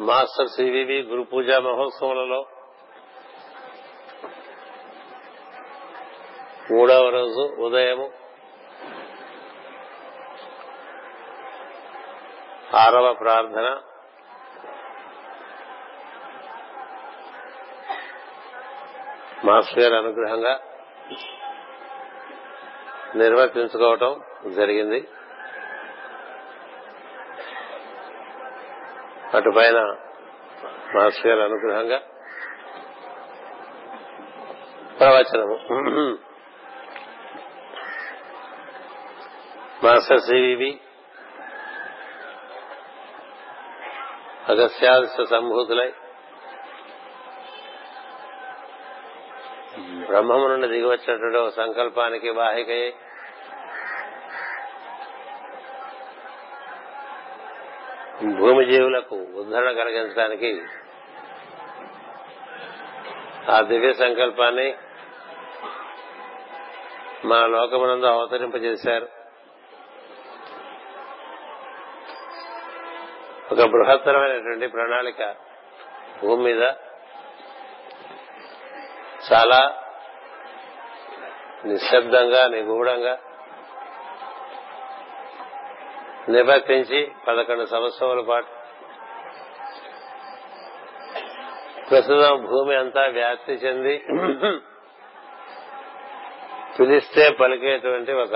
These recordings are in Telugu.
మాస్టర్ సివివి గురు పూజా మహోత్సవాలలో మూడవ రోజు ఉదయము ఆరవ ప్రార్థన. మాస్టర్ గారి అనుగ్రహంగా నిర్వర్తించుకోవటం జరిగింది. అటుపైన మాస్టర్ గారి అనుగ్రహంగా ప్రవచనము. మాస్టర్ సివివి అగస్యాదశ సంభూతులై బ్రహ్మము నుండి దిగివచ్చినటువంటి ఒక సంకల్పానికి వాహికయ్యి భూమి జీవులకు ఉద్ధరణ కలిగించడానికి ఆ దివ్య సంకల్పాన్ని మన లోకమునందు అవతరింపజేశారు. ఒక బృహత్తరమైనటువంటి ప్రణాళిక భూమి మీద చాలా నిశ్శబ్దంగా నిగూఢంగా నివర్తించి పదకొండు సంవత్సరాల పాటు. ప్రస్తుతం భూమి అంతా వ్యాప్తి చెంది పిలిస్తే పలికేటువంటి ఒక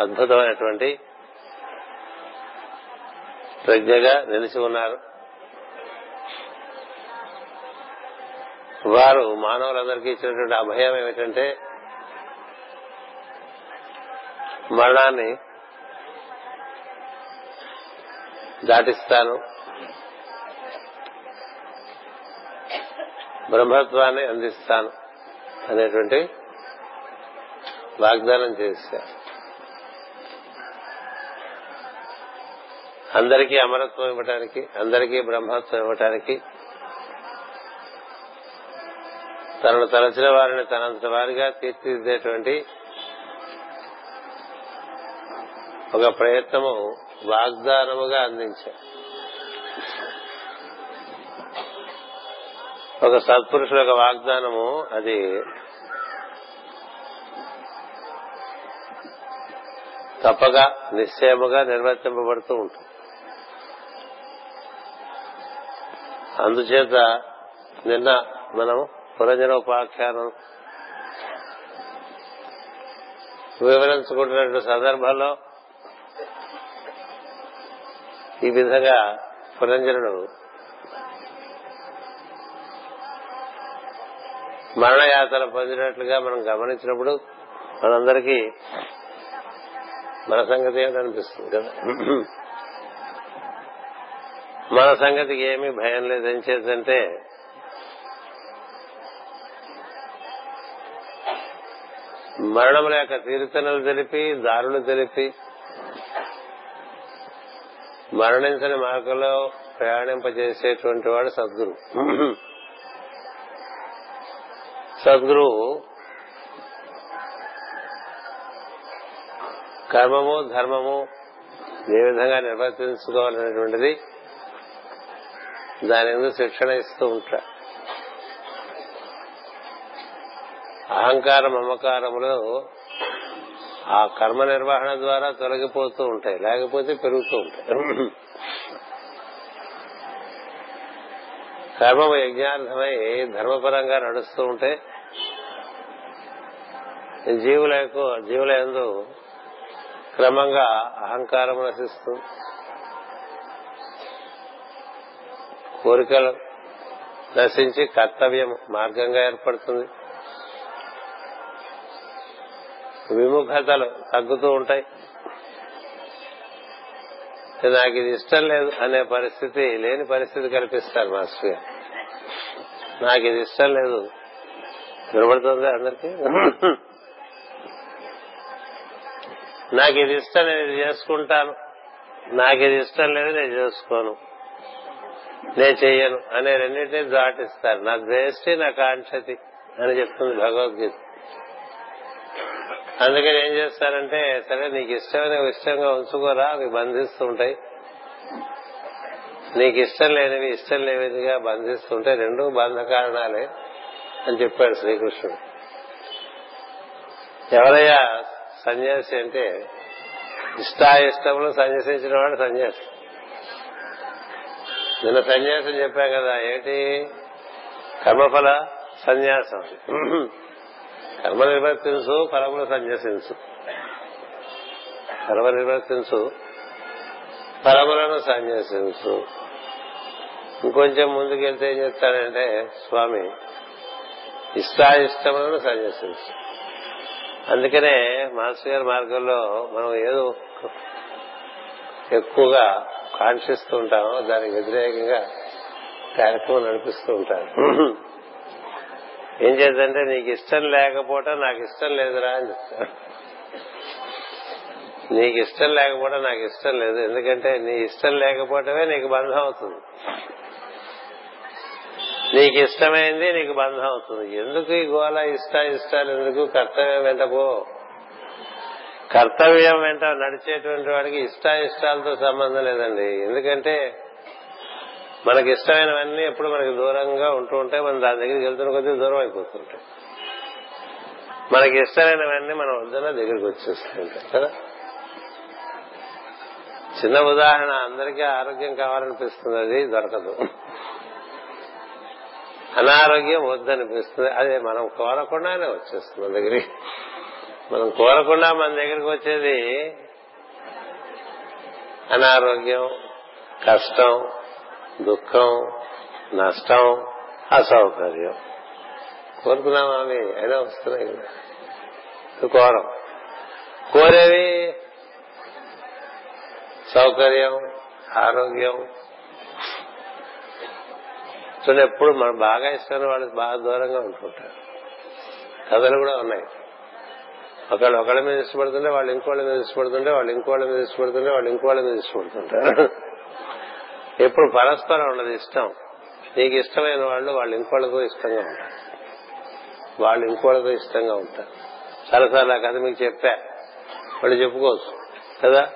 అద్భుతమైనటువంటి ప్రజ్ఞగా నిలిచి ఉన్నారు. వారు మానవులందరికీ ఇచ్చినటువంటి అభయం ఏమిటంటే మరణాన్ని దాటిస్తాను. బ్రహ్మత్వాన్ని అందిస్తాను అనేటువంటి వాగ్దానం చేశారు. అందరికీ అమరత్వం ఇవ్వటానికి అందరికీ బ్రహ్మత్వం ఇవ్వటానికి తనను తలచిన వారిని తనంత వారిగా తీర్చిదిద్దేటువంటి ఒక ప్రయత్నము వాగ్దానముగా అందించారు. ఒక సత్పురుషుల యొక్క వాగ్దానము అది తప్పగా నిశ్చయముగా నిర్వర్తింపబడుతూ ఉంటుంది. అందుచేత నిన్న మనం పురంజనోపాఖ్యానం వివరించుకుంటున్నటువంటి సందర్భంలో ఈ విధంగా పురంజనుడు మరణయాతన పొందినట్లుగా మనం గమనించినప్పుడు మనందరికీ మన సంగతి ఏమిటనిపిస్తుంది కదా? మన సంగతికి ఏమీ భయం లేదు. ఏం చేద్దంటే మరణముల యొక్క తీరుతనలు తెలిపి దారులు తెలిపి మరణించని మార్గంలో ప్రయాణింపజేసేటువంటి వాడు సద్గురు. సద్గురువు కర్మము ధర్మము ఏ విధంగా నిర్వర్తించుకోవాలనేటువంటిది దాని ఎందుకు శిక్షణ ఇస్తూ ఉంటా అహంకార మమకారములు ఆ కర్మ నిర్వహణ ద్వారా తొలగిపోతూ ఉంటాయి లేకపోతే పెరుగుతూ ఉంటాయి. కర్మము యజ్ఞార్థమై ధర్మపరంగా నడుస్తూ ఉంటే జీవుల జీవుల ఎందు క్రమంగా అహంకారం నశిస్తూ కోరికలు నశించి కర్తవ్యం మార్గంగా ఏర్పడుతుంది. విముఖతలు తగ్గుతూ ఉంటాయి. నాకు ఇది ఇష్టం లేదు అనే పరిస్థితి లేని పరిస్థితి కల్పిస్తారు మాస్టర్ గారు. నాకు ఇది ఇష్టం లేదు. వినబడుతుంది అందరికి? నాకు ఇది ఇష్టం నేను చేసుకుంటాను. నాకు ఇది ఇష్టం లేదు నేను చేసుకోను. నేను చెయ్యను అనే రెండింటినీ దాటిస్తారు. నా ద్వేష్టి నా కాంక్షతి అని చెప్తుంది భగవద్గీత. అందుకని ఏం చేస్తారంటే సరే నీకు ఇష్టమైన ఇష్టంగా ఉంచుకోరా అవి బంధిస్తూ ఉంటాయి. నీకు ఇష్టం లేనివి ఇష్టం లేనివిగా బంధిస్తుంటే రెండు బంధ కారణాలే అని చెప్పాడు శ్రీకృష్ణుడు. ఎవరయ్యా సన్యాసి అంటే ఇష్టాయిష్టములు సన్యసించిన వాడు సన్యాసి. నిన్న సన్యాసం చెప్పాం కదా ఏంటి కర్మఫల సన్యాసం. కర్మ నిర్వర్తించు ఫలములు సన్యసించు కర్మ నిర్వర్తించు ఫలములను సన్యసించు ఇంకొంచెం ముందుకెళ్తే ఏం చెప్తాడంటే స్వామి ఇష్టాయిష్టములను సన్యసించు అందుకనే మాస్టర్ గారి మార్గంలో మనం ఏదో ఎక్కువగా కాంక్షిస్తూ ఉంటామో దానికి వ్యతిరేకంగా కార్యక్రమం నడిపిస్తూ ఉంటారు. ఏం చేద్దంటే నీకు ఇష్టం లేకపోవటం నాకు ఇష్టం లేదురా అని చెప్తారు నీకు ఇష్టం లేకపోవడం నాకు ఇష్టం లేదు. ఎందుకంటే నీ ఇష్టం లేకపోవటమే నీకు బంధం అవుతుంది. నీకు ఇష్టమైంది నీకు బంధం అవుతుంది. ఎందుకు ఈ గోల ఇష్ట ఇష్టాలు ఎందుకు? కర్తవ్యం వెంటపో కర్తవ్యం వెంట నడిచేటువంటి వాడికి ఇష్ట ఇష్టాలతో సంబంధం లేదండి. ఎందుకంటే మనకి ఇష్టమైనవన్నీ ఎప్పుడు మనకి దూరంగా ఉంటూ ఉంటాయి మనం దాని దగ్గరికి వెళ్తున్న కొద్దీ దూరం అయిపోతుంటాయి. మనకి ఇష్టమైనవన్నీ మనం వద్దన దగ్గరికి వచ్చేస్తుంటాయి కదా? చిన్న ఉదాహరణ అందరికీ ఆరోగ్యం కావాలనిపిస్తుంది అది దొరకదు. అనారోగ్యం వద్దనిపిస్తుంది అదే మనం కోరకుండానే వచ్చేస్తుంది మన దగ్గరికి. మనం కోరకుండా మన దగ్గరికి వచ్చేది అనారోగ్యం కష్టం దుఃఖం నష్టం అసౌకర్యం. కోరుకున్నామా అవి అయినా వస్తున్నాయి. కదా కోరం కోరేవి సౌకర్యం ఆరోగ్యం. చూడండి ఎప్పుడు మనం బాగా ఇష్టమైన వాళ్ళు బాగా దూరంగా ఉంటుంటారు. కథలు కూడా ఉన్నాయి. ఒకళ్ళు ఒకళ్ళ మీద ఇష్టపడుతుంటే వాళ్ళు ఇంకోళ్ళ మీద ఇష్టపడుతుంటే వాళ్ళు ఇంకోళ్ళ మీద ఇష్టపడుతుంటే వాళ్ళు ఇంకోళ్ళ మీద ఇష్టపడుతుంటారు. ఎప్పుడు పరస్పరం ఉండదు ఇష్టం. నీకు ఇష్టమైన వాళ్ళు వాళ్ళు ఇంకోళ్ళకు ఇష్టంగా ఉంటారు. వాళ్ళు ఇంకోళ్ళకు ఇష్టంగా ఉంటారు. చాలాసార్లు ఆ కథ మీకు చెప్పా. వాళ్ళు చెప్పుకోవచ్చు. కదా?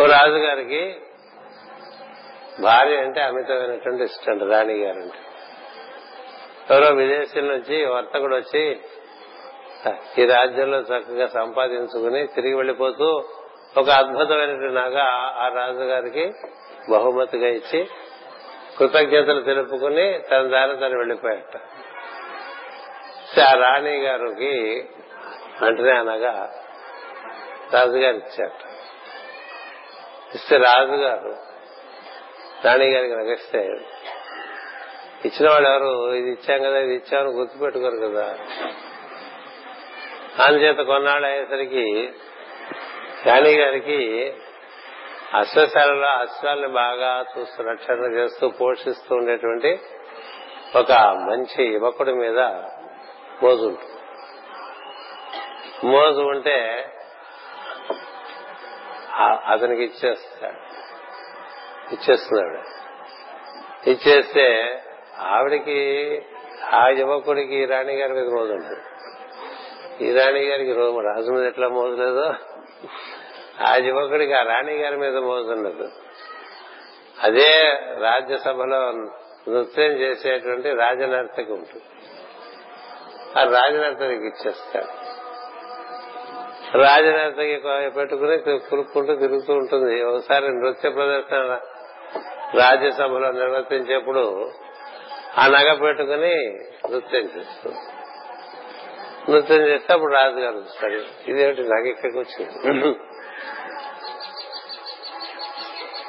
ఓ రాజుగారికి భార్య అంటే అమితమైనటువంటి ఇష్టం రాణి గారు అంటే ఎవరో విదేశీల నుంచి వర్తకుడు వచ్చి ఈ రాజ్యంలో చక్కగా సంపాదించుకుని తిరిగి వెళ్ళిపోతూ ఒక అద్భుతమైన నగ ఆ రాజుగారికి బహుమతిగా ఇచ్చి కృతజ్ఞతలు తెలుపుకుని తన దారి తను వెళ్ళిపోయాట ఆ రాణి గారికి వెంటనే అనగా రాజుగారు ఇచ్చాట ఇస్తే రాజుగారు రాణి గారికి నగిస్తే ఇచ్చిన వాళ్ళు ఎవరు? ఇది ఇచ్చాం కదా ఇది ఇచ్చామని గుర్తుపెట్టుకోరు కదా. అందుచేత కొన్నాళ్ళు అయ్యేసరికి రాణి గారికి అశ్వశాలలో అశ్వాల్ని బాగా చూస్తూ రక్షణ చేస్తూ పోషిస్తూ ఉండేటువంటి ఒక మంచి యువకుడి మీద మోజు ఉంటుంది. మోజు ఉంటే అతనికి ఇచ్చేస్తాడు ఇచ్చేస్తున్నాడు. ఇచ్చేస్తే ఆవిడికి ఆ యువకుడికి ఈ రాణి గారి మీద మోజు ఉంటుంది. ఈ రాణి గారికి రాజు మీద ఎట్లా మోజు లేదో? ఆ యువకుడికి ఆ రాణి గారి మీద మోజు అదే రాజ్యసభలో నృత్యం చేసేటువంటి రాజనర్తకి ఉంటుంది. ఆ రాజనర్తనికి ఇచ్చేస్తాడు. రాజనర్తకి పెట్టుకుని కురుక్కుంటూ తిరుగుతూ ఉంటుంది. ఒకసారి నృత్య ప్రదర్శన రాజ్యసభలో నిర్వర్తించేప్పుడు ఆ నగ పెట్టుకుని నృత్యం చేస్తుంది నృత్యం చేస్తే అప్పుడు రాజుగారు వస్తాడు ఇదేమిటి నగ ఇక్కడికి వచ్చింది?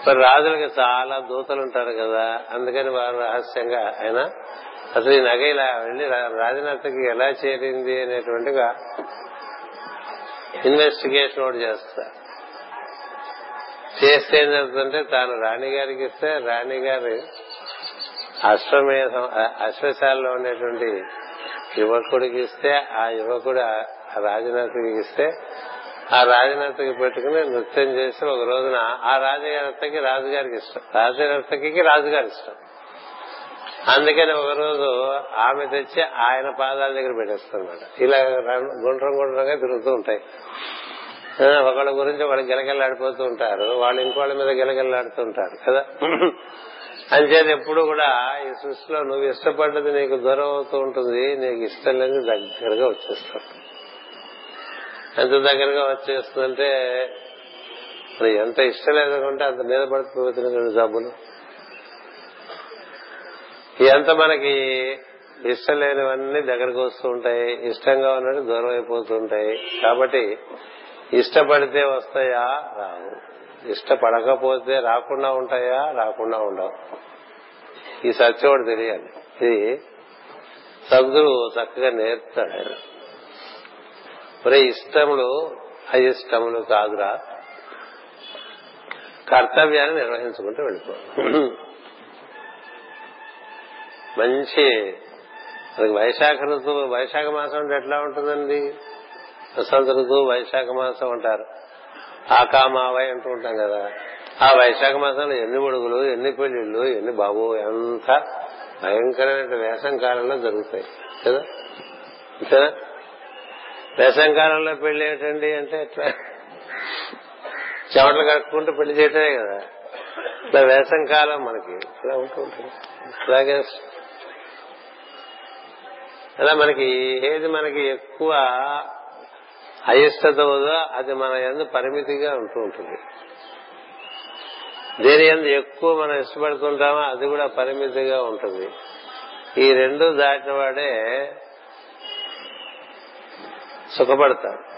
మరి రాజులకి చాలా దూతలు ఉంటారు కదా అందుకని వారు రహస్యంగా ఆయన అసలు ఈ నగ ఇలా వెళ్ళి రాజనర్తకి ఎలా చేరింది అనేటువంటిగా ఇన్వెస్టిగేషన్ ఒకటి చేస్తారు. చేస్తే ఏం జరుగుతుందంటే తాను రాణి గారికి ఇస్తే రాణి గారి అశ్వమేధం అశ్వశాలలో ఉండేటువంటి యువకుడికి ఇస్తే ఆ యువకుడు రాజనాథుడికి ఇస్తే ఆ రాజనర్తకి పెట్టుకుని నృత్యం చేసి ఒక రోజున ఆ రాజనర్తకి రాజుగారికి ఇష్టం. రాజనర్తకి రాజుగారి ఇష్టం. అందుకని ఒక రోజు ఆమె తెచ్చి ఆయన పాదాల దగ్గర పెట్టేస్తున్నమాట ఇలా గుండ్రం గుండ్రంగా తిరుగుతూ ఉంటాయి. ఒకళ్ళ గురించి వాళ్ళు గిలగిల్లాడిపోతూ ఉంటారు. వాళ్ళు ఇంకోళ్ళ మీద గిలగిల్లాడుతూ ఉంటారు కదా అంచేది ఎప్పుడు కూడా ఈ సృష్టిలో నువ్వు ఇష్టపడ్డది నీకు దూరం అవుతూ ఉంటుంది నీకు ఇష్టం లేని దగ్గరగా వచ్చేస్తుంది. ఎంత దగ్గరగా వచ్చేస్తుందంటే మరి ఎంత ఇష్టం లేదనుకుంటే అంత మీద పడిపోతున్నాయి జబ్బులు. ఎంత మనకి ఇష్టం లేనివన్నీ దగ్గరకు వస్తూ ఉంటాయి ఇష్టంగా ఉన్నట్టు దూరం అయిపోతుంటాయి కాబట్టి ఇష్టపడితే వస్తాయా? రావు. ఇష్టపడకపోతే రాకుండా ఉంటాయా? రాకుండా ఉండవు. ఈ సత్యం తెలియాలి. ఇది సద్గురు చక్కగా నేర్పుతాడు ఆయన. ఒరే ఇష్టములు అయిష్టములు కాదురా. కర్తవ్యాన్ని నిర్వహించుకుంటూ వెళ్ళిపో. మంచి మనకి వైశాఖ ఋతువు వైశాఖ మాసం అంటే ఎట్లా ఉంటుందండి? వసంత ఋతువు వైశాఖ మాసం అంటారు. ఆకామావై అంటూ ఉంటాం కదా. ఆ వైశాఖ మాసంలో ఎన్ని ఉడుగులు ఎన్ని పెళ్ళిళ్ళు ఎన్ని బాబు ఎంత భయంకరమైన వేసం కాలంలో జరుగుతాయి. కదా? అంతేనా? వేసంకాలంలో పెళ్ళి ఏంటండి అంటే ఎట్లా? చెమటలు కట్టుకుంటూ పెళ్ళి చేయటమే కదా. ఇట్లా వేసం కాలం మనకి. ఇలా ఉంటూ ఉంటుంది. అలాగే అలా మనకి ఏది మనకి ఎక్కువ అయిష్టత ఉందో అది మన ఎందు పరిమితిగా ఉంటూ ఉంటుంది. దేని ఎందు ఎక్కువ మనం ఇష్టపడుతుంటామో అది కూడా పరిమితిగా ఉంటుంది. ఈ రెండు దాటిన వాడే సుఖపడతాడు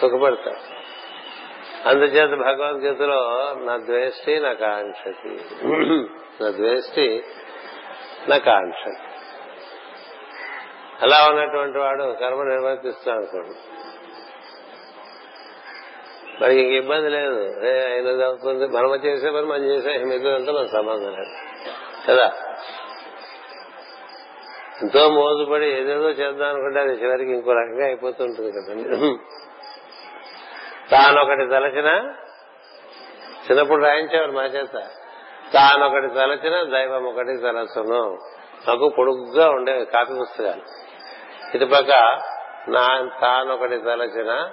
సుఖపడతాడు అందుచేత భగవద్గీతలో నా ద్వేష్టి నా కాంక్షతి. నా ద్వేష్టి నా కాంక్షతి. అలా ఉన్నటువంటి వాడు కర్మ నిర్వర్తిస్తాడు అనుకోండి. మరి ఇంక ఇబ్బంది లేదు. ఏ ఆయన అవుతుంది మనం చేసే పని మనం చేసే మిగతాదంతా మన సంబంధం లేదు. కదా? ఎంతో మోజుపడి ఏదేదో చేద్దాం అనుకుంటే అది చివరికి ఇంకో రకంగా అయిపోతుంటుంది కదండి. తానొకటి తలచిన చిన్నప్పుడు రాయించేవారు మా చేత. తానొకటి తలచిన దైవం ఒకటి తలసును నాకు పొడుగ్గా ఉండే కాపీ పుస్తకాలు. ఇటుపక్క నా తానొకటి తలచిన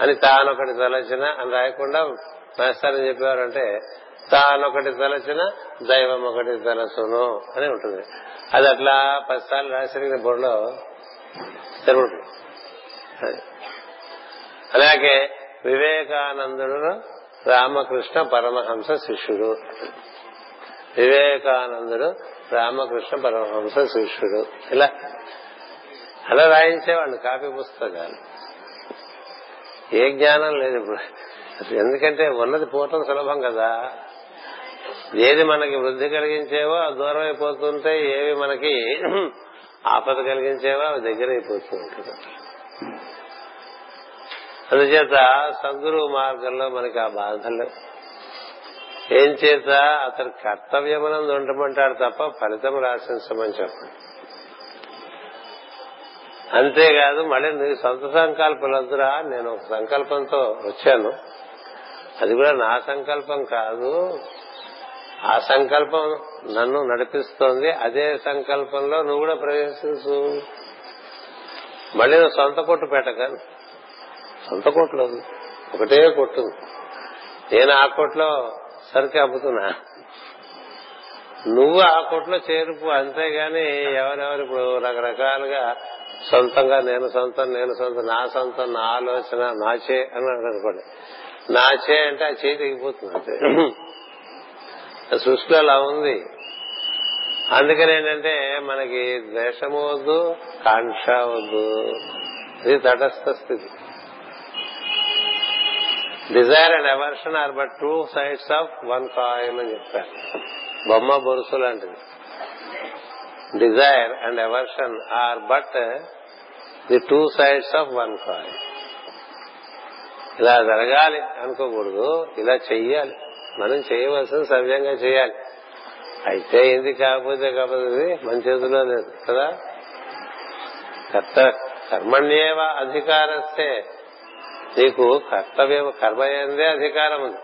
అని తానొకటి తలచిన అని రాయకుండా మాస్టర్ చెప్పేవారంటే తానొకటి తలచిన దైవం ఒకటి తలసును అని ఉంటుంది. అది అట్లా పదిసార్లు రాసిన బొరలో జరుగుతుంది. అలాగే వివేకానందుడు రామకృష్ణ పరమహంస శిష్యుడు. వివేకానందుడు రామకృష్ణ పరమహంస శిష్యుడు. ఇలా అలా రాయించేవాళ్ళు కాపీ పుస్తకాలు. ఏ జ్ఞానం లేదు ఇప్పుడు. ఎందుకంటే ఉన్నది పోవటం సులభం కదా. ఏది మనకి వృద్ధి కలిగించేవో అవి దూరం అయిపోతుంటే ఏవి మనకి ఆపద కలిగించేవో అవి దగ్గర అయిపోతూ ఉంటుంది అందుచేత సద్గురు మార్గంలో మనకి ఆ బాధలు ఏం చేత అతను కర్తవ్యమనందు ఉండమంటాడు తప్ప ఫలితం రాశించమని చెప్పండి. అంతేకాదు మళ్ళీ నీ సొంత సంకల్పలద్దురా నేను ఒక సంకల్పంతో వచ్చాను. అది కూడా నా సంకల్పం కాదు. ఆ సంకల్పం నన్ను నడిపిస్తోంది అదే సంకల్పంలో నువ్వు కూడా ప్రవేశించు. మళ్ళీ సొంత కొట్టు పెట్టక సొంత కొట్లో ఒకటే కొట్టు. నేను ఆ కొట్లో సరికి అమ్ముతున్నా. నువ్వు ఆ కొట్లో చేరుపు అంతేగాని ఎవరెవరు ఇప్పుడు రకరకాలుగా సొంతంగా నేను సొంతం నేను సొంతం నా సొంతం నా ఆలోచన నాచే అని అనుకోండి నాచే అంటే ఆ చేయి తెగిపోతుంది అంతే. సృష్టిలో అలా ఉంది. అందుకని ఏంటంటే మనకి ద్వేషము వద్దు కాంక్ష వద్దు. ఇది తటస్థ స్థితి. Desire and aversion are but two sides of one coin అని చెప్పారు. బొమ్మ బొరుసు లాంటిది. Desire and aversion are but the two sides of one coin ఇలా జరగాలి అనుకోకూడదు ఇలా చెయ్యాలి. మనం చేయవలసిన సవ్యంగా చేయాలి. అయితే ఏంది కాకపోతే కాకపోతే మన చేతిలో లేదు కదా? కర్త కర్మణ్యేవ అధికారస్తే. నీకు కర్తవ్యం కర్మ ఎందే అధికారం ఉంది.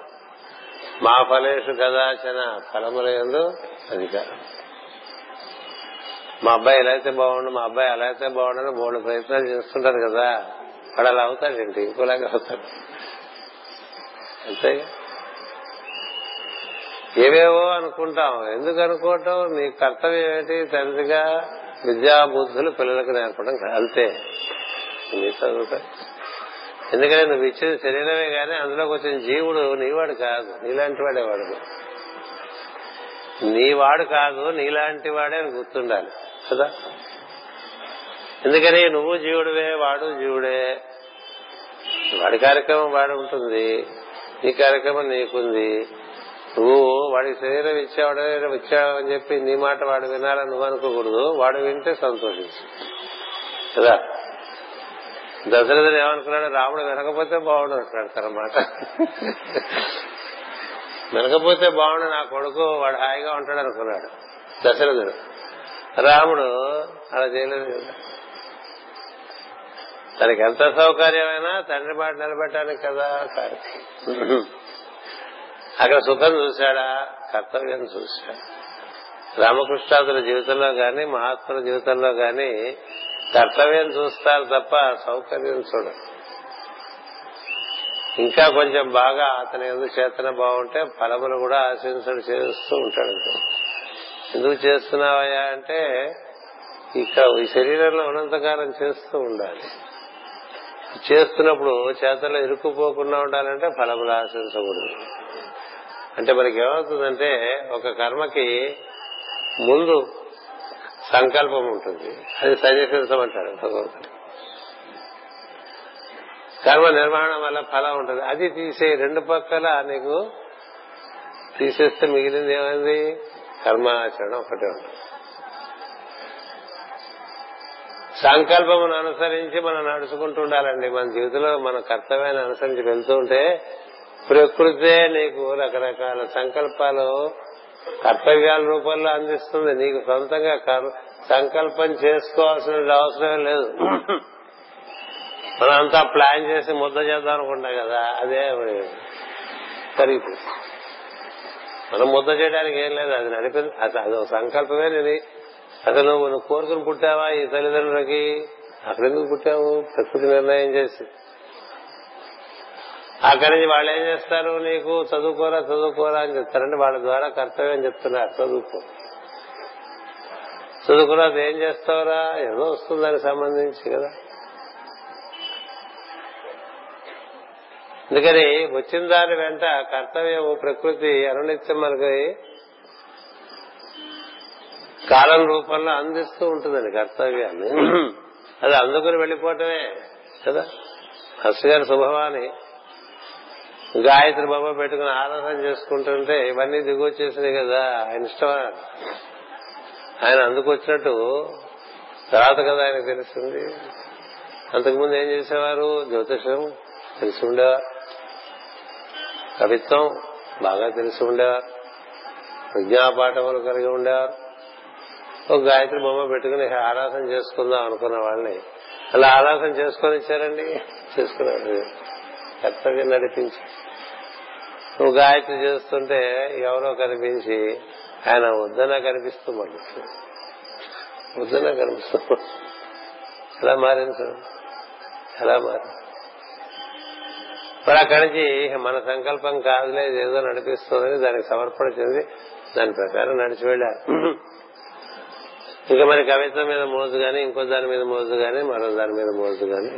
మా ఫలేషు కదాచన ఫలముల ఎందు అధికారం. మా అబ్బాయి ఎలా అయితే బాగుండు మా అబ్బాయి ఎలా అయితే బాగుండని మూడు ప్రయత్నాలు చేస్తుంటారు కదా. వాడు అలా అవుతాడేంటి? ఇంకోలాగా అవుతాడు. అంతేగా? ఏవేవో అనుకుంటాం. ఎందుకు అనుకోవటం? నీ కర్తవ్యం ఏంటి? తండ్రిగా విద్యాబుద్ధులు పిల్లలకు నేర్పడం అంతే. నీ చదువుతా ఎందుకంటే నువ్వు ఇచ్చేది శరీరమే కానీ అందులోకి వచ్చిన జీవుడు నీవాడు కాదు. నీలాంటి వాడే వాడు నీ వాడు కాదు నీలాంటి వాడే అని గుర్తుండాలి. కదా? ఎందుకని నువ్వు జీవుడివే వాడు జీవుడే. వాడి కార్యక్రమం వాడు ఉంటుంది. నీ కార్యక్రమం నీకుంది. నువ్వు వాడికి శరీరం ఇచ్చాడు అని చెప్పి నీ మాట వాడు వినాలని నువ్వు అనుకోకూడదు. వాడు వింటే సంతోషించు. కదా? దశరథుడు ఏమనుకున్నాడు? రాముడు వినకపోతే బాగుండు అంటున్నాడు తనమాట వినకపోతే బాగుండు నా కొడుకు వాడు హాయిగా ఉంటాడు అనుకున్నాడు దశరథుడు. రాముడు అలా చేయలేదు కదా? తనకి ఎంత సౌకర్యమైనా తండ్రి మాట నిలబెట్టడానికి కదా అక్కడ సుఖం చూశాడా? కర్తవ్యం చూశాడు. రామకృష్ణాదుల జీవితంలో గాని మహాత్ముల జీవితంలో గాని కర్తవ్యం చూస్తారు తప్ప సౌకర్యం చూడరు. ఇంకా కొంచెం బాగా అతని ఎందుకు చేతన బాగుంటే ఫలములు కూడా ఆశించడు చేస్తూ ఉంటాడు. ఎందుకు చేస్తున్నావయ్యా అంటే ఇక ఈ శరీరంలో ఉన్నంతకాలం చేస్తూ ఉండాలి. చేస్తున్నప్పుడు చేతల్లో ఇరుక్కుపోకుండా ఉండాలంటే ఫలములు ఆశించకూడదు. అంటే మనకి ఏమవుతుందంటే ఒక కర్మకి ముందు సంకల్పం ఉంటుంది. అది సన్యసించమంటాడు భగవంతుడు. కర్మ నిర్మాణం వల్ల ఫలం ఉంటుంది. అది తీసే రెండు పక్కల నీకు తీసేస్తే మిగిలింది ఏమైంది? కర్మాచరణ ఒకటే ఉంటుంది. సంకల్పమును అనుసరించి మనం నడుచుకుంటూ ఉండాలండి. మన జీవితంలో మన కర్తవ్యాన్ని అనుసరించి వెళ్తూ ఉంటే ప్రకృతే నీకు రకరకాల సంకల్పాలు కర్తవ్యాల రూపంలో అందిస్తుంది. నీకు సొంతంగా సంకల్పం చేసుకోవాల్సిన అవసరం లేదు. మనం ప్లాన్ చేసి ముద్ద చేద్దాం అనుకుంటాం కదా అదే జరిగిపోయింది మనం ముద్ద చేయడానికి ఏం లేదు అది నడిపింది. అది ఒక సంకల్పమే నేను. అసలు నువ్వు నువ్వు కోరుకుని పుట్టావా ఈ తల్లిదండ్రులకి? అక్కడెందుకు పుట్టావు? ప్రకృతి నిర్ణయం చేసి. అక్కడి నుంచి వాళ్ళు ఏం చేస్తారు? నీకు చదువుకోరా చదువుకోరా అని చెప్తారంటే వాళ్ళ ద్వారా కర్తవ్యం చెప్తున్నారు. చదువుకో. చదువుకున్నా ఏం చేస్తావురా? ఏదో వస్తుందని సంబంధించి కదా. అందుకని వచ్చిన దాని వెంట కర్తవ్యం ప్రకృతి అనునిత్యం మనకి కాలం రూపంలో అందిస్తూ ఉంటుందండి కర్తవ్యాన్ని. అది అందుకుని వెళ్ళిపోవటమే కదా. హర్ష గారి శుభవాని గాయత్రి బొమ్మ పెట్టుకుని ఆరాధన చేసుకుంటుంటే ఇవన్నీ దిగొచ్చేసినాయి కదా ఆయన ఇష్టం ఆయన అందుకు వచ్చినట్టు తర్వాత కదా ఆయన తెలుస్తుంది అంతకుముందు ఏం చేసేవారు? జ్యోతిషం తెలిసి ఉండేవారు. కవిత్వం బాగా తెలిసి ఉండేవారు. విజ్ఞాపాఠములు కలిగి ఉండేవారు. ఒక గాయత్రి బొమ్మ పెట్టుకుని ఆరాధన చేసుకుందాం అనుకున్న వాళ్ళని. అలా ఆరాధన చేసుకొని ఇచ్చారండి? చేసుకున్నారు. కర్తవ్యం నడిపించారు. నువ్వు గాయత్రి చేస్తుంటే ఎవరో కనిపించి ఆయన వద్దన కనిపిస్తూ మళ్ళీ. వద్దన కనిపిస్తూ ఎలా మారింది సార్? ఎలా మారి మరి అక్కడి నుంచి మన సంకల్పం కాదులే ఏదో నడిపిస్తుందని దానికి సమర్పణ చెంది దాని ప్రకారం నడిచి వెళ్ళారు. ఇంకా మరి కవిత్వం మీద మోజు గాని ఇంకో దాని మీద మోజు కానీ మరో దాని మీద మోజు గాని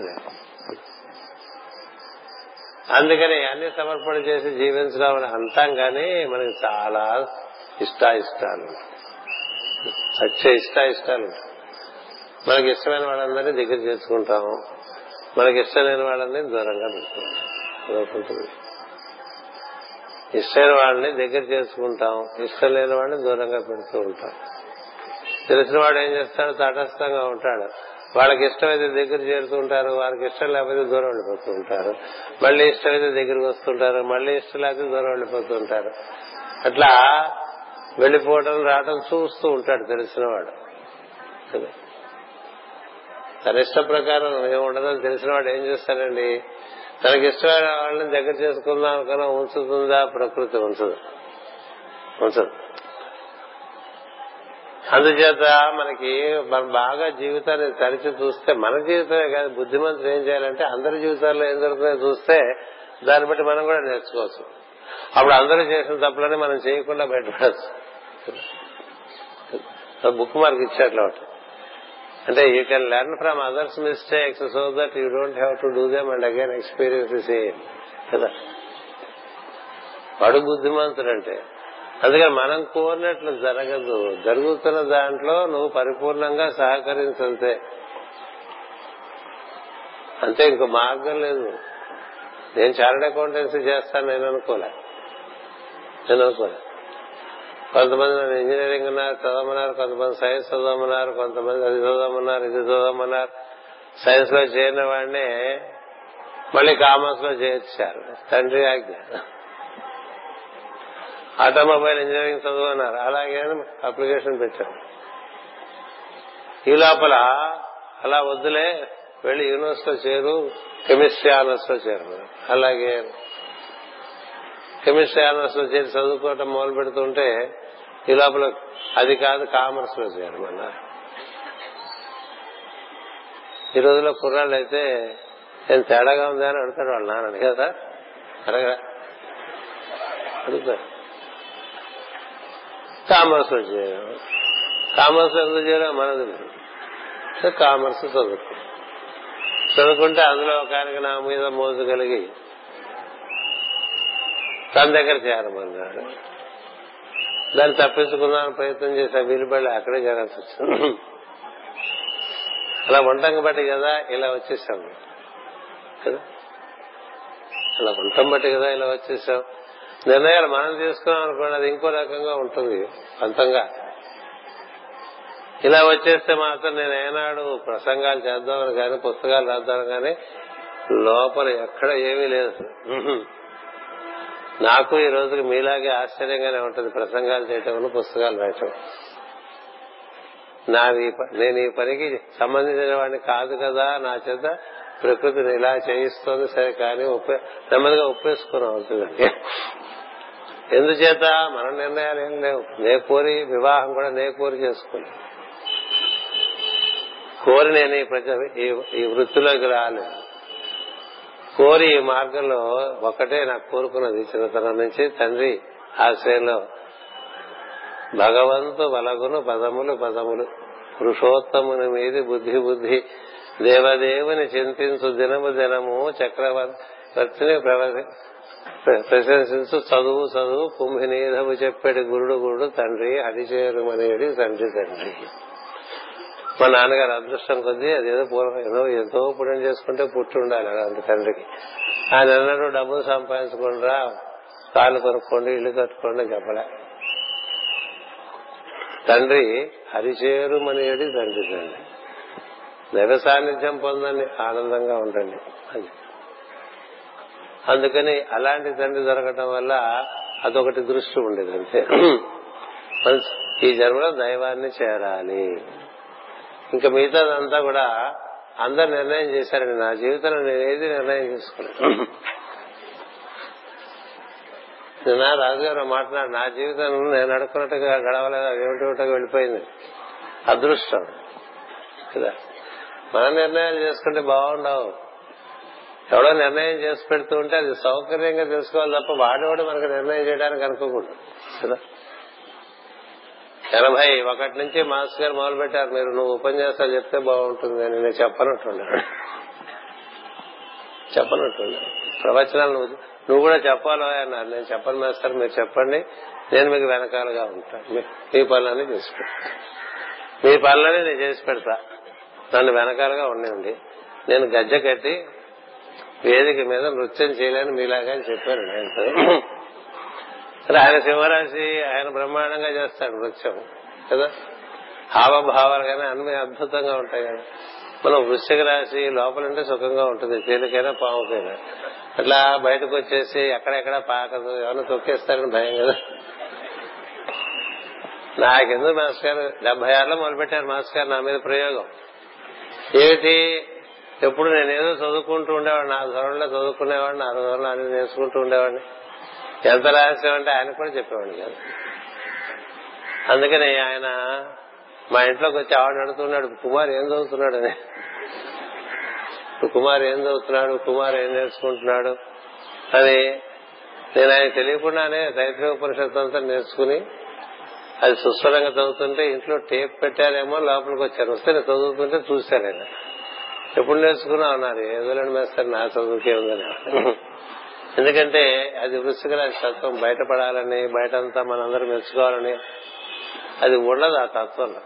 అందుకని అన్ని సమర్పణ చేసి జీవించడం అంటాం కానీ మనకి చాలా ఇష్టాయిష్టాలు. సత్య ఇష్టాయిష్టాలు. మనకి ఇష్టమైన వాళ్ళందరినీ దగ్గర చేసుకుంటాము మనకి ఇష్టం లేని వాళ్ళని దూరంగా పెట్టుకుంటాం ఇష్టమైన వాళ్ళని దగ్గర చేసుకుంటాం ఇష్టం లేని వాళ్ళని దూరంగా పెడుతూ ఉంటాం తెలిసిన వాడు ఏం చేస్తాడు? తటస్థంగా ఉంటాడు. వాళ్ళకి ఇష్టమైతే దగ్గర చేరుతూ ఉంటారు వారికి ఇష్టం లేకపోతే దూరం వెళ్ళిపోతూ ఉంటారు. మళ్ళీ ఇష్టమైతే దగ్గరికి వస్తుంటారు మళ్ళీ ఇష్టం లేకపోతే దూరం వెళ్ళిపోతూ ఉంటారు. అట్లా వెళ్ళిపోవడం రావడం చూస్తూ ఉంటాడు తెలిసిన వాడు. తన ఇష్ట ప్రకారం ఏముండదని తెలిసిన వాడు ఏం చేస్తాడండి? తనకి ఇష్టమైన వాళ్ళని దగ్గర చేసుకుందాం అనుకున్నా ఉంచుతుందా? ప్రకృతి ఉంచదు. ఉంచదు. అందుచేత మనకి మనం బాగా జీవితాన్ని తరిచి చూస్తే మన జీవితమే కాదు బుద్ధిమంతులు ఏం చేయాలంటే అందరి జీవితాల్లో ఏం జరుగుతుందో చూస్తే దాన్ని బట్టి మనం కూడా నేర్చుకోవచ్చు. అప్పుడు అందరూ చేసిన తప్పులని మనం చేయకుండా బయటపడచ్చు. బుక్ మార్క్ ఇచ్చేట్లు ఒకటి. అంటే you can learn from others mistakes so that you don't have to do them and again experience same కదా? వాడు బుద్ధిమంతుడు అంటే అందుకని మనం కోరినట్లు జరగదు. జరుగుతున్న దాంట్లో నువ్వు పరిపూర్ణంగా సహకరించంతే. అంతే ఇంకో మార్గం లేదు. నేను చార్టెడ్ అకౌంటెన్సీ చేస్తాను నేను అనుకోలే. నేను అనుకోలే. కొంతమంది నన్ను ఇంజనీరింగ్ ఉన్నారు చదవమన్నారు కొంతమంది సైన్స్ చదవమన్నారు కొంతమంది అది చదవమన్నారు ఇది చదవమన్నారు. సైన్స్లో చేరిన వాడినే మళ్ళీ కామర్స్లో చేర్చారు. తండ్రి ఆజ్ఞ. ఆటోమొబైల్ ఇంజనీరింగ్ చదువున్నారు అలాగే అప్లికేషన్ పెట్టాం ఈ లోపల అలా వద్దులే వెళ్ళి యూనివర్సిటీలో చేరు కెమిస్ట్రీ ఆనర్స్లో చేరు. అలాగే కెమిస్ట్రీ ఆనర్స్లో చేరి చదువుకోవటం మొదలు పెడుతుంటే ఈ లోపల అది కాదు కామర్స్లో చేరమన్నారు ఈ రోజుల్లో కుర్రాళ్ళు అయితే నేను తేడాగా ఉందా అని అడుగుతాడు వాళ్ళ నాన్నని కదా? అడగరా? అడుగుతారు. కామర్స్లో చేయడం కామర్స్ ఎందుకు చేయడం మనది కామర్స్ చదువుకో. చదువుకుంటే అందులో ఒక ఆయనకి నా మీద మోజు కలిగి తన దగ్గర చేరమన్నాడు దాన్ని తప్పించుకుందామని ప్రయత్నం చేసే వీలుబడి అక్కడే చేరాల్సి వచ్చింది. అలా వంటం బట్టి కదా ఇలా వచ్చేసాం కదా? అలా వంటం బట్టి కదా ఇలా వచ్చేసాం నిర్ణయాలు మనం తీసుకున్నాం అనుకోండి అది ఇంకో రకంగా ఉంటుంది అంతంగా. ఇలా వచ్చేస్తే మాత్రం నేను ఏనాడు ప్రసంగాలు చేద్దామని కానీ పుస్తకాలు రాద్దామని కానీ లోపల ఎక్కడ ఏమీ లేదు. నాకు ఈ రోజుకి మీలాగే ఆశ్చర్యంగానే ఉంటుంది ప్రసంగాలు చేయటం పుస్తకాలు రాయటం. నా నేను ఈ పనికి సంబంధించిన వాడిని కాదు కదా నా చేత ప్రకృతిని ఇలా చేయిస్తోంది సరే కానీ నెమ్మదిగా ఒప్పేసుకున్నాం అవుతుందండి ఎందుచేత మన నిర్ణయాలు ఏం లేవు. నే కోరి వివాహం కూడా నే కోరి చేసుకున్నాను కోరి నేను ఈ ప్రజ ఈ వృత్తిలోకి రాలేదు కోరి ఈ మార్గంలో ఒకటే నాకు కోరుకున్నది. చిన్నతనం నుంచి తండ్రి ఆశ్రయంలో భగవంతు వలగును పదములు పదములు. పురుషోత్తముని మీది బుద్ధి బుద్ధి. దేవదేవుని చింతించు దినము దినము చక్రవర్తిని ప్రశంసించు చదువు చదువు కుంభినీధము చెప్పాడు గురుడు గురుడు తండ్రి హరిచేరుమనేడు తండ్రి తండ్రి. మా నాన్నగారు అదృష్టం కొద్దీ అదేదో పూర్వం ఏదో ఎంతో పుణ్యం చేసుకుంటే పుట్టి ఉండాలి అంత తండ్రికి. ఆయన అన్నాడు డబ్బులు సంపాదించకుండా కాళ్ళు కొనుక్కోండి ఇల్లు కట్టుకోండి చెప్పలే. తండ్రి హరిచేరుమనేడు తండ్రి తండ్రి. దైవ సాన్నిధ్యం పొందండి ఆనందంగా ఉండండి. అని అందుకని అలాంటి తండ్రి దొరకటం వల్ల అదొకటి దృష్టి ఉండేది అంతే. ఈ జన్మలో దైవాన్ని చేరాలి. ఇంకా మిగతాదంతా కూడా అందరు నిర్ణయం చేశారండి. నా జీవితంలో నేను ఏది నిర్ణయం చేసుకోలేదు. నిన్న రాజుగారు మాట్లాడు నా జీవితం నేను అడుక్కున్నట్టుగా గడవలేదు ఏమిటోటగా వెళ్ళిపోయింది. అదృష్టం. కదా? మనం నిర్ణయాలు చేసుకుంటే బాగుండవు. ఎవడో నిర్ణయం చేసి పెడుతూ ఉంటే అది సౌకర్యంగా తెలుసుకోవాలి తప్ప వాడేవాడు మనకు నిర్ణయం చేయడానికి అనుకోకూడదు. కదా ఎనభై ఒకటి నుంచి మాస్టర్ గారు మొదలు పెట్టారు మీరు నువ్వు ఉపన్యాసాలు చెప్తే బాగుంటుంది అని నేను చెప్పనట్టున్నాను చెప్పనట్టున్నాను ప్రవచనాలు నువ్వు నువ్వు కూడా చెప్పాలో అన్నారు. నేను చెప్పను మాస్టర్ మీరు చెప్పండి. నేను మీకు వెనకాలగా ఉంటాను మీ పనులన్నీ చేసి పెడతా. మీ పనులన్నీ నేను చేసి పెడతా. నన్ను వెనకాలగా ఉండండి నేను గజ్జ కట్టి వేదిక మీద నృత్యం చేయలేని మీలాగా అని చెప్పారు ఆయనతో ఆయన సింహరాశి ఆయన బ్రహ్మాండంగా చేస్తాడు నృత్యం కదా? హావభావాలు కానీ అన్ని అద్భుతంగా ఉంటాయి కదా. మనం వృశ్చిక రాశి లోపలంటే సుఖంగా ఉంటుంది తేలికైనా పాముకైనా. అట్లా బయటకు వచ్చేసి ఎక్కడెక్కడ పాకదు ఎవరిని తొక్కేస్తారని భయం కదా. నాకెందుకు మాస్టర్ గారు? డెబ్బై ఆరులో మొదలుపెట్టారు మాస్టర్ గారు నా మీద ప్రయోగం. ఏమిటి? ఎప్పుడు నేనేదో చదువుకుంటూ ఉండేవాడిని నా ధోరణిలో చదువుకునేవాడిని నా ధోరణిలో అన్ని నేర్చుకుంటూ ఉండేవాడిని. ఎంత రహస్యం అంటే ఆయన కూడా చెప్పేవాడిని కాదు. అందుకని ఆయన మా ఇంట్లోకి వచ్చి ఆవిడ అడుగుతున్నాడు కుమార్ ఏం చదువుతున్నాడు? అని. కుమార్ ఏం చదువుతున్నాడు? కుమార్ ఏం నేర్చుకుంటున్నాడు? అని. నేను ఆయన తెలియకుండానే తైత్రీయ ఉపనిషత్తు అంతా నేర్చుకుని అది సుస్వరంగా చదువుతుంటే ఇంట్లో టేప్ పెట్టారేమో లోపలికి వచ్చారు. వస్తే నేను చదువుతుంటే చూశాను ఆయన. ఎప్పుడు నేర్చుకున్నా అన్నారు. ఏదోలేండి మేస్తారు నా చదువుకే ఉందని ఎందుకంటే అది వృత్తిగల తత్వం. బయటపడాలని బయటంతా మనందరం మెచ్చుకోవాలని అది ఉండదు ఆ తత్వంలో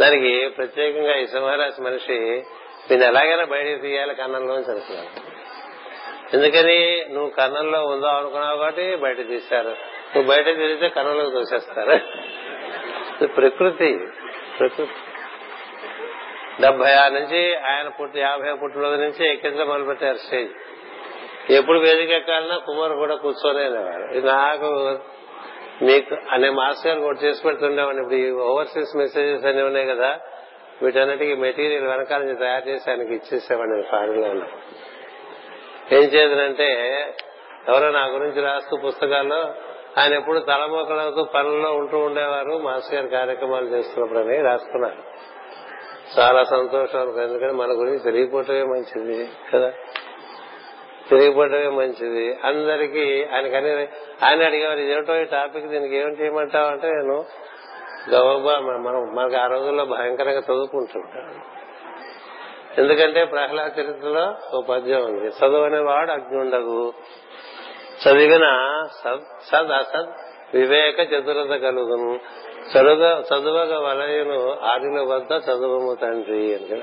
దానికి ప్రత్యేకంగా ఈ సింహరాశి మనిషి నేను ఎలాగైనా బయటకు తీయాలి కన్నంలోంచి అనుకున్నాను ఎందుకని? నువ్వు కన్నంలో ఉందో అనుకున్నావు కాబట్టి బయట తీశారు. నువ్వు బయట తిరిగితే కన్నంలోకి తోసేస్తారు. ప్రకృతి ప్రకృతి. డెబ్బై ఆరు నుంచి ఆయన పుట్టి యాభై పుట్టినరోజు నుంచి ఎక్కించడం మొదలు పెట్టారు స్టేజ్. ఎప్పుడు వేదిక ఎక్కాలన్నా కుమార్ కూడా కూర్చొని ఇది నాకు మీకు అనే మాస్టర్ గారు కూడా చేసి పెడుతుండేవాడిని. ఇప్పుడు ఈ ఓవర్సీస్ మెసేజెస్ అన్ని ఉన్నాయి కదా వీటన్నిటికీ మెటీరియల్ వెనకాల నుంచి తయారు చేసి ఆయనకి ఇచ్చేసేవాడిని ఫారెన్ ఏం చేదనంటే ఎవరో నా గురించి రాస్తూ పుస్తకాల్లో ఆయన ఎప్పుడు తలమోకలవుతూ పనుల్లో ఉంటూ ఉండేవారు. మాస్టర్ గారి కార్యక్రమాలు చేస్తున్నప్పుడని రాసుకున్నారు. చాలా సంతోషం ఎందుకంటే మన గురించి తెలియపోవటమే మంచిది కదా. తెలియపోవటమే మంచిది. అందరికీ ఆయనకని ఆయన అడిగేవారు ఏమిటో ఈ టాపిక్ దీనికి ఏం చేయమంటావు? అంటే నేను గౌరవ మనం మనకు ఆ రోజుల్లో భయంకరంగా చదువుకుంటుంటాను ఎందుకంటే ప్రహ్లాద చరిత్రలో ఓ పద్యం ఉంది అగ్ని ఉండదు చదివిన సద్ అసద్ వివేక చతురత కలుగును. చదువు చదువగ వలయును ఆరుల వద్ద చదువము తండ్రి అని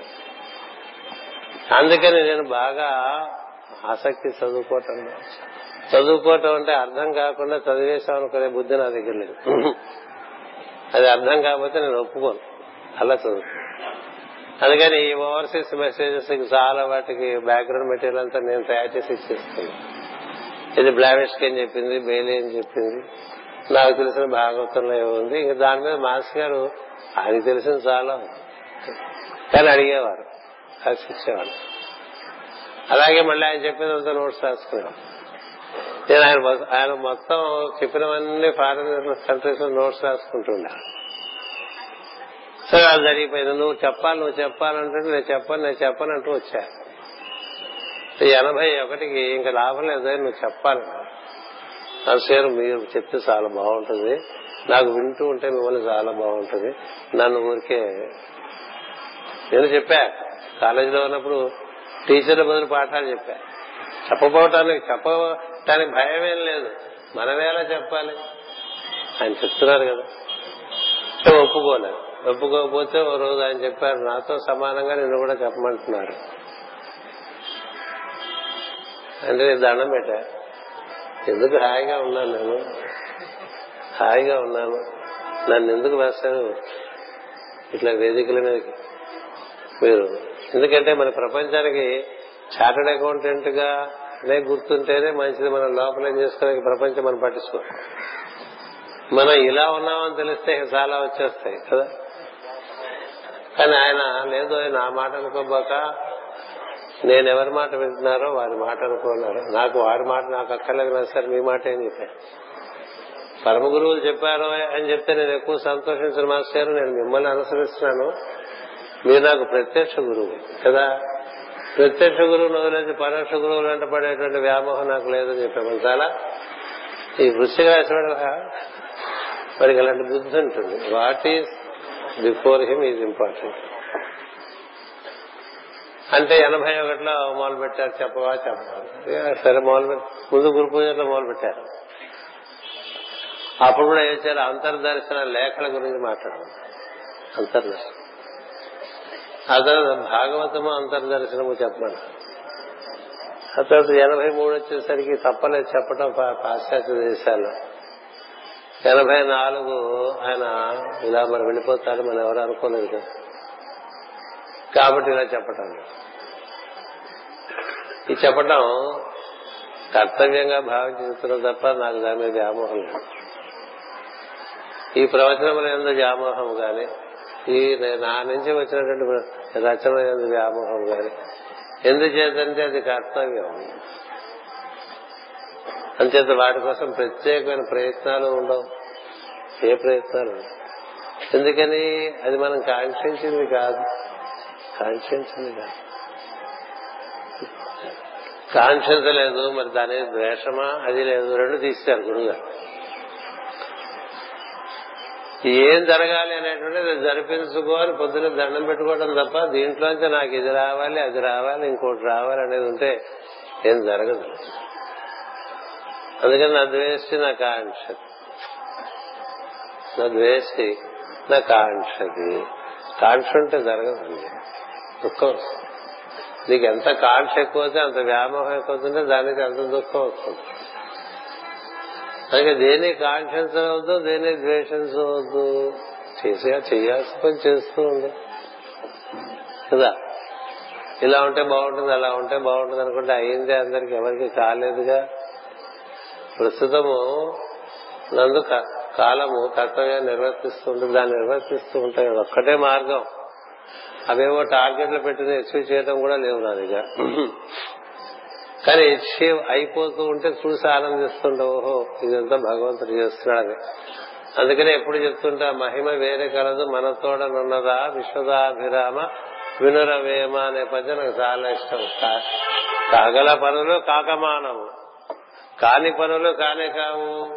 అందుకని నేను బాగా ఆసక్తి చదువుకోవటం చదువుకోవటం అంటే అర్థం కాకుండా చదివేశాం అనుకునే బుద్ధి నా దగ్గర లేదు. అది అర్థం కాకపోతే నేను ఒప్పుకోను. అలా చదువు. అందుకని ఈ ఓవర్సీస్ మెసేజెస్ చాలా వాటికి బ్యాక్గ్రౌండ్ మెటీరియల్ అంతా నేను తయారు చేసి ఇచ్చేస్తున్నాను ఇది బ్లావిష్కి అని చెప్పింది బెయిలీ అని చెప్పింది. నాకు తెలిసిన భాగవతంలో ఏముంది ఇంకా దాని మీద మాస్ గారు అది తెలిసిన చాలా కానీ అడిగేవారు రాసిచ్చేవారు అలాగే మళ్ళీ ఆయన చెప్పినంత నోట్స్ రాసుకునేవాడు నేను ఆయన ఆయన మొత్తం చెప్పినవన్నీ ఫారెన్ కంట్రీస్లో నోట్స్ రాసుకుంటుండే. సరే అది జరిగిపోయింది. నువ్వు చెప్పాలి నువ్వు చెప్పాలంటే నేను చెప్పను నేను చెప్పను అంటూ వచ్చాను ఎనభై ఒకటికి ఇంకా లాభం లేదు నువ్వు చెప్పాలి. నర్సేరు మీరు చెప్తే చాలా బాగుంటుంది. నాకు వింటూ ఉంటే మిమ్మల్ని చాలా బాగుంటుంది. నన్ను ఊరికే నేను చెప్పా కాలేజీలో ఉన్నప్పుడు టీచర్ల బదులు పాఠాలు చెప్పా. చెప్పబోటానికి చెప్పటానికి ఏం లేదు. మనమేలా చెప్పాలి? ఆయన చెప్తున్నారు కదా. ఒప్పుకోలేదు ఒప్పుకోకపోతే ఓ రోజు ఆయన చెప్పారు నాతో సమానంగా నిన్ను కూడా చెప్పమంటున్నారు. అంటే నేను దండం పెట్టా. ఎందుకు హాయిగా ఉన్నాను నేను? హాయిగా ఉన్నాను. నన్ను ఎందుకు వేస్తారు ఇట్లా వేదికల మీదకి. మీరు ఎందుకంటే మన ప్రపంచానికి చార్టెడ్ అకౌంటెంట్గా అనే గుర్తుంటేనే మంచిది. మనం లోపల ఏం చేసుకునే ప్రపంచం మనం పట్టించుకో. మనం ఇలా ఉన్నామని తెలిస్తే చాలా వచ్చేస్తాయి కదా. కానీ ఆయన లేదు నా మాట అనుకోబోక నేను ఎవరి మాట వింటున్నారో వారి మాట అనుకున్నారు. నాకు వారి మాట నాకు అక్కర్లేదు కదా సార్ మీ మాట ఏం చెప్పారు? పరమ గురువులు చెప్పారు అని చెప్తే నేను ఎక్కువ సంతోషించిన మాస్టర్ నేను మిమ్మల్ని అనుసరిస్తున్నాను. మీరు నాకు ప్రత్యక్ష గురువు కదా. ప్రత్యక్ష గురువును వదిలేసి పరోక్ష గురువులు వెంట పడేటువంటి వ్యామోహం నాకు లేదని చెప్పాము చాలా ఈ వృశ్చిక రాశి వాడికి అలాంటి బుద్ధి ఉంటుంది. What is before him is important అంటే ఎనభై ఒకటిలో మొదలు పెట్టారు చెప్పవా చెప్పవా. సరే మొదలు ముందు గురు పూజలో మొదలు పెట్టారు. అప్పుడు కూడా ఏం చేయాలి? అంతర్దర్శన లేఖల గురించి మాట్లాడడం అంతర్దర్శనం ఆ తర్వాత భాగవతము అంతర్దర్శనము చెప్పమని. ఆ తర్వాత ఎనభై మూడు వచ్చేసరికి తప్పలేదు చెప్పడం పాశ్చాత్య దేశాల్లో. ఎనభై నాలుగు ఆయన ఇలా మరి వెళ్ళిపోతాడు మనం ఎవరు అనుకోలేదు కాబట్టి ఇలా చెప్పటం ఇది చెప్పడం కర్తవ్యంగా భావించుతున్నారు తప్ప నాకు దాని మీద వ్యామోహం లేదు. ఈ ప్రవచనం ఎందు వ్యామోహం గాని ఈ నా నుంచి వచ్చినటువంటి రచన ఎందు వ్యామోహం గాని ఎందుచేతంటే అది కర్తవ్యం. అంచేత వాటి కోసం ప్రత్యేకమైన ప్రయత్నాలు ఉండవు. ఏ ప్రయత్నాలు? ఎందుకని? అది మనం కాంక్షించింది కాదు. కాంక్షించింది కాదు. కాన్షియన్స్ లేదు మరి దాని ద్వేషమా? అది లేదు. రెండు తీశారు గురుగారు ఏం జరగాలి అనేటువంటిది జరిపించుకో అని పొద్దున్న దండం పెట్టుకోవడం తప్ప దీంట్లోంచి నాకు ఇది రావాలి అది రావాలి ఇంకోటి రావాలి అనేది ఉంటే ఏం జరగదు. అందుకని నా ద్వేషి నా కాంక్షతి నా ద్వేషి నా కాంక్షతి కాంక్ష ఉంటే జరగదండి దుఃఖం నీకు ఎంత కాంక్ష ఎక్కువ అవుతే అంత వ్యామోహం ఎక్కువ అవుతుంటే దానికి అంత దుఃఖం వస్తుంది. అలాగే దేన్ని కాంక్షించవద్దు దేన్ని ద్వేషించవద్దు. చేసే చేయాల్సి పని చేస్తూ ఉంది కదా? ఇలా ఉంటే బాగుంటుంది అలా ఉంటే బాగుంటుంది అనుకుంటే అయిందే అందరికి ఎవరికి కాలేదుగా? ప్రస్తుతము నందు కాలము కర్తవ్యాన్ని నిర్వర్తిస్తూ ఉంటుంది దాన్ని నిర్వర్తిస్తూ ఉంటాయి ఒక్కటే మార్గం. అవేవో టార్గెట్లు పెట్టుకుని అచీవ్ చేయడం కూడా లేవు నా దగ్గర. కానీ అచీవ్ అయిపోతూ ఉంటే చూసి ఆనందిస్తుంటా ఓహో ఇదంతా భగవంతుడు చేస్తున్నాడని. అందుకనే ఎప్పుడు చెప్తుంటా మహిమ వేరే కలదు మన తోడనున్నదా విశ్వదాభిరామ వినురవేమ అనే పద్యం నాకు చాలా ఇష్టం. కాగల పనులు కాకమానము. కాని పనులు కానే కావు.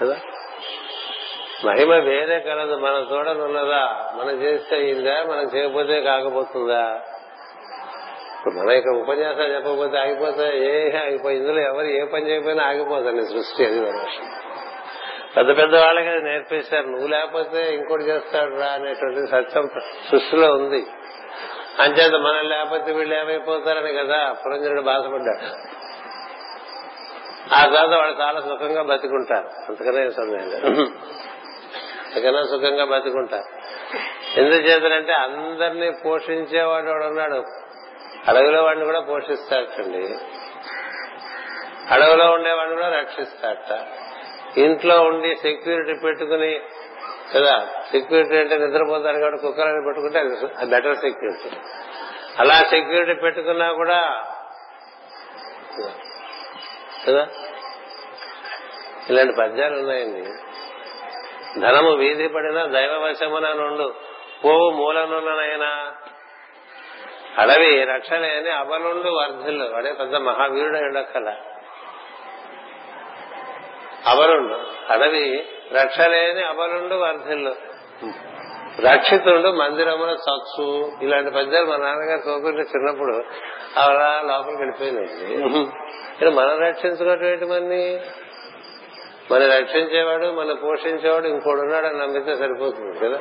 కదా? మహిమ వేరే కలదు. మన చూడనున్నదా మనం చేస్తే అయిందా? మనం చేయకపోతే కాకపోతుందా? మన యొక్క ఉపన్యాసాలు చెప్పకపోతే ఆగిపోతా ఏ ఆగిపోయి ఇందులో ఎవరు ఏ పని చేయకపోయినా ఆగిపోతాను సృష్టి. అది పెద్ద పెద్ద వాళ్ళకి అది నేర్పిస్తారు నువ్వు లేకపోతే ఇంకోటి చేస్తాడు రా అనేటువంటి సత్యం సృష్టిలో ఉంది. అంచేత మనం లేకపోతే వీళ్ళు ఏమైపోతారని కదా పురంజనుడు బాధపడ్డాడు. ఆ తర్వాత వాళ్ళు చాలా సుఖంగా బతికుంటారు. అంతకనే సందేహం లేదు. అంతకన్నా సుఖంగా బతుకుంటా. ఎందుచేతనంటే అందరినీ పోషించేవాడు వాడు ఉన్నాడు అడవిలో వాడిని కూడా పోషిస్తాడటండి అడవిలో ఉండేవాడిని కూడా రక్షిస్తాడట. ఇంట్లో ఉండి సెక్యూరిటీ పెట్టుకుని కదా సెక్యూరిటీ అంటే నిద్రపోతారు కాబట్టి కుక్కలని పెట్టుకుంటే అది బెటర్ సెక్యూరిటీ. అలా సెక్యూరిటీ పెట్టుకున్నా కూడా కదా ఇలాంటి పద్యాలు ఉన్నాయండి. ధనము వీధి పడిన దైవ వశమున నుండు పోవు మూలనున్ననైనా. అడవి రక్షలేని అబలుండు వర్ధిల్లు. వాడే పెద్ద మహావీరుడు ఉండక్కల అబలుండు అడవి రక్షలేని అబలుండు వర్ధిల్లు. రక్షితుడు మందిరమున సత్సు ఇలాంటి పద్యాలు మా నాన్నగారు చదువుకుంటే చిన్నప్పుడు అలా లోపలికి వెళ్ళిపోయినాయి. ఇక్కడ మనం రక్షించుకోవటం మన్ని మనం రక్షించేవాడు మనం పోషించేవాడు ఇంకోడు అని నమ్మితే సరిపోతుంది కదా?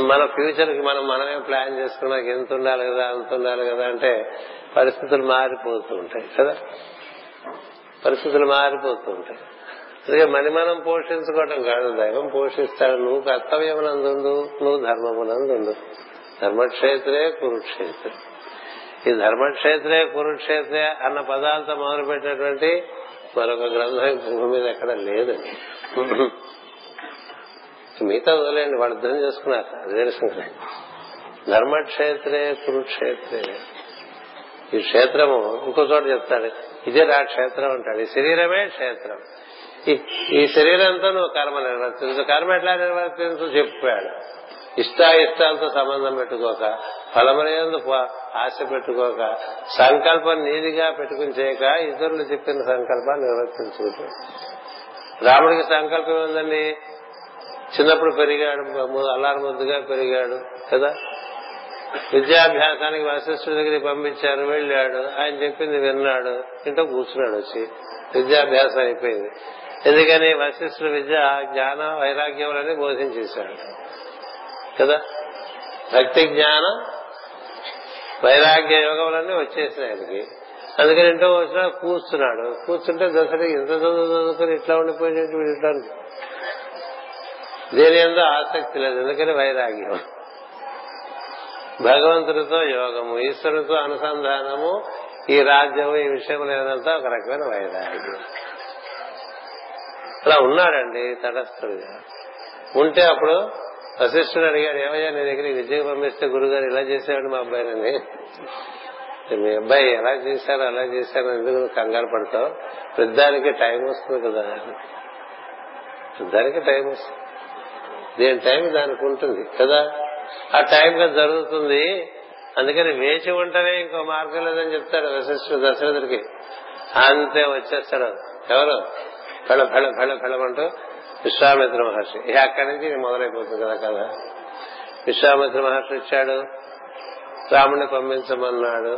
మన ఫ్యూచర్కి మనం మనమే ప్లాన్ చేసుకున్నాక ఎంత ఉండాలి కదా అంత ఉండాలి కదా అంటే పరిస్థితులు మారిపోతూ ఉంటాయి కదా? పరిస్థితులు మారిపోతూ ఉంటాయి. అందుకే మని మనం పోషించుకోవటం కాదు దైవం పోషిస్తాడు నువ్వు కర్తవ్యమునందు నువ్వు ధర్మమునందు ధర్మక్షేత్రే కురుక్షేత్రే. ఈ ధర్మక్షేత్రే కురుక్షేత్రే అన్న పదాలతో మొదలు పెట్టినటువంటి మరొక గ్రంథం భూమి మీద ఎక్కడ లేదు. మిగతా వదిలేండి వాళ్ళు అర్థం చేసుకున్నారు. అదే సంగతి. ధర్మక్షేత్రే కురుక్షేత్రే. ఈ క్షేత్రము ఇంకో చోట చెప్తాడు. ఇదే నా క్షేత్రం అంటాడు. ఈ శరీరమే క్షేత్రం. ఈ శరీరంతో నువ్వు కర్మ నిర్వర్తించు కర్మ ఎట్లా నిర్వర్తించు చెప్పాడు. ఇష్టాయిష్టాలతో సంబంధం పెట్టుకోక ఫలమనేందు ఆశ పెట్టుకోక సంకల్పం నీదిగా పెట్టుకుని చేయక ఇతరులు చెప్పిన సంకల్పాన్ని నిర్వర్తించుకుంటూ రాముడికి సంకల్పం ఏందండి చిన్నప్పుడు పెరిగాడు అల్లారు ముద్దుగా పెరిగాడు కదా? విద్యాభ్యాసానికి వశిష్ఠుడి దగ్గరికి పంపించారు వెళ్ళాడు. ఆయన చెప్పింది విన్నాడు. ఇంట్లో కూర్చున్నాడు వచ్చి. విద్యాభ్యాసం అయిపోయింది. ఎందుకని? వశిష్ఠుడు విద్య జ్ఞాన వైరాగ్యములని బోధించేశాడు. కదా? భక్తి జ్ఞానం వైరాగ్య యోగములన్నీ వచ్చేసినాయి ఆయనకి. అందుకని ఇంట్లో వచ్చినా కూర్చున్నాడు. కూర్చుంటే దసరా ఇంత చదువు చదువుకుని ఇట్లా ఉండిపోయినట్టు వీడటానికి దేని ఎందు ఆసక్తి లేదు. ఎందుకని వైరాగ్యం? భగవంతుడితో యోగము ఈశ్వరుడితో అనుసంధానము ఈ రాజ్యము ఈ విషయం లేదంతా ఒక రకమైన వైరాగ్యం. అలా ఉన్నాడండి తటస్థుడిగా. ఉంటే అప్పుడు వశిష్ఠుడు అడిగాడు ఏమయ్యా నీ దగ్గర విజయ పంపిస్తే గురుగారు ఇలా చేసేవాడు మా అబ్బాయినని. మీ అబ్బాయి ఎలా చేశారు అలా చేశారు ఎందుకు కంగారు పడతావు? పెద్దానికి టైం వస్తుంది కదా. పెద్దానికి టైం వస్తుంది. దేని టైం? దానికి ఉంటుంది కదా. ఆ టైంగా జరుగుతుంది. అందుకని వేచి ఉంటేనే ఇంకో మార్గం లేదని చెప్తాడు వశిష్ఠుడు దశరథుడికి. అంతే వచ్చేస్తాడు. ఎవరు? ఫెళ ఫెళ ఫెళ ఫెళమంటూ విశ్వామిత్ర మహర్షి. ఇక అక్కడి నుంచి మొదలైపోతుంది కదా కదా విశ్వామిత్ర మహర్షి ఇచ్చాడు రాముడిని పంపించమన్నాడు.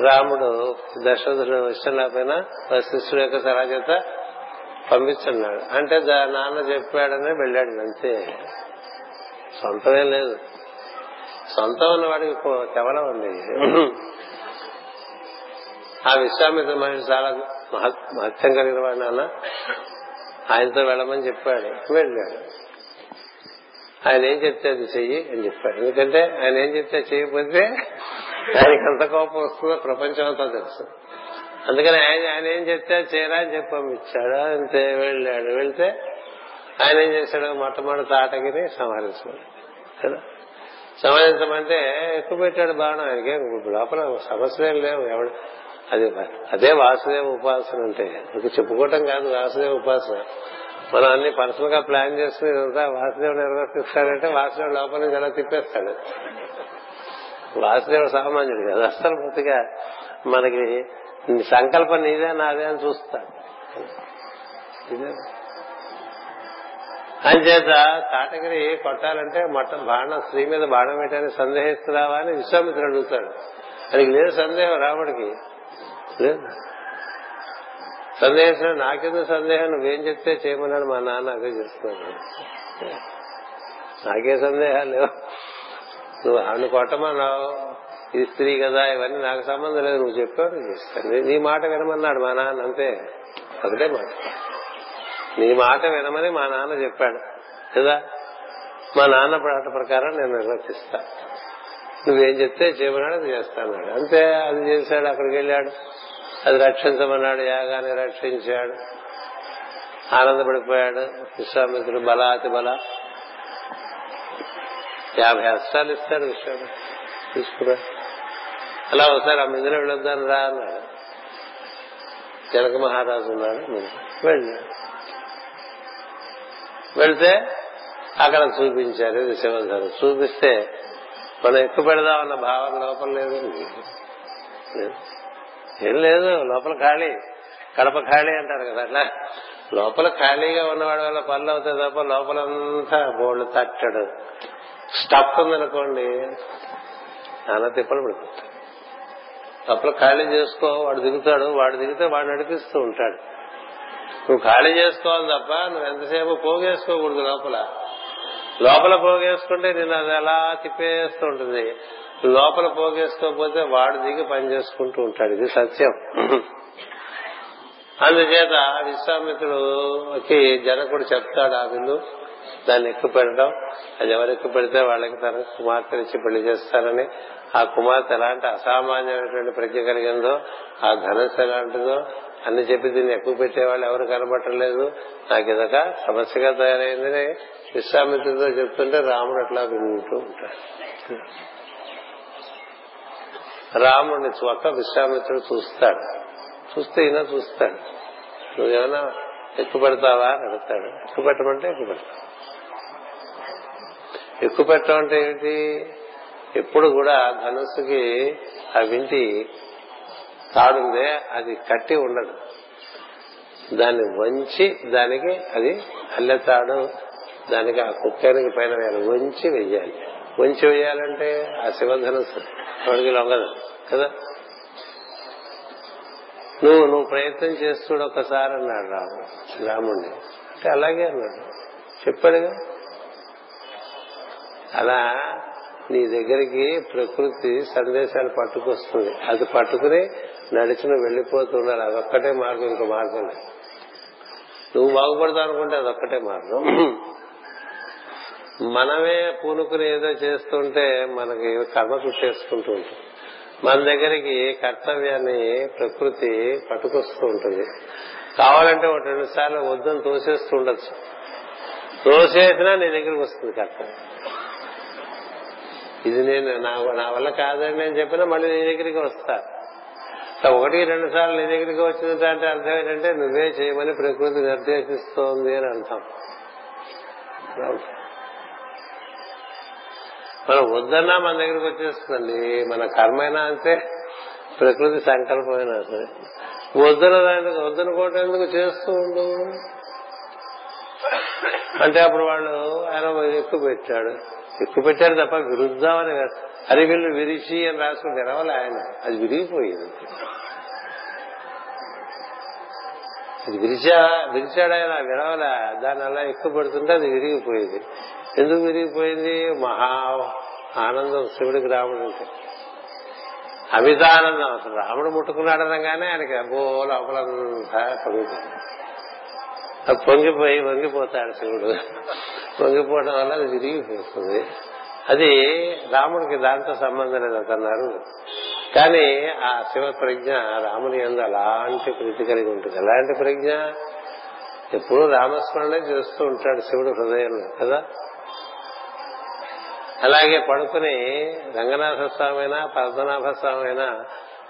రాముడు దశరథుడు ఇష్టం లేకపోయినా యొక్క సలహా చేత పంపించన్నాడు. అంటే దా- నాన్న చెప్పాడని వెళ్ళాడు అంతే. సొంతమే లేదు. సొంతం ఉన్నవాడికి కేవలం ఉంది. ఆ విశ్వామిత్ర మహర్షి చాలా మహత్- మహత్యం కలిగిన వాడు నాన్న. ఆయనతో వెళ్ళమని చెప్పాడు. వెళ్ళాడు. ఆయన ఏం చెప్తే అది చెయ్యి అని చెప్పాడు. ఎందుకంటే ఆయన ఏం చెప్తే చేయకపోతే ఆయనకి ఎంత కోపం వస్తుందో ప్రపంచం అంతా తెలుసు. అందుకని ఆయన ఆయన ఏం చెప్తే చేయరా అని చెప్పి పంపించాడు. అంతే వెళ్ళాడు. వెళ్తే ఆయన ఏం చేశాడు? మొట్టమొదటి తాటగిని సంహరించాడు కదా? సంహరించమంటే ఎక్కువ పెట్టాడు బాణం. ఆయనకి లోపల సమస్యలు లేవు. ఎవడు అది అదే వాసుదేవ ఉపాసన అంటే. మీకు చెప్పుకోవటం కాదు వాసుదేవ ఉపాసన. మనం అన్ని పర్సనల్గా ప్లాన్ చేసుకుని ఇదంతా వాసుదేవుడు నిర్వర్తిస్తాడంటే వాసుదేవుడు లోపల నుంచి ఎలా తిప్పేస్తాడు? వాసుదేవుడు సామాన్యుడు కదా. అసలు పూర్తిగా మనకి సంకల్పం నీదే నాదే అని చూస్తాడు అంచేత కాటగిరి కొట్టాలంటే మొట్ట బాణం స్త్రీ మీద బాణం పెట్టని సందేహిస్తున్నావా అని విశ్వామిత్రుడు అడుగుతాడు. అది లేదు సందేహం రాముడికి లేదు సందేహించిన నాకెందుకు సందేహం? నువ్వేం చెప్తే చేయమన్నాడు మా నాన్న అదే చేస్తున్నాడు నాకే సందేహాలు లేవు. నువ్వు ఆవిడ కొట్టమన్నావు. ఇది స్త్రీ కదా ఇవన్నీ నాకు సంబంధం లేదు. నువ్వు చెప్పావు చేస్తాను నీ- మాట వినమన్నాడు మా నాన్న అంతే. ఒకటే మాట. నీ మాట వినమని మా నాన్న చెప్పాడు. కదా? మా నాన్న పాట ప్రకారం నేను నిర్వర్తిస్తా. నువ్వేం చెప్తే చేయమన్నాడు అది చేస్తాడు అంతే అది చేశాడు అక్కడికి వెళ్ళాడు. అది రక్షించమన్నాడు యాగాన్ని రక్షించాడు. ఆనందపడిపోయాడు. విశ్వామిత్రుడు బలాతి బల. యాభై అష్టాలు ఇస్తాడు విశ్వామిత్రుడు. తీసుకురా అలా ఒకసారి ఆ మిందులో వెళ్ళొద్దాను రా అన్నాడు. జనక మహారాజు ఉన్నాడు వెళ్ళాడు. వెళ్తే అక్కడ చూపించారు ఇది శివధరు చూపిస్తే మనం ఎక్కువ పెడదామన్న భావన లోపల లేదు. లేదు. ఏం లేదు లోపల ఖాళీ. కడప ఖాళీ అంటారు కదా అట్లా. లోపల ఖాళీగా ఉన్నవాడి వల్ల పనులు అవుతాయి తప్ప లోపలంతా బోర్డు తట్టడు. స్టఫ్ ఉందనుకోండి చాలా తిప్పలు పడుతుంది లోపల ఖాళీ చేసుకో వాడు దిగుతాడు వాడు దిగితే వాడు నడిపిస్తూ ఉంటాడు. నువ్వు ఖాళీ చేసుకోవాలి తప్ప నువ్వు ఎంతసేపు పోగేసుకోకూడదు లోపల. లోపల పోగేసుకుంటే నేను అది అలా తిప్పేస్తూ ఉంటుంది. లోపల పోగేసుకోకపోతే వాడు దిగి పని చేసుకుంటూ ఉంటాడు. ఇది సత్యం. అందుచేత విశ్వామిత్రుడికి జనకుడు చెప్తాడు ఆ విందు. దాన్ని ఎక్కువ పెట్టడం అది ఎవరు పెడితే వాళ్ళకి తన కుమార్తెనిచ్చి పెళ్ళి చేస్తారని. ఆ కుమార్తె ఎలాంటి అసామాన్యమైనటువంటి ప్రజ్ఞ కలిగిందో ఆ ధనస్సు ఎలాంటిదో అన్ని చెప్పి దీన్ని ఎక్కువ పెట్టేవాళ్ళు ఎవరు కనబట్టలేదు నాకు ఇదొక సమస్యగా తయారైందని విశ్వామిత్రుడితో చెప్తుంటే రాముడు అట్లా వింటూ ఉంటాడు. రాముడిని ఒక్క విశ్వామిత్రుడు చూస్తాడు. చూస్తే ఈయన చూస్తాడు. నువ్వేమైనా ఎక్కువ పెడతావా అని అడుగుతాడు. ఎక్కుపెట్టమంటే పెట్టమంటే ఎక్కువ అంటే ఏంటి ఎప్పుడు కూడా ధనుస్సుకి ఆ వింటి తాడుందే అది కట్టి ఉండదు. దాన్ని వంచి దానికి అది అల్లె తాడు దానికి ఆ కుక్కానికి పైన వేయాలి. వంచి వెయ్యాలి. ఉంచి వెయ్యాలంటే ఆ శివధనుస్సు ఎవరికి లొంగదు. కదా? నువ్వు నువ్వు ప్రయత్నం చేస్తుడు ఒకసారి అన్నాడు రాము రాముడిని. అంటే అలాగే అన్నాడు. చెప్పాడుగా? అలా నీ దగ్గరికి ప్రకృతి సందేశాలు పట్టుకొస్తుంది. అది పట్టుకుని నడిచిన వెళ్ళిపోతున్నారు అదొక్కటే మార్గం ఇంకో మార్గం లేదు. నువ్వు బాగుపడతావు అనుకుంటే అదొక్కటే మార్గం. మనమే పూనుకుని ఏదో చేస్తుంటే మనకి కర్మ చేసుకుంటూ ఉంటుంది. మన దగ్గరికి కర్తవ్యాన్ని ప్రకృతి పట్టుకొస్తూ ఉంటుంది. కావాలంటే ఒక రెండు సార్లు వద్దని తోసేస్తూ ఉండొచ్చు. తోసేసినా నీ దగ్గరికి వస్తుంది కర్తవ్యం. ఇది నేను నా నా వల్ల కాదని నేను చెప్పినా మళ్ళీ నీ దగ్గరికి వస్తా. ఒకటి రెండు సార్లు నీ దగ్గరికి వచ్చిందంటే అంటే అర్థం ఏంటంటే నువ్వే చేయమని ప్రకృతి నిర్దేశిస్తోంది అని అర్థం. మనం వద్దన్నా మన దగ్గరకు వచ్చేస్తుందండి. మన కర్మైనా అంతే ప్రకృతి సంకల్పమైనా సరే. వద్దన దానికి వద్దనుకోవటం ఎందుకు చేస్తూ ఉండు? అంటే అప్పుడు వాళ్ళు ఆయన ఎక్కువ పెట్టాడు. ఎక్కువ పెట్టాడు తప్ప విరుద్దామని కాదు. అరివిల్లు విరిచి అని రాసుకుని తెరవాలి ఆయన. అది విరిగిపోయింది అది విరిచా విరిచాడు ఆయన విరవలే. దాని అలా ఎక్కువ పడుతుంటే అది విరిగిపోయేది. ఎందుకు విరిగిపోయింది? మహా ఆనందం. శివుడికి రాముడు అంటే. అమితానందం అసలు. రాముడు ముట్టుకున్నాడు అనగానే ఆయనకి అబ్బో లోపలంతా పొంగిపోయింది పొంగిపోయి వంగిపోతాడు శివుడు. వంగిపోవడం వల్ల అది విరిగిపోతుంది. అది రాముడికి దాంతో సంబంధం లేదు కానీ ఆ శివ ప్రజ్ఞ రాముని ఎందు అలాంటి ప్రీతి కలిగి ఉంటుంది. ఎలాంటి ప్రజ్ఞ? ఎప్పుడూ రామస్మరణే చేస్తూ ఉంటాడు శివుడు హృదయంలో కదా? అలాగే పడుకుని రంగనాథ స్వామి అయినా పద్మనాభ స్వామి అయినా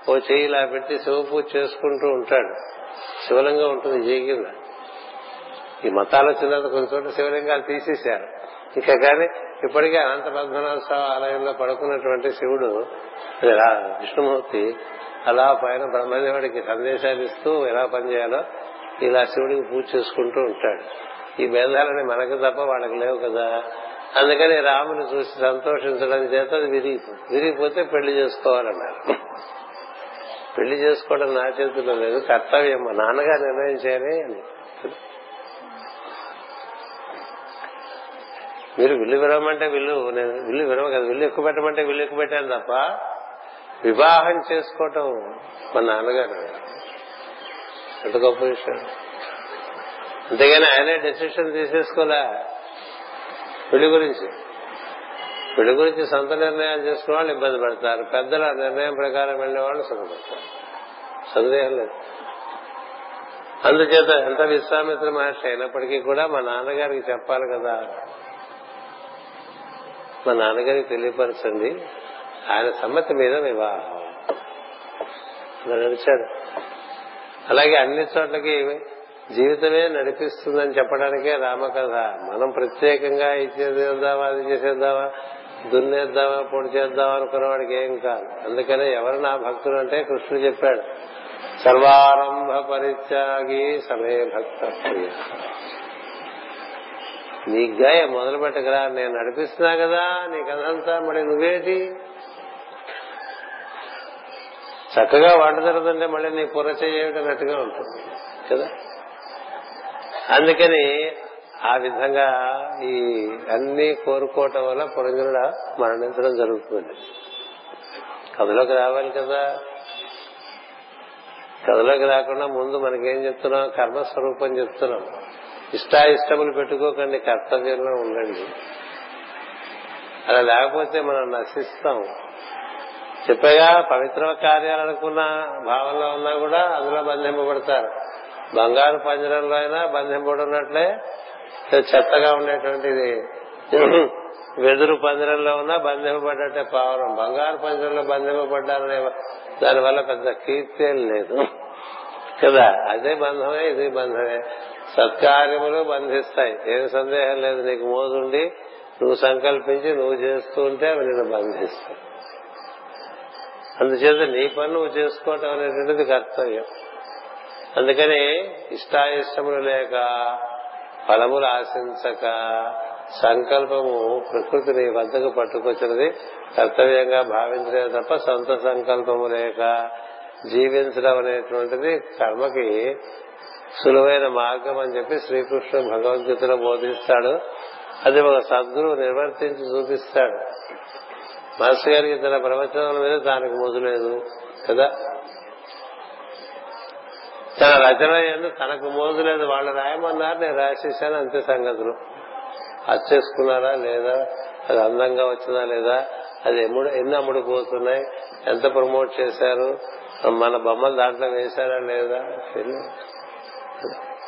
ఓ చెయ్యి ఇలా పెట్టి శివ పూజ చేసుకుంటూ ఉంటాడు. శివలింగం ఉంటుంది చేయి కింద. ఈ మతాలు వచ్చినంత కొన్ని చోట్ల శివలింగాలు తీసేశారు. ఇంకా కానీ ఇప్పటికే అనంత పద్మనాభ స్వామి ఆలయంలో పడుకున్నటువంటి శివుడు అది విష్ణుమూర్తి అలా పైన బ్రహ్మదేవుడికి సందేశాలు ఇస్తూ ఎలా పనిచేయాలో ఇలా శివుడికి పూజ చేసుకుంటూ ఉంటాడు. ఈ భేదాలని మనకు తప్ప వాళ్ళకి లేవు కదా. అందుకని రాముని చూసి సంతోషించడం చేత అది విరిగిపోతుంది. విరిగిపోతే పెళ్ళి చేసుకోవాలన్నారు. పెళ్ళి చేసుకోవడం నా చేతిలో లేదు కర్తవ్యం మా నాన్నగారు నిర్ణయించారే అని. మీరు విల్లు విరవమంటే విల్లు నేను విల్లు విరవ కదా విల్లు ఎక్కువ పెట్టమంటే విల్లు ఎక్కువ పెట్టాను తప్ప వివాహం చేసుకోవటం మా నాన్నగారు. ఎంత గొప్ప విషయం. అంతేగాని ఆయనే డెసిషన్ తీసేసుకోలే. పెళ్ళి గురించి. పెళ్ళి గురించి సొంత నిర్ణయాలు చేసుకునే వాళ్ళు ఇబ్బంది పడతారు. పెద్దల నిర్ణయం ప్రకారం వెళ్ళే వాళ్ళు సుఖపడతారు. సందేహం లేదు. అందుచేత ఎంత విశ్వామిత్ర మహర్షి అయినప్పటికీ కూడా మా నాన్నగారికి చెప్పాలి కదా. మా నాన్నగారికి తెలియపరచండి. ఆయన సమ్మతి మీద వివాహం. నడిచాడు. అలాగే అన్ని చోట్లకి జీవితమే నడిపిస్తుందని చెప్పడానికే రామకథ. మనం ప్రత్యేకంగా ఇది అది చేసేద్దామా దున్నేద్దామా పొడి చేద్దామా అనుకున్న వాడికి ఏం కాదు. అందుకనే ఎవరు నా భక్తులు అంటే కృష్ణుడు చెప్పాడు సర్వారంభ పరిత్యాగి సమే భక్త నీ గాయ మొదలు పెట్టకరా నేను నడిపిస్తున్నా కదా నీ కథంతా మరి నువ్వేటి? చక్కగా వంట జరుగుతుంటే మళ్ళీ నీ పుర చేయటన్నట్టుగా ఉంటుంది కదా? అందుకని ఆ విధంగా ఈ అన్ని కోరుకోవటం వల్ల పురంజనుడు మరణించడం జరుగుతుంది. కథలోకి రావాలి కదా. కథలోకి రాకుండా ముందు మనకేం చెప్తున్నాం? కర్మస్వరూపం చెప్తున్నాం. ఇష్టాయిష్టములు పెట్టుకోకండి కర్తవ్యంలో ఉండండి. అలా లేకపోతే మనం నశిస్తాం. చెప్పగా పవిత్ర కార్యాలు అనుకున్న భావంలో ఉన్నా కూడా అందులో బంధింపబడతారు. బంగారు పంజరంలో అయినా బంధింపబడినట్లే చెత్తగా ఉండేటువంటిది వెదురు పంజరంలో ఉన్నా బంధింపబడ్డట్టే పావనం బంగారు పంజరంలో బంధింపబడ్డారనే దానివల్ల పెద్ద కీర్తి లేదు. కదా? అదే బంధమే ఇది బంధమే. సత్కార్యములు బంధిస్తాయి. ఏం సందేహం లేదు. నీకు మోదుండి నువ్వు సంకల్పించి నువ్వు చేస్తూ ఉంటే అవి నేను బంధిస్తాయి. అందుచేత నీ పని నువ్వు చేసుకోవటం అనేటువంటిది కర్తవ్యం. అందుకని ఇష్టాయిష్టములు లేక ఫలములు ఆశించక సంకల్పము ప్రకృతిని వద్దకు పట్టుకొచ్చినది కర్తవ్యంగా భావించలే తప్ప సొంత సంకల్పము లేక జీవించడం అనేటువంటిది కర్మకి సులువైన మార్గం అని చెప్పి శ్రీకృష్ణుడు భగవద్గీతలో బోధిస్తాడు. అది ఒక సద్గురువు నిర్వర్తించి చూపిస్తాడు. మాస్టర్ గారికి తన ప్రవచనాల మీద దానికి మొదలేదు కదా? తన రచన ఎందు తనకు మోజు లేదు. వాళ్ళు రాయమన్నారు నేను రాసేసాను అంతే సంగతులు. అది చేసుకున్నారా లేదా? అది అందంగా వచ్చిందా లేదా? అది ఎమ్ముడు ఎన్ని అమ్ముడు పోతున్నాయి? ఎంత ప్రమోట్ చేశారు? మన బొమ్మలు దాంట్లో వేశారా లేదా?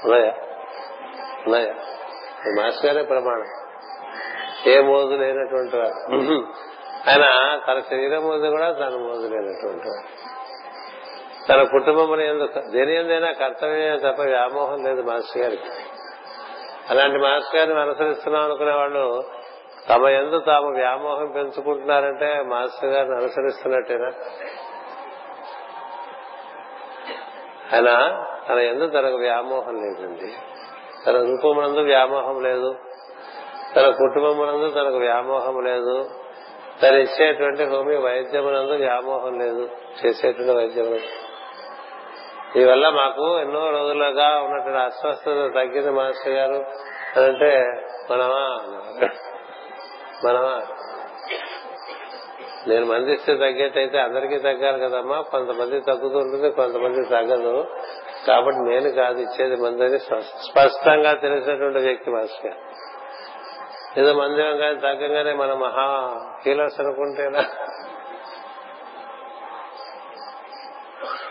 ఉన్నాయా? ఉన్నాయా? మాస్టర్ గారే ప్రమాణం. ఏ మోజు లేనటువంటి వారు ఆయన తన శరీరం మోజు కూడా తన మోజు లేనటువంటి వారు తన కుటుంబం దేని ఎందైనా కర్తవ్యమే తప్ప వ్యామోహం లేదు మాస్టర్ గారికి. అలాంటి మాస్టర్ గారిని అనుసరిస్తున్నాం అనుకునే వాళ్ళు తమ ఎందు తాము వ్యామోహం పెంచుకుంటున్నారంటే మాస్టర్ గారిని అనుసరిస్తున్నట్టేనా? ఆయన తన ఎందు తనకు వ్యామోహం లేదండి. తన రూపమునందు వ్యామోహం లేదు. తన కుటుంబమునందు తనకు వ్యామోహం లేదు. తను ఇచ్చేటువంటి హోమి వైద్యమునందు వ్యామోహం లేదు. చేసేటువంటి వైద్యం దీనివల్ల మాకు ఎన్నో రోజులుగా ఉన్నటువంటి అస్వస్థత తగ్గింది మాస్టర్ గారు. అంటే మనమా? మనమా? నేను మందిస్తే తగ్గేటైతే అందరికీ తగ్గాలి కదమ్మా. కొంతమంది తగ్గుతుంటుంది కొంతమంది తగ్గదు. కాబట్టి నేను కాదు ఇచ్చేది మందని స్పష్టంగా తెలిసినటువంటి వ్యక్తి మాస్టర్ గారు. ఏదో మందిరం కానీ తగ్గంగానే మన మహా హీలర్స్ అనుకుంటేనా?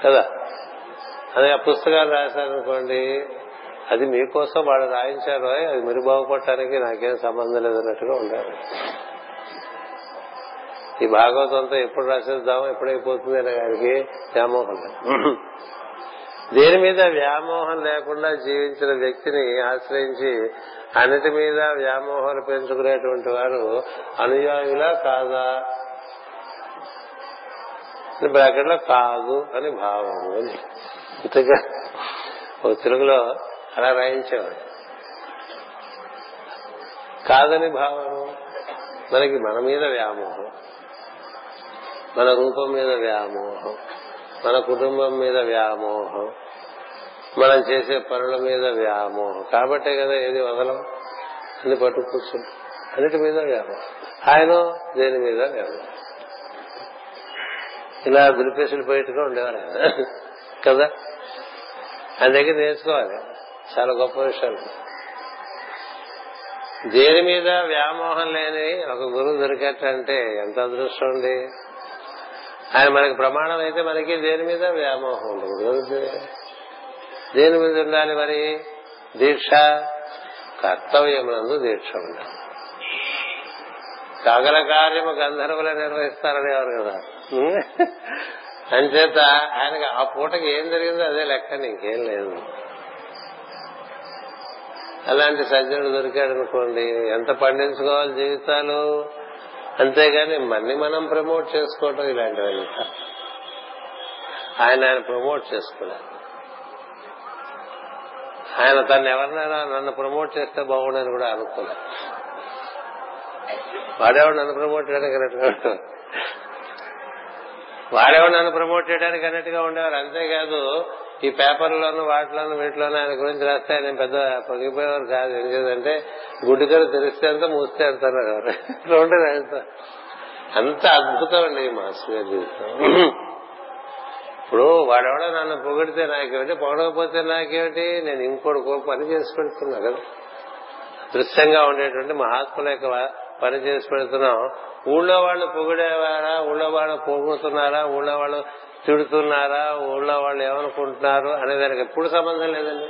కదా? అదే ఆ పుస్తకాలు రాశారనుకోండి అది మీకోసం వాళ్ళు రాయించారు అది మీరు బాగుపడటానికి నాకేం సంబంధం లేదన్నట్టుగా ఉండాలి ఈ భాగవతంతో ఎప్పుడు రాసేద్దాం ఎప్పుడైపోతుంది అనే గారికి వ్యామోహం దేని మీద వ్యామోహం లేకుండా జీవించిన వ్యక్తిని ఆశ్రయించి అన్నిటి మీద వ్యామోహాలు పెంచుకునేటువంటి వారు అనుయాయులా కాదా? బ్రాకెట్లో కాదు అని భావము అని. అంతేగా ఓ తెలుగులో అలా రాయించేవాడు కాదని భావము మనకి మన మీద వ్యామోహం మన రూపం మీద వ్యామోహం మన కుటుంబం మీద వ్యామోహం మనం చేసే పనుల మీద వ్యామోహం. కాబట్టే కదా ఏది వదలం? అని పట్టు కూర్చుంటాం అన్నిటి మీద వ్యామోహం. ఆయన దేని మీద వ్యామోహం? ఇలా దులిపేసులు పోయేట్టుగా ఉండేవారు కదా? ఆయన దగ్గర నేర్చుకోవాలి. చాలా గొప్ప విషయాలు. దేని మీద వ్యామోహం లేని ఒక గురువు దొరికేటంటే ఎంత అదృష్టం ఉంది ఆయన మనకి ప్రమాణం అయితే మనకి దేని మీద వ్యామోహం ఉండదు. దేని మీద ఉండాలి మరి? దీక్ష కర్తవ్యమునందు దీక్ష ఉండాలి. సగల కార్యము గంధర్వులు నిర్వహిస్తారనేవారు కదా. అంచేత ఆయనకి ఆ పూటకి ఏం జరిగిందో అదే లెక్క ఇంకేం లేదు. అలాంటి సజ్జనుడు దొరికాడు అనుకోండి ఎంత పండించుకోవాలి జీవితాలు? అంతేగాని మన్ని మనం ప్రమోట్ చేసుకోవటం ఇలాంటివన్నీ ఆయన ఆయన ప్రమోట్ చేసుకున్నారు ఆయన తను ఎవరినైనా నన్ను ప్రమోట్ చేస్తే బాగుండని కూడా అనుకున్నారు వాడేవాడు నన్ను ప్రమోట్ చేయడానికి వాడేవాడు నన్ను ప్రమోట్ చేయడానికి అన్నట్టుగా ఉండేవారు. అంతేకాదు ఈ పేపర్లోను వాటిలోను వీటిలోనూ ఆయన గురించి రాస్తే ఆయన పెద్ద పొగిపోయేవారు కాదు. ఏం చేదంటే గుడ్డికలు తెరిస్తే అంత మూస్తే అంటారు. ఇట్లా రాస్తా అంత అద్భుతం అండి మాస్టర్ గారి జీవితం. ఇప్పుడు వాడెవడో నన్ను పొగిడితే నాకేమిటి పొగడకపోతే నాకేమిటి నేను ఇంకోటి పని చేసుకుంటున్నా కదా. దృశ్యంగా ఉండేటువంటి మహాత్ముల యొక్క పని చేసి పెడుతున్నాం. ఊళ్ళో వాళ్ళు పొగిడేవారా? ఊళ్ళో వాళ్ళు పొగుతున్నారా ఊళ్ళో వాళ్ళు తిడుతున్నారా? ఊళ్ళో వాళ్ళు ఏమనుకుంటున్నారు అనే దానికి ఎప్పుడు సంబంధం లేదండి.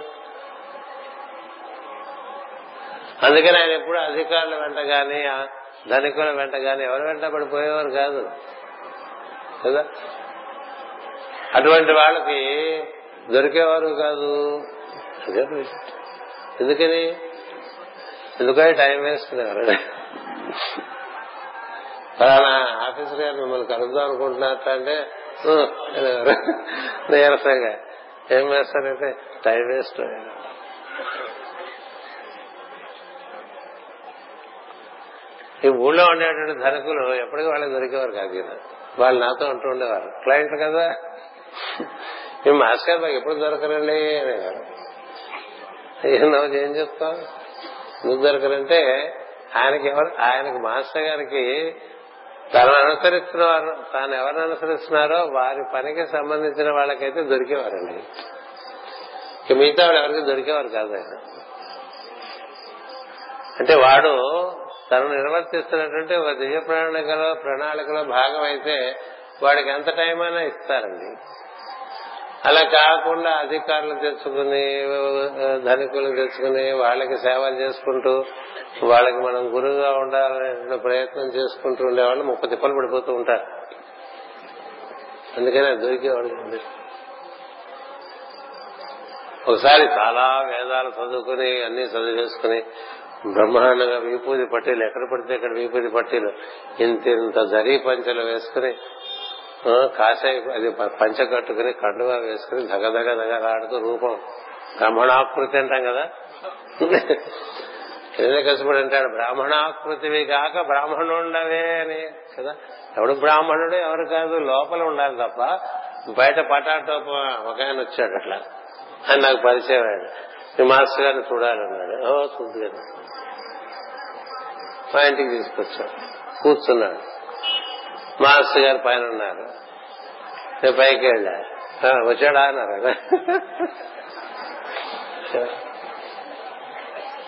అందుకని ఆయన ఎప్పుడు అధికారుల వెంట గాని ధనికుల వెంట గాని ఎవరి వెంట పడిపోయేవారు కాదు. కదా? అటువంటి వాళ్ళకి దొరికేవారు కాదు. ఎందుకని? ఎందుకని టైం వేస్తున్నారు ఫలానా ఆఫీసర్ గారు మిమ్మల్ని కలుద్దాం అనుకుంటున్నట్టు అంటే నీరసంగా. ఏం వేస్తారంటే టైం వేస్ట్. ఈ ఊళ్ళో ఉండేటువంటి ధనకులు ఎప్పటికీ వాళ్ళకి దొరికేవారు కాదు ఈయన. వాళ్ళు నాతో అంటూ ఉండేవారు. క్లయింట్ కదా. మీ మాస్టర్ గారు మాకు ఎప్పుడు దొరకరండి? అనేవారు. నవ్వు ఏం చెప్తావు? ఎందుకు దొరకరంటే ఆయనకి ఎవరు ఆయనకి మాస్టర్ గారికి తను అనుసరిస్తున్నవారు తాను ఎవరిని అనుసరిస్తున్నారో వారి పనికి సంబంధించిన వాళ్ళకైతే దొరికేవారండి. ఇక మిగతా వాళ్ళు ఎవరికి దొరికేవారు కాదు ఆయన. అంటే వాడు తను నిర్వర్తిస్తున్నటువంటి ఒక దివ్య ప్రణాళికలో ప్రణాళికలో భాగం అయితే వాడికి ఎంత టైం అయినా ఇస్తారండి. అలా కాకుండా అధికారులు తెచ్చుకుని ధనికులు తెచ్చుకుని వాళ్ళకి సేవలు చేసుకుంటూ వాళ్ళకి మనం గురువుగా ఉండాలనే ప్రయత్నం చేసుకుంటూ ఉండేవాళ్ళు ముప్పై తిప్పలు పడిపోతూ ఉంటారు. అందుకనే దొరికేవాళ్ళు ఒకసారి చాలా వేదాలు చదువుకుని అన్ని చదివేసుకుని బ్రహ్మాండంగా వీపూది పట్టీలు ఎక్కడ పడితే ఇక్కడ వీపూది పట్టీలు ఇంత ఇంత జరీ పంచలు వేసుకుని కాషాయ అది పంచ కట్టుకుని కండువా వేసుకుని దగదగ దగలాడుతూ రూపం. బ్రహ్మణాకృతి అంటాం కదా? కసిపడి అంటాడు బ్రాహ్మణాకృతివి కాక బ్రాహ్మణుండవే అని కదా? ఎవడు బ్రాహ్మణుడు ఎవరు కాదు లోపల ఉండాలి తప్ప బయట పటాటోప ఒక ఆయన వచ్చాడు అట్లా. అని నాకు పరిచయం అయ్యాడు మీ మాస్టర్ గారిని చూడాలన్నాడు ఓ చూద్దాను మా ఇంటికి తీసుకొచ్చాడు. కూర్చున్నాడు. మాస్టర్ గారు పైన ఉన్నారు. నేను పైకి వెళ్ళా వచ్చాడా అన్నారు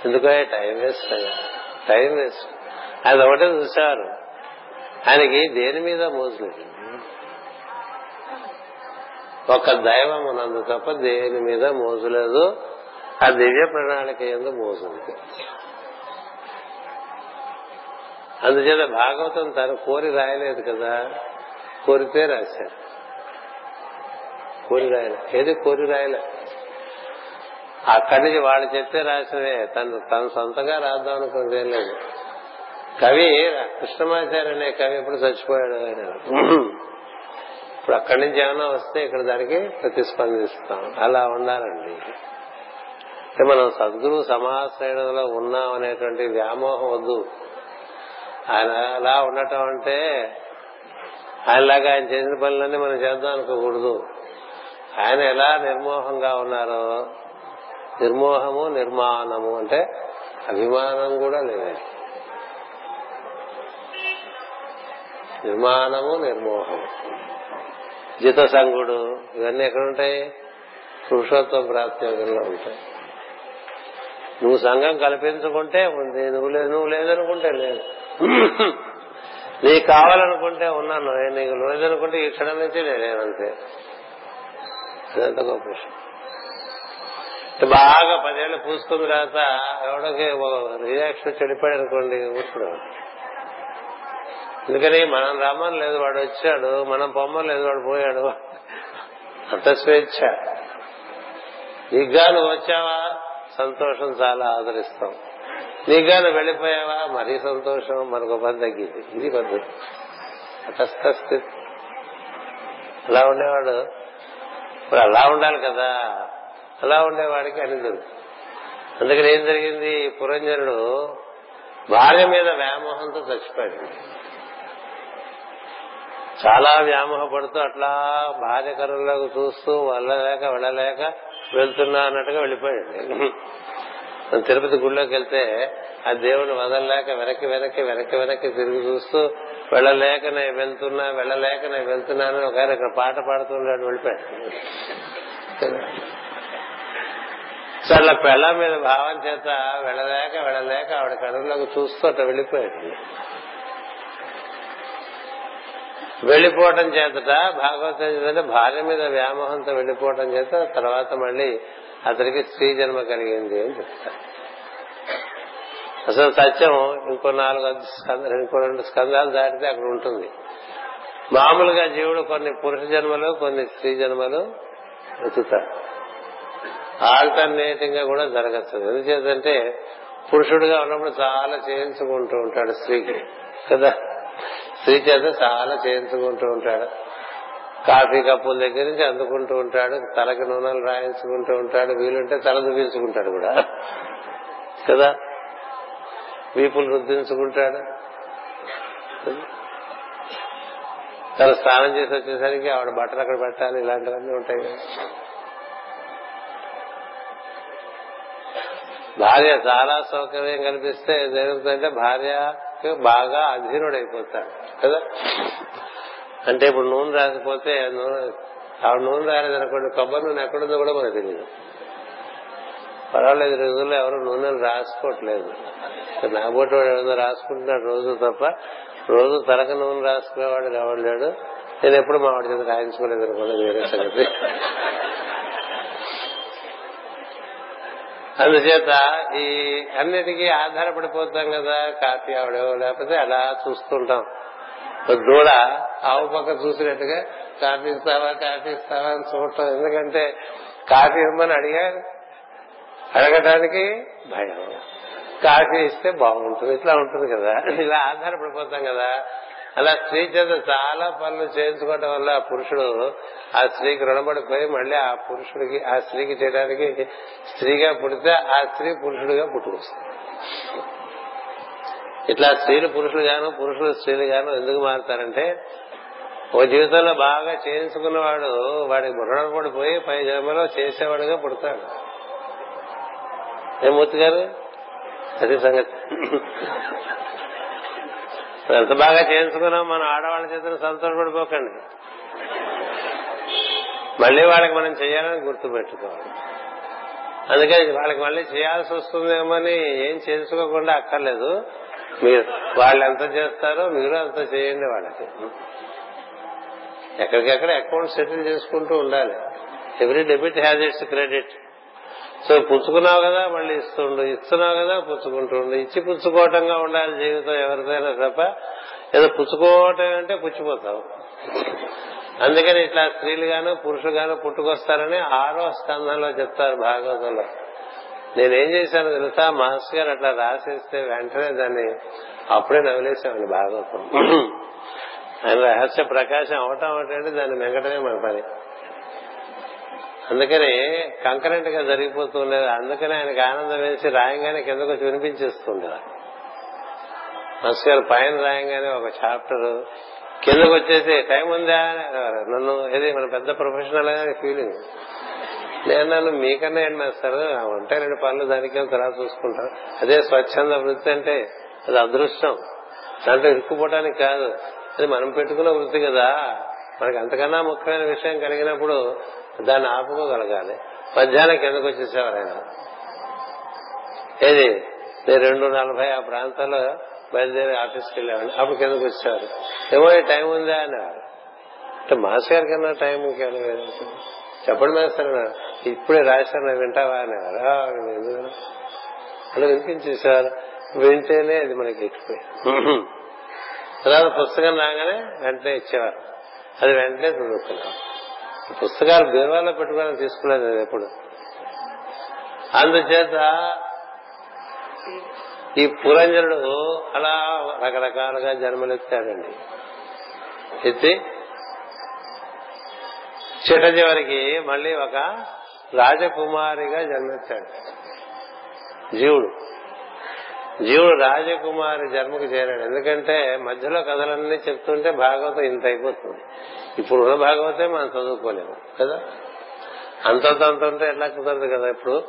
ఎందుకో టైం వేస్ట్ టైం వేస్ట్. అది ఒకటే చూసేవారు ఆయనకి దేని మీద మోసలేదు ఒక దైవం ఉన్నందు తప్ప దేని మీద మోసలేదు ఆ దివ్య ప్రణాళిక ఎందు మోసలేదు అందుచేత భాగవతం తను కోరి రాయలేదు కదా. కోరితే రాశారు. కోరి రాయలే. ఏది కోరి రాయలే? అక్కడి నుంచి వాళ్ళు చెప్తే రాసినవే. తను తను సొంతగా రాద్దాం అనుకుంది ఏం లేదు. కవి కృష్ణమాచార్య అనే కవి ఎప్పుడు చచ్చిపోయాడు ఆయన ఇప్పుడు అక్కడి నుంచి ఏమైనా వస్తే ఇక్కడ దానికి ప్రతిస్పందిస్తాం. అలా ఉండాలండి. అంటే మనం సద్గురు సమాశ్రయంలో ఉన్నాం అనేటువంటి వ్యామోహం వద్దు. ఆయన అలా ఉండటం అంటే ఆయనలాగా ఆయన చేసిన పనులన్నీ మనం చేద్దాం అనుకోకూడదు. ఆయన ఎలా నిర్మోహంగా ఉన్నారో నిర్మోహము నిర్మాణము అంటే అభిమానం కూడా లేదు. నిర్మాణము నిర్మోహము. జిత సంగుడు ఇవన్నీ ఎక్కడుంటాయి? పురుషోత్వం పురుషోత్తం ప్రాప్తి యోగంలో ఉంటాయి. నువ్వు సంఘం కల్పించుకుంటే ఉంది నువ్వు లేదు నువ్వు లేదనుకుంటే లేదు. నీకు కావాలనుకుంటే ఉన్నాను. నీకు లేదనుకుంటే ఈ క్షణం నుంచి నేనేనంతే అదంత గొప్ప విషయం. బాగా పదేళ్ళు పూసుకున్న తర్వాత ఎవడోకి రియాక్షన్ చెడిపోయాడు అనుకోండి ఊరుకుడు. ఎందుకని మనం రమ్మని లేదు వాడు వచ్చాడు. మనం పొమ్మని లేదు వాడు పోయాడు. అంత స్వేచ్ఛ. నీకుగా నువ్వు వచ్చావా? సంతోషం చాలా ఆదరిస్తాం. నీకుగా నువ్వు వెళ్ళిపోయావా? మరీ సంతోషం మనకు పని తగ్గింది ఇది పద్ధతి. తటస్థ స్థితి అలా ఉండేవాడు. ఇప్పుడు అలా ఉండాలి కదా. అలా ఉండేవాడికి అని దొరుకుతుంది అందుకని ఏం జరిగింది? పురంజనుడు భార్య మీద వ్యామోహంతో చచ్చిపోయాడు. చాలా వ్యామోహపడుతూ అట్లా భార్య కరువులకు చూస్తూ వెళ్ళలేక వెళ్ళలేక వెళ్తున్నా అన్నట్టుగా వెళ్ళిపోయాడు. తిరుపతి గుళ్ళోకి వెళ్తే ఆ దేవుని వదలలేక వెనక్కి వెనక్కి వెనక్కి వెనక్కి తిరిగి చూస్తూ వెళ్ళలేక నేను వెళ్తున్నా వెళ్ళలేక నేను వెళ్తున్నాను ఒక ఆయన ఇక్కడ పాట పాడుతున్నాడు వెళ్ళిపోయాడు. చాలా పెళ్ళ మీద భావం చేత వెళ్ళలేక వెళ్ళలేక ఆవిడ కడుగులోకి చూస్తూ అట్లా వెళ్ళిపోయాడు. వెళ్ళిపోవటం చేతట భాగవతం భార్య మీద వ్యామోహంతో వెళ్ళిపోవటం చేత తర్వాత మళ్ళీ అతనికి స్త్రీ జన్మ కలిగింది అని చెప్తారు. అసలు సత్యం ఇంకో నాలుగు స్కంద- ఇంకో రెండు స్కందాలు దాటితే అక్కడ ఉంటుంది. మామూలుగా జీవుడు కొన్ని పురుష జన్మలు కొన్ని స్త్రీ జన్మలు వెతుతాడు ఆల్టర్నేటింగ్గా కూడా జరగచ్చు. ఎందుచేతంటే పురుషుడుగా ఉన్నప్పుడు చాలా చేయించుకుంటూ ఉంటాడు స్త్రీకి. కదా? స్త్రీ చేత చాలా చేయించుకుంటూ ఉంటాడు. కాఫీ కప్పుల దగ్గర నుంచి అందుకుంటూ ఉంటాడు తలకి నూనెలు రాయించుకుంటూ ఉంటాడు వీలుంటే తల దువ్వించుకుంటాడు కూడా. కదా? వీపులు రుద్దించుకుంటాడు. తన స్నానం చేసి వచ్చేసరికి ఆవిడ బట్టలు అక్కడ పెట్టాలి ఇలాంటివన్నీ ఉంటాయి భార్య చాలా సౌకర్యం కనిపిస్తే జరుగుతుందంటే భార్యకి బాగా అధీనుడైపోతాడు. కదా? అంటే ఇప్పుడు నూనె రాకపోతే నూనె ఆవిడ నూనె రాలేదనుకోండి కొబ్బరి నూనె ఎక్కడుందో కూడా మనకు తెలియదు పర్వాలేదు రోజుల్లో ఎవరు నూనెలు రాసుకోవట్లేదు. నాబోటి వాడు ఏదో రాసుకుంటున్నాడు రోజు తప్ప రోజు తలక నూనె రాసుకునేవాడు ఎవడు లేడు. నేను ఎప్పుడు మా వాడి చేత రాయించుకోలేదు అనుకోండి వేరే సంగతి. అందుచేత ఈ అన్నిటికీ ఆధారపడిపోతాం కదా కాఫీ ఆవిడో లేకపోతే అలా చూస్తుంటాం. దూడ ఆవు పక్క చూసినట్టుగా కాఫీ ఇస్తావా కాఫీ ఇస్తావా అని చూడటం. ఎందుకంటే కాఫీ ఇవ్వమని అడిగా అడగటానికి భయం. కాఫీ ఇస్తే బాగుంటుంది ఇట్లా ఉంటుంది కదా. ఇలా ఆధారపడిపోతాం కదా. అలా స్త్రీ చేత చాలా పనులు చేయించుకోవడం వల్ల ఆ పురుషుడు ఆ స్త్రీకి రుణపడిపోయి మళ్ళీ ఆ పురుషుడికి ఆ స్త్రీకి చేయడానికి స్త్రీగా పుడితే ఆ స్త్రీ పురుషుడిగా పుట్టుకొస్తుంది. ఇట్లా స్త్రీలు పురుషులు గాను పురుషులు స్త్రీలు గాను ఎందుకు మారుతారంటే ఓ జీవితంలో బాగా చేయించుకున్నవాడు వాడికి పడిపోయి పై జన్మలో చేసేవాడుగా పుడతాడు. ఏం మూర్తి గారు? అది సంగతి. ఎంత బాగా చేయించుకున్నాం మనం ఆడవాళ్ళ చేతులు సంతోషపడిపోకండి మళ్ళీ వాళ్ళకి మనం చేయాలని గుర్తుపెట్టుకోవాలి. అందుకని వాళ్ళకి మళ్ళీ చేయాల్సి వస్తుందేమని ఏం చేసుకోకుండా అక్కర్లేదు. మీరు వాళ్ళు ఎంత చేస్తారో మీరు అంత చేయండి వాళ్ళకి. ఎక్కడికెక్కడ అకౌంట్ సెటిల్ చేసుకుంటూ ఉండాలి. Every debit has its credit so పుచ్చుకున్నావు కదా మళ్ళీ ఇస్తుండు. ఇస్తున్నావు కదా పుచ్చుకుంటుండు. ఇచ్చి పుచ్చుకోవటంగా ఉండాలి జీవితం ఎవరిదైనా తప్ప. ఏదో పుచ్చుకోవటం అంటే పుచ్చిపోతావు. అందుకని ఇట్లా స్త్రీలు గాను పురుషులు గాను పుట్టుకొస్తారని ఆరో స్కంధంలో చెప్తారు భాగవతంలో. నేనేం చేశాను తెలుసా? మాస్టర్ గారు అట్లా రాసేస్తే వెంటనే దాన్ని అప్పుడే నవ్వులేసామని భాగవతం ఆయన రహస్య ప్రకాశం అవటం అంటే దాన్ని మెంగటమే మన పని. అందుకని కంకరెంట్గా జరిగిపోతుండేది అందుకని ఆయనకు ఆనందం వేసి రాయంగానే కిందకు వచ్చి వినిపించేస్తుండేది. మాస్టర్ గారు పైన రాయంగానే ఒక చాప్టర్ కిందకు వచ్చేసి టైం ఉందా? నన్ను ఏది మన పెద్ద ప్రొఫెషనల్ అనే ఫీలింగ్. నేను నన్ను మీకన్నా ఏం వేస్తారు ఉంటాయి రెండు పనులు దానికే కరా చూసుకుంటారు. అదే స్వచ్ఛంద వృత్తి అంటే అది అదృష్టం. దాంట్లో ఇరుక్కుపోవటానికి కాదు. అది మనం పెట్టుకున్న వృత్తి కదా. మనకి అంతకన్నా ముఖ్యమైన విషయం కలిగినప్పుడు దాన్ని ఆపుకోగలగాలి. మధ్యాహ్నం కిందకు వచ్చేసేవారు ఆయన. ఏది? నేను రెండు నలభై ఆ ప్రాంతాల్లో బయలుదేరి ఆఫీస్కి వెళ్ళేవాడిని. అప్పుడు కిందకు వచ్చేవారు. ఏమో టైం ఉందా అనేవారు అంటే మాస్ గారి కన్నా టైం ఇంకేమైనా చెప్పండి మేస్తారు ఇప్పుడే రాశాను వింటావా అని అలా వినిపించేసారు వింటేనే అది మనకి ఎక్కిపోయి తర్వాత పుస్తకం రాగానే వెంటనే ఇచ్చేవారు. అది వెంటనే చదువుకున్నాం. పుస్తకాలు బీరువాలో పెట్టుకోవాలని తీసుకునేది అది ఎప్పుడు? అందుచేత ఈ పురంజనుడు అలా రకరకాలుగా జన్మలెత్తాడండి. ఎత్తి చిట చివరికి మళ్ళీ ఒక రాజకుమారిగా జన్మించాడు. జీవుడు. జీవుడు రాజకుమారి జన్మకు చేరాడు. ఎందుకంటే మధ్యలో కథలన్నీ చెప్తుంటే భాగవతం ఇంత అయిపోతుంది. ఇప్పుడు ఉన్న భాగవతే మనం చదువుకోలేము కదా? అంతంత అంత ఉంటే ఎట్లా కుదరదు కదా ఇప్పుడు?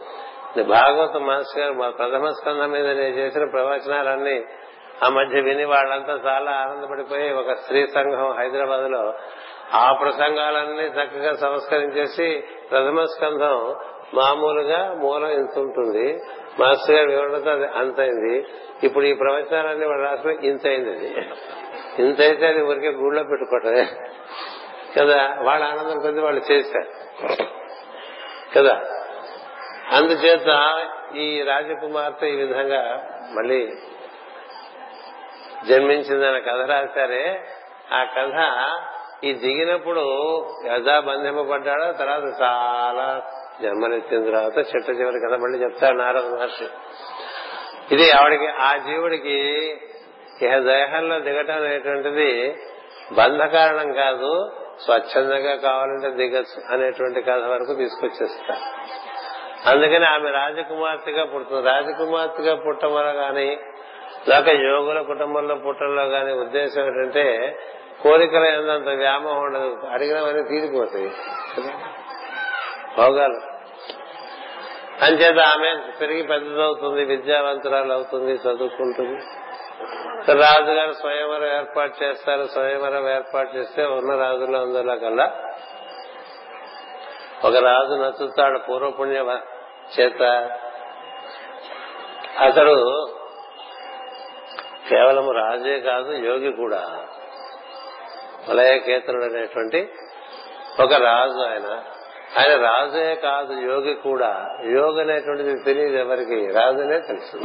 భాగవత మాస్టర్ గారు మా ప్రథమ స్కంధం మీద నేను చేసిన ప్రవచనాలన్నీ ఆ మధ్య విని వాళ్ళంతా చాలా ఆనందపడిపోయి ఒక స్త్రీ సంఘం హైదరాబాద్లో ఆ ప్రసంగాలన్నీ చక్కగా సంస్కరించేసి ప్రథమ స్కంధం మామూలుగా మూలం ఇంత ఉంటుంది. మాస్టర్ గారు వివరణతో అది అంతైంది ఇప్పుడు ఈ ప్రవచనాలన్నీ వాళ్ళు రాసిన ఇంత అయింది అది. ఇంత అయితే అది ఊరికే గూళ్ళో పెట్టుకోవటమే. కదా వాళ్ళ ఆనందం కొద్ది వాళ్ళు చేశారు. కదా అందుచేత ఈ రాజకుమార్తె ఈ విధంగా మళ్ళీ జన్మించిందన్న కథ రాశారే. ఆ కథ ఈ దిగినప్పుడు యథా బంధింపబడ్డాడో తర్వాత చాలా జన్మలెత్తిన తర్వాత చెట్ట చివరి కథ మళ్ళీ చెప్తాడు నారద మహర్షి. ఇది ఆవిడికి ఆ జీవుడికి ఇహ దేహంలో దిగటం అనేటువంటిది బంధ కారణం కాదు స్వచ్ఛందంగా కావాలంటే దిగచ్చు అనేటువంటి కథ వరకు తీసుకొచ్చేస్తా. అందుకని ఆమె రాజకుమార్తెగా పుడుతుంది. రాజకుమార్తెగా పుట్టడం వల్ల గాని లేక యోగుల కుటుంబంలో పుట్టడంలో గాని ఉద్దేశం ఏంటంటే కోరికల ఎంతంత వ్యామోహం ఉండదు. అడిగినవన్నీ తీరిపోతాయి. భోగాలు. అంచేత ఆమె పెరిగి పెద్దదవుతుంది విద్యావంతురాలు అవుతుంది చదువుకుంటుంది. రాజుగారు స్వయంవరం ఏర్పాటు చేస్తారు. స్వయంవరం ఏర్పాటు చేస్తే ఉన్న రాజుల్లో అందులో కల్లా ఒక రాజు నచ్చుతాడు పూర్వపుణ్య చేత. అతడు కేవలం రాజే కాదు యోగి కూడా. మలయకేతనుడు అనేటువంటి ఒక రాజు ఆయన. ఆయన రాజే కాదు యోగి కూడా. యోగి అనేటువంటిది తెలియదు ఎవరికి రాజునే తెలుసు.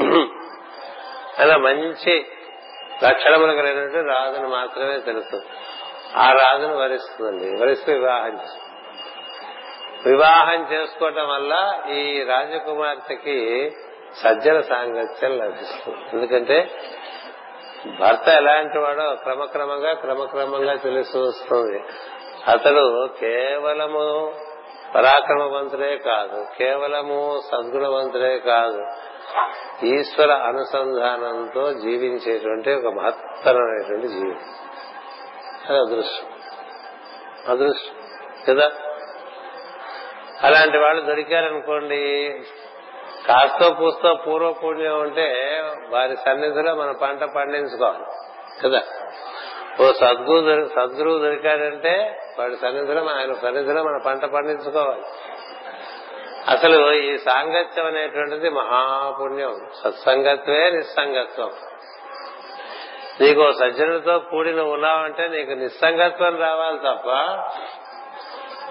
అలా మంచి లక్షణములు కలిగినటువంటి రాజును మాత్రమే తెలుసు. ఆ రాజును వరిస్తుందండి. వరిస్తూ వివాహం చేస్తుంది. వివాహం చేసుకోవటం వల్ల ఈ రాజకుమార్తెకి సజ్జన సాంగత్యం లభిస్తుంది. ఎందుకంటే భర్త ఎలాంటి వాడో క్రమక్రమంగా క్రమక్రమంగా తెలుస్తూ వస్తుంది. అతడు కేవలము పరాక్రమవంతుడే కాదు కేవలము సద్గుణవంతుడే కాదు. ఈశ్వర అనుసంధానంతో జీవించేటువంటి ఒక మహత్తరమైనటువంటి జీవి. అది అదృష్టం. అదృష్టం. కదా అలాంటి వాళ్ళు దొరికారనుకోండి కాస్తో పూస్తో పూర్వ పుణ్యం ఉంటే వారి సన్నిధిలో మన పంట పండించుకోవాలి కదా? ఓ సద్గురు సద్గురువు దొరికాడంటే వాడి సన్నిధిలో ఆయన సన్నిధిలో మన పంట పండించుకోవాలి. అసలు ఈ సాంగత్యం అనేటువంటిది మహాపుణ్యం. సత్సంగత్వే నిస్సంగత్వం. నీకు సజ్జనులతో కూడిన ఉన్నావంటే నీకు నిస్సంగత్వం రావాలి తప్ప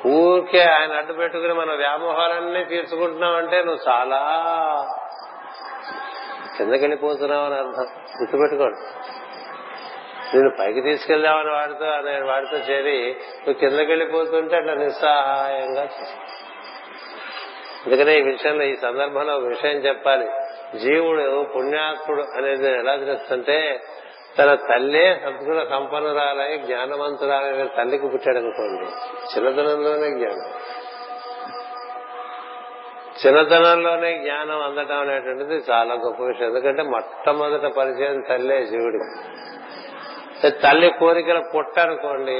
ఊరికే ఆయన అడ్డు పెట్టుకుని మన వ్యామోహాలన్నీ తీర్చుకుంటున్నావంటే నువ్వు చాలా కిందకెళ్ళిపోతున్నావు అని అర్థం. గుర్తుపెట్టుకోండి. నేను పైకి తీసుకెళ్దామని వాడితో నేను వాడితో చేరి నువ్వు కిందకెళ్ళిపోతుంటే అట్లా నిస్సహాయంగా అందుకనే ఈ విషయంలో ఈ సందర్భంలో ఒక విషయం చెప్పాలి. జీవుడు పుణ్యాత్ముడు అనేది ఎలా తెలుస్తుంటే తన తల్లే సద్గుణ సంపన్నురాలై జ్ఞానవంతురాలైన తల్లికి పుట్టాడు అనుకోండి చిన్నతనంలోనే జ్ఞానం. చిన్నతనంలోనే జ్ఞానం అందటం అనేటువంటిది చాలా గొప్ప విషయం. ఎందుకంటే మొట్టమొదట పరిచయం తల్లే శివుడికి తల్లి కోరికలు పుట్ట అనుకోండి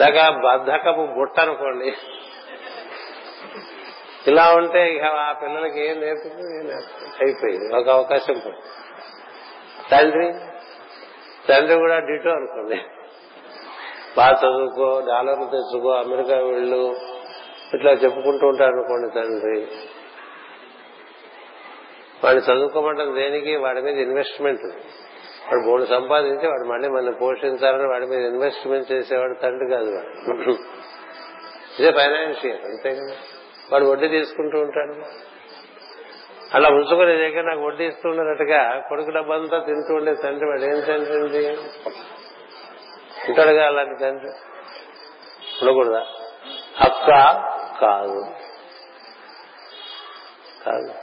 లేక బద్ధకపు బుట్ట అనుకోండి ఇలా ఉంటే ఇక ఆ పిల్లలకి ఏం నేర్పుతుంది అయిపోయింది. ఒక అవకాశం పోయింది. తండ్రి తండ్రి కూడా డిటో అనుకోండి బాగా చదువుకో డాలర్లు తెచ్చుకో అమెరికా వెళ్ళు ఇట్లా చెప్పుకుంటూ ఉంటారు అనుకోండి తండ్రి వాడిని చదువుకోమంటే దేనికి? వాడి మీద ఇన్వెస్ట్మెంట్ వాడు మూడు సంపాదించి వాడు మళ్ళీ మనల్ని పోషించాలని వాడి మీద ఇన్వెస్ట్మెంట్ చేసేవాడు తండ్రి కాదు వాడు. ఇదే ఫైనాన్షియల్ అంతే కదా? వాడు వడ్డీ తీసుకుంటూ ఉంటాడు. అలా ఉంచుకునే దగ్గర నాకు వడ్డీ ఇస్తుండేటట్టుగా కొడుకు డబ్బంతా తింటూ ఉండే తండ్రి వాడు ఏం తండ్రి ఉంది ఉంటాడుగా అలాంటి తండ్రి? ఉండకూడదా? అక్క కాదు. కాదు.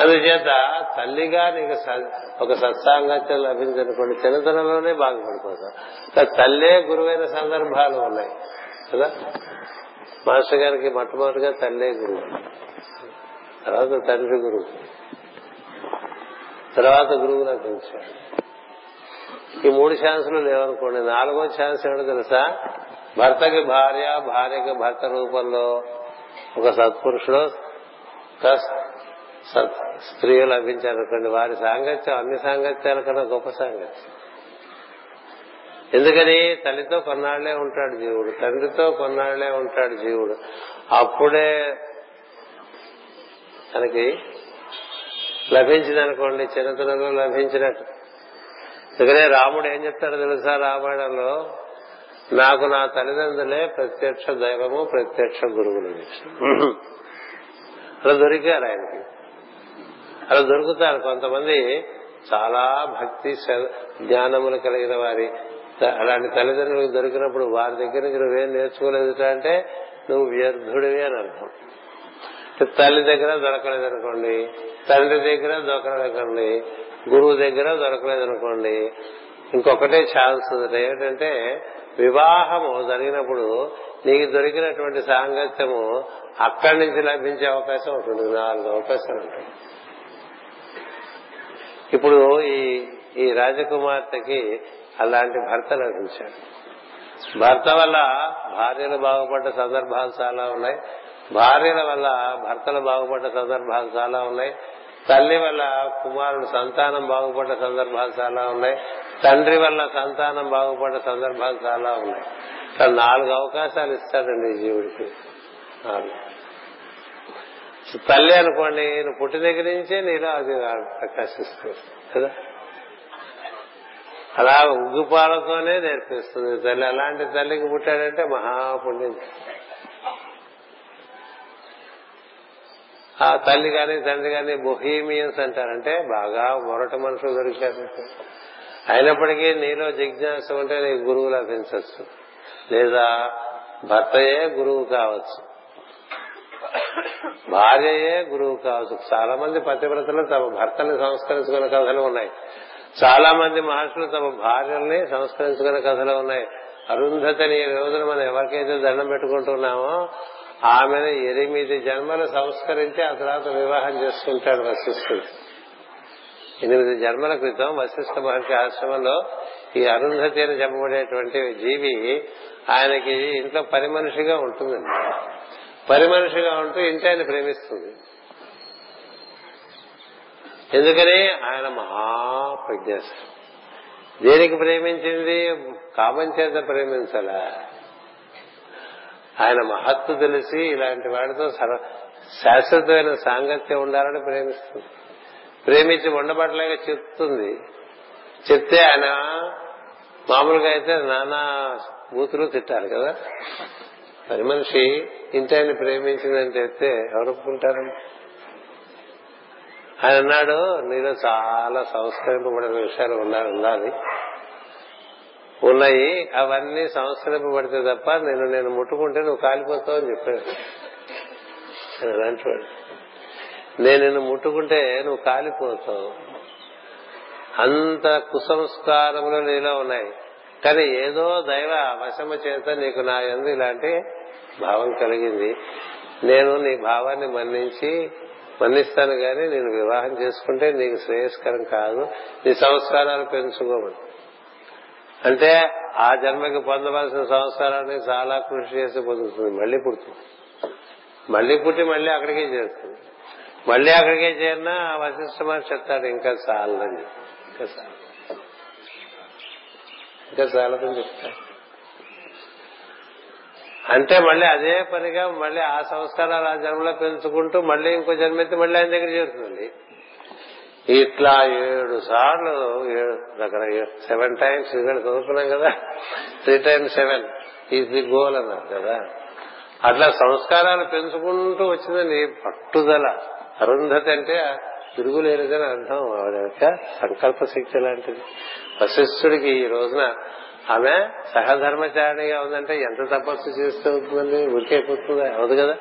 అందుచేత తల్లిగా నీకు ఒక సత్సాంగత్యం లభించనుకోండి చిన్నతనంలోనే బాగుపడిపోతాం. తల్లే గురువైన సందర్భాలు ఉన్నాయి. కదా? మాస్టర్ గారికి మొట్టమొదటిగా తల్లే గురువు. తర్వాత తండ్రి గురువు. తర్వాత గురువు లభించాడు ఈ మూడు ఛాన్సులు లేవనుకోండి నాలుగో ఛాన్స్ ఏమిటో తెలుసా? భర్తకి భార్య భార్యకి భర్త రూపంలో ఒక సత్పురుషుడు స్త్రీ లభించారనుకోండి వారి సాంగత్యం అన్ని సాంగత్యాల కన్నా గొప్ప సాంగత్యం. ఎందుకని? తల్లితో కొన్నాళ్ళే ఉంటాడు జీవుడు తండ్రితో కొన్నాళ్ళే ఉంటాడు జీవుడు. అప్పుడే మనకి లభించిందనుకోండి చిన్నతనంలో లభించినట్టు. అందుకనే రాముడు ఏం చెప్తాడో తెలుసా? రామాయణంలో నాకు నా తల్లిదండ్రులే ప్రత్యక్ష దైవము ప్రత్యక్ష గురువులు అలా దొరికారు ఆయనకి. అలా దొరుకుతారు. కొంతమంది చాలా భక్తి జ్ఞానములు కలిగిన వారి అలాంటి తల్లిదండ్రులకు దొరికినప్పుడు వారి దగ్గర నుంచి నువ్వేం నేర్చుకోలేదు అంటే నువ్వు వ్యర్థుడివి అని అర్థం. తల్లి దగ్గర దొరకలేదనుకోండి తండ్రి దగ్గర దొరకలేదనుకోండి గురువు దగ్గర దొరకలేదనుకోండి ఇంకొకటే ఛాన్స్ ఏంటంటే వివాహము జరిగినప్పుడు నీకు దొరికినటువంటి సాంగత్యము అక్కడి నుంచి లభించే అవకాశం ఉంటుంది. నాలుగు అవకాశాలు ఉంటాయి. ఇప్పుడు ఈ ఈ రాజకుమార్తెకి అలాంటి భర్త లభించాడు. భర్త వల్ల భార్యలు బాగుపడ్డ సందర్భాలు చాలా ఉన్నాయి. భార్యల వల్ల భర్తలు బాగుపడ్డ సందర్భాలు చాలా ఉన్నాయి. తల్లి వల్ల కుమారుడు సంతానం బాగుపడ్డ సందర్భాలు చాలా ఉన్నాయి. తండ్రి వల్ల సంతానం బాగుపడ్డ సందర్భాలు చాలా ఉన్నాయి. ఇక్కడ నాలుగు అవకాశాలు ఇస్తాడండి జీవుడికి. తల్లి అనుకోండి నువ్వు పుట్టిన దగ్గర నుంచే నీలో అది ప్రకాశిస్తుంది కదా? అలా ఉగ్గుపాలతోనే నేర్పిస్తుంది తల్లి. అలాంటి తల్లికి పుట్టాడంటే మహాపుణ్యం. ఆ తల్లి గాని తండ్రి గాని బొహీమియన్స్ అంటారంటే బాగా మొరట మనుషులు దొరికారు. అయినప్పటికీ నీలో జిజ్ఞాస ఉంటే నీకు గురువు లభించవచ్చు లేదా భర్తయే గురువు కావచ్చు. భార్యయే గురువు కావచ్చు. చాలా మంది పతివ్రతలు తమ భర్తని సంస్కరించుకునే కథలు ఉన్నాయి. చాలా మంది మహర్షులు తమ భార్యల్ని సంస్కరించుకునే కథలు ఉన్నాయి. అరుంధతిని ఈ రోజున మనం ఎవరికైతే దండం పెట్టుకుంటున్నామో ఆమెను ఎనిమిది జన్మలు సంస్కరించి ఆ తర్వాత వివాహం చేసుకుంటాడు వశిష్ఠుడు. ఎనిమిది జన్మల క్రితం వశిష్ఠ మహర్షి ఆశ్రమంలో ఈ అరుంధతి అని చెప్పబడేటువంటి జీవి ఆయనకి ఇంట్లో పని మనిషిగా ఉంటుందండి. పని మనిషిగా ఉంటూ ఇంటి ఆయన ప్రేమిస్తుంది. ఎందుకని? ఆయన మహాప్రజ్ఞాశాలి దేనికి ప్రేమించింది? కామం చేత ప్రేమించలా. ఆయన మహత్తు తెలిసి ఇలాంటి వాడితో సర- శాశ్వతమైన సాంగత్యం ఉండాలని ప్రేమిస్తుంది. ప్రేమించి ఉండబట్టలేక చెప్తుంది. చెప్తే ఆయన మామూలుగా అయితే నానా బూతులు తిట్టాలి కదా. పని మనిషి ఇంటి ఆయన ప్రేమించిందని చెప్తే ఎవరు ఒప్పుకుంటారండి ఆయన అన్నాడు నీలో చాలా సంస్కరింపబడిన విషయాలు ఉండాలి. ఉన్నాయి. అవన్నీ సంస్కరింపబడితే తప్ప నేను నేను ముట్టుకుంటే నువ్వు కాలిపోతావు అని చెప్పాడు. అలాంటి వాడు నేను నిన్ను ముట్టుకుంటే నువ్వు కాలిపోతావు. అంత కుసంస్కారములు నీలో ఉన్నాయి. కానీ ఏదో దైవ వశము చేత నీకు నా ఎందు ఇలాంటి భావం కలిగింది. నేను నీ భావాన్ని మన్నించి మన్నిస్తాను గాని నేను వివాహం చేసుకుంటే నీకు శ్రేయస్కరం కాదు. నీ సంస్కారాలు పెంచుకోమని. అంటే ఆ జన్మకి పొందవలసిన సంస్కారాన్ని చాలా కృషి చేసి పొందుతుంది మళ్ళీ పుడుతుంది. మళ్ళీ పుట్టి మళ్ళీ అక్కడికే చేస్తుంది మళ్ళీ అక్కడికే చేరినా ఆ వశిష్ఠ మహర్షి చెప్తాడు ఇంకా చాలని ఇంకా చాలు. ఇంకా చాలదని చెప్తాడు. అంటే మళ్ళీ అదే పనిగా మళ్ళీ ఆ సంస్కారాలు ఆ జన్మలో పెంచుకుంటూ మళ్ళీ ఇంకో జన్మ అయితే మళ్ళీ ఆయన దగ్గర చేరుతుంది ఇట్లా ఏడు సార్లు ఏడు- సెవెన్ టైమ్స్ ఇక్కడ చదువుకున్నాం కదా. Three times seven is the goal అన్నారు కదా. అట్లా సంస్కారాలు పెంచుకుంటూ వచ్చిందండి పట్టుదల. అరుంధతి అంటే తిరుగులేనిదని అర్థం. ఆవిడ యొక్క సంకల్ప శక్తి లాంటిది వశిష్ఠుడికి ఈ రోజున ఆమె సహధర్మచారిణిగా ఉందంటే ఎంత తపస్సు చేస్తే అవుతుందండి ఉరికైపోతుందా అవదు కదా.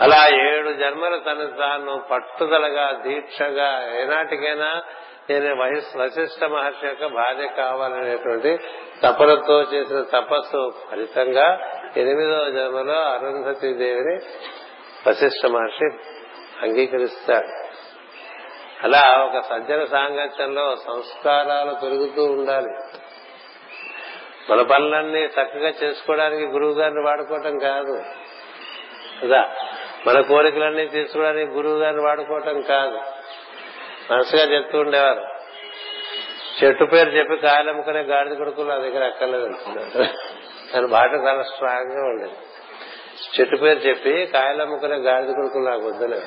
అలా ఏడు జన్మలు తను తాను పట్టుదలగా దీక్షగా ఏనాటికైనా నేను వశిష్ఠ మహర్షి యొక్క భార్య కావాలనేటువంటి తపనతో చేసిన తపస్సు ఫలితంగా ఎనిమిదవ జన్మలో అరుంధతి దేవిని వశిష్ఠ మహర్షి అంగీకరిస్తాడు. అలా ఒక సజ్జన సాంగత్యంలో సంస్కారాలు పెరుగుతూ ఉండాలి. మన పనులన్నీ చక్కగా చేసుకోవడానికి గురువు గారిని వాడుకోవటం కాదు. కదా? మన కోరికలన్నీ తీసుకోవడానికి గురువు గారిని వాడుకోవటం కాదు. మనసుగా చెప్తూ ఉండేవారు. చెట్టు పేరు చెప్పి కాయలమ్ముకునే గాడిద కొడుకులు నా దగ్గర అక్కర్లేదు అంటున్నారు. దాని బాట చాలా స్ట్రాంగ్గా ఉండేది. చెట్టు పేరు చెప్పి కాయలమ్ముకునే గాడిద కొడుకులు నాకు వద్దలే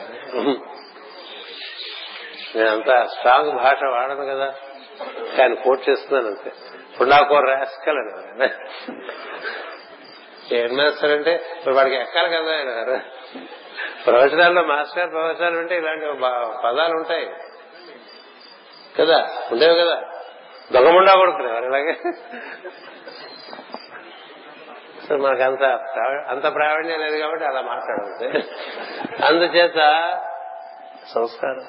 నేనంత స్ట్రాంగ్ భాష వాడను కదా. కానీ కోట్ చేస్తున్నాను అంతే. ఇప్పుడు నాకు రాస్కల్ అని ఏం మాస్టర్ అంటే ఇప్పుడు వాడికి ఎక్కాలి కదా ఆయన. ప్రవచనాల్లో మాస్టర్ ప్రవచనాలు ఉంటే ఇలాంటి పదాలు ఉంటాయి. కదా? ఉండేవి కదా? దొంగముండా కొడుకునేవారు ఇలాగే? సో మనకు అంత అంత ప్రావీణ్యం లేదు కాబట్టి అలా మాట్లాడదు అందుచేత సంస్కారం.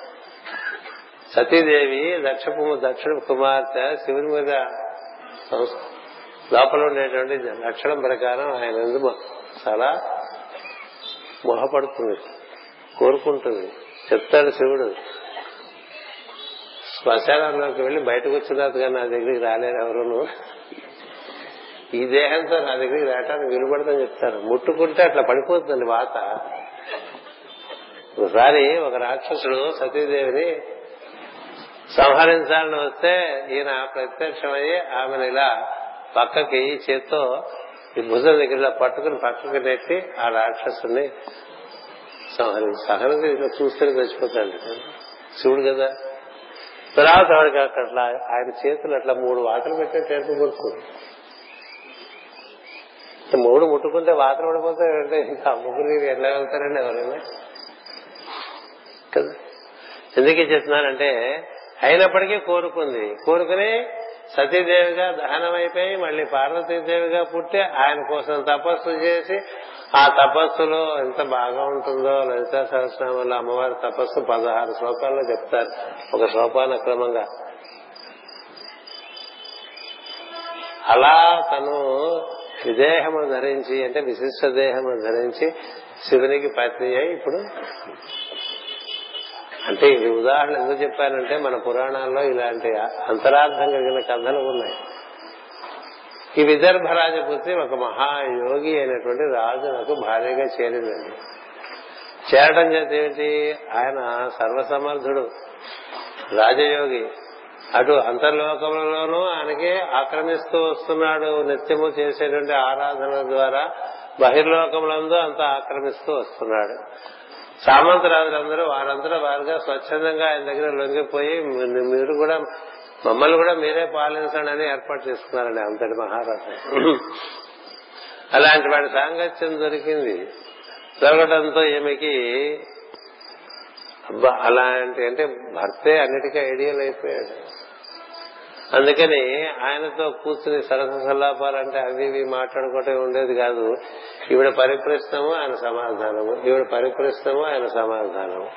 సతీదేవి దక్ష దక్షిణ కుమార్తె శివుని మీద సంస్- లోపల ఉండేటువంటి లక్షణం ప్రకారం ఆయన చాలా మొహపడుతుంది కోరుకుంటుంది. చెప్తాడు శివుడు. శ్మశానంలోకి వెళ్ళి బయటకు వచ్చినట్టుగా నా దగ్గరికి రాలేరు ఎవరును. ఈ దేహంతో నా దగ్గరికి రావటానికి విలుపడదని చెప్తారు. ముట్టుకుంటే అట్లా పడిపోతుందండి వాత. ఒకసారి ఒక రాక్షసుడు సతీదేవిని సంహరించాలని వస్తే ఈయన ప్రత్యక్షమయ్యి ఆమెను ఇలా పక్కకి చేత్తో ఈ భుజం దగ్గర పట్టుకుని పక్కకు నెట్టి ఆ రాక్షసుని సంహరించి సహనంగా చూస్తే చూస్తేనే చచ్చిపోతాడు. శివుడు కదా. తర్వాత వాడికి అట్లా ఆయన చేతులు అట్లా మూడు వాతలు పెట్టే చేతులు కొడుతుంది మూడు ముట్టుకుంటే వాతలు పడిపోతాయంటే ఇంకా ముగ్గురు ఎట్లా వెళ్తారండి ఎవరైనా? కదా. ఎందుకు చెప్తున్నానంటే అయినప్పటికీ కోరుకుంది. కోరుకుని సతీదేవిగా దహనమైపోయి మళ్ళీ పార్వతీదేవిగా పుట్టి ఆయన కోసం తపస్సు చేసి ఆ తపస్సులో ఎంత బాగా ఉంటుందో లలితా సహస్రనామంలో అమ్మవారి తపస్సు పదహారు శ్లోకాల్లో చెప్తారు. ఒక శ్లోకాన క్రమంగా. అలా తను విదేహము ధరించి అంటే విశిష్ట దేహము ధరించి శివునికి పత్ని అయి ఇప్పుడు అంటే ఇది ఉదాహరణ ఎందుకు చెప్పానంటే మన పురాణాల్లో ఇలాంటి అంతరార్థం కలిగిన కథలు ఉన్నాయి. ఈ విదర్భ రాజపుత్రి ఒక మహాయోగి అయినటువంటి రాజు నాకు భార్యగా చేరిందండి. చేరడం చేత ఏమిటి? ఆయన సర్వసమర్థుడు రాజయోగి. అటు అంతర్లోకములలోనూ ఆయనకి ఆక్రమిస్తూ వస్తున్నాడు. నిత్యము చేసేటువంటి ఆరాధన ద్వారా బహిర్లోకములందు అంత ఆక్రమిస్తూ వస్తున్నాడు. సామంతరాజులందరూ వారందరూ వారుగా స్వచ్ఛందంగా ఆయన దగ్గర లొంగిపోయి మీరు కూడా మమ్మల్ని కూడా మీరే పాలించండి అని ఏర్పాటు చేసుకున్నారండి అంతటి మహారాజు. అలాంటి వాడి సాంగత్యం దొరికింది. దొరకడంతో ఈమెకి అబ్బా అలాంటి అంటే భర్తే అన్నిటికీ ఐడియల్ అయిపోయాడు అందుకని ఆయనతో కూర్చుని సరస సల్లాపాలంటే అవి ఇవి మాట్లాడుకోవటం ఉండేది కాదు. ఈవిడ పరిప్రశ్నము ఆయన సమాధానము. ఈవిడ పరిప్రశ్నము ఆయన సమాధానము.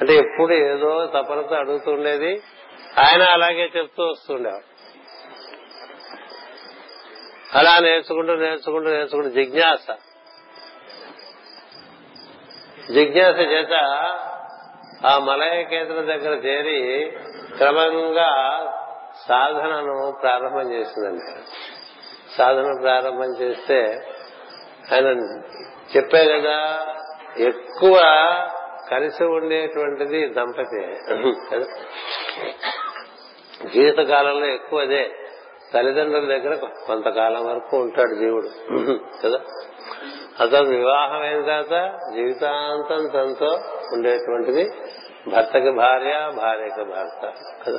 అంటే ఎప్పుడు ఏదో తపనతో అడుగుతుండేది. ఆయన అలాగే చెప్తూ వస్తుండేవాడు. అలా నేర్చుకుంటూ నేర్చుకుంటూ నేర్చుకుంటూ జిజ్ఞాస. జిజ్ఞాస చేత ఆ మలయ కేంద్రం దగ్గర చేరి క్రమంగా సాధనను ప్రారంభం చేసిందండి. సాధన ప్రారంభం చేస్తే ఆయన చెప్పే కదా ఎక్కువ కలిసి ఉండేటువంటిది దంపతి. జీవిత జీవితకాలంలో ఎక్కువ అదే. తల్లిదండ్రుల దగ్గర కొంతకాలం వరకు ఉంటాడు జీవుడు. కదా? అతను వివాహం అయిన తర్వాత జీవితాంతం తనతో ఉండేటువంటిది భర్తకి భార్య భార్యకి భర్త. కదా?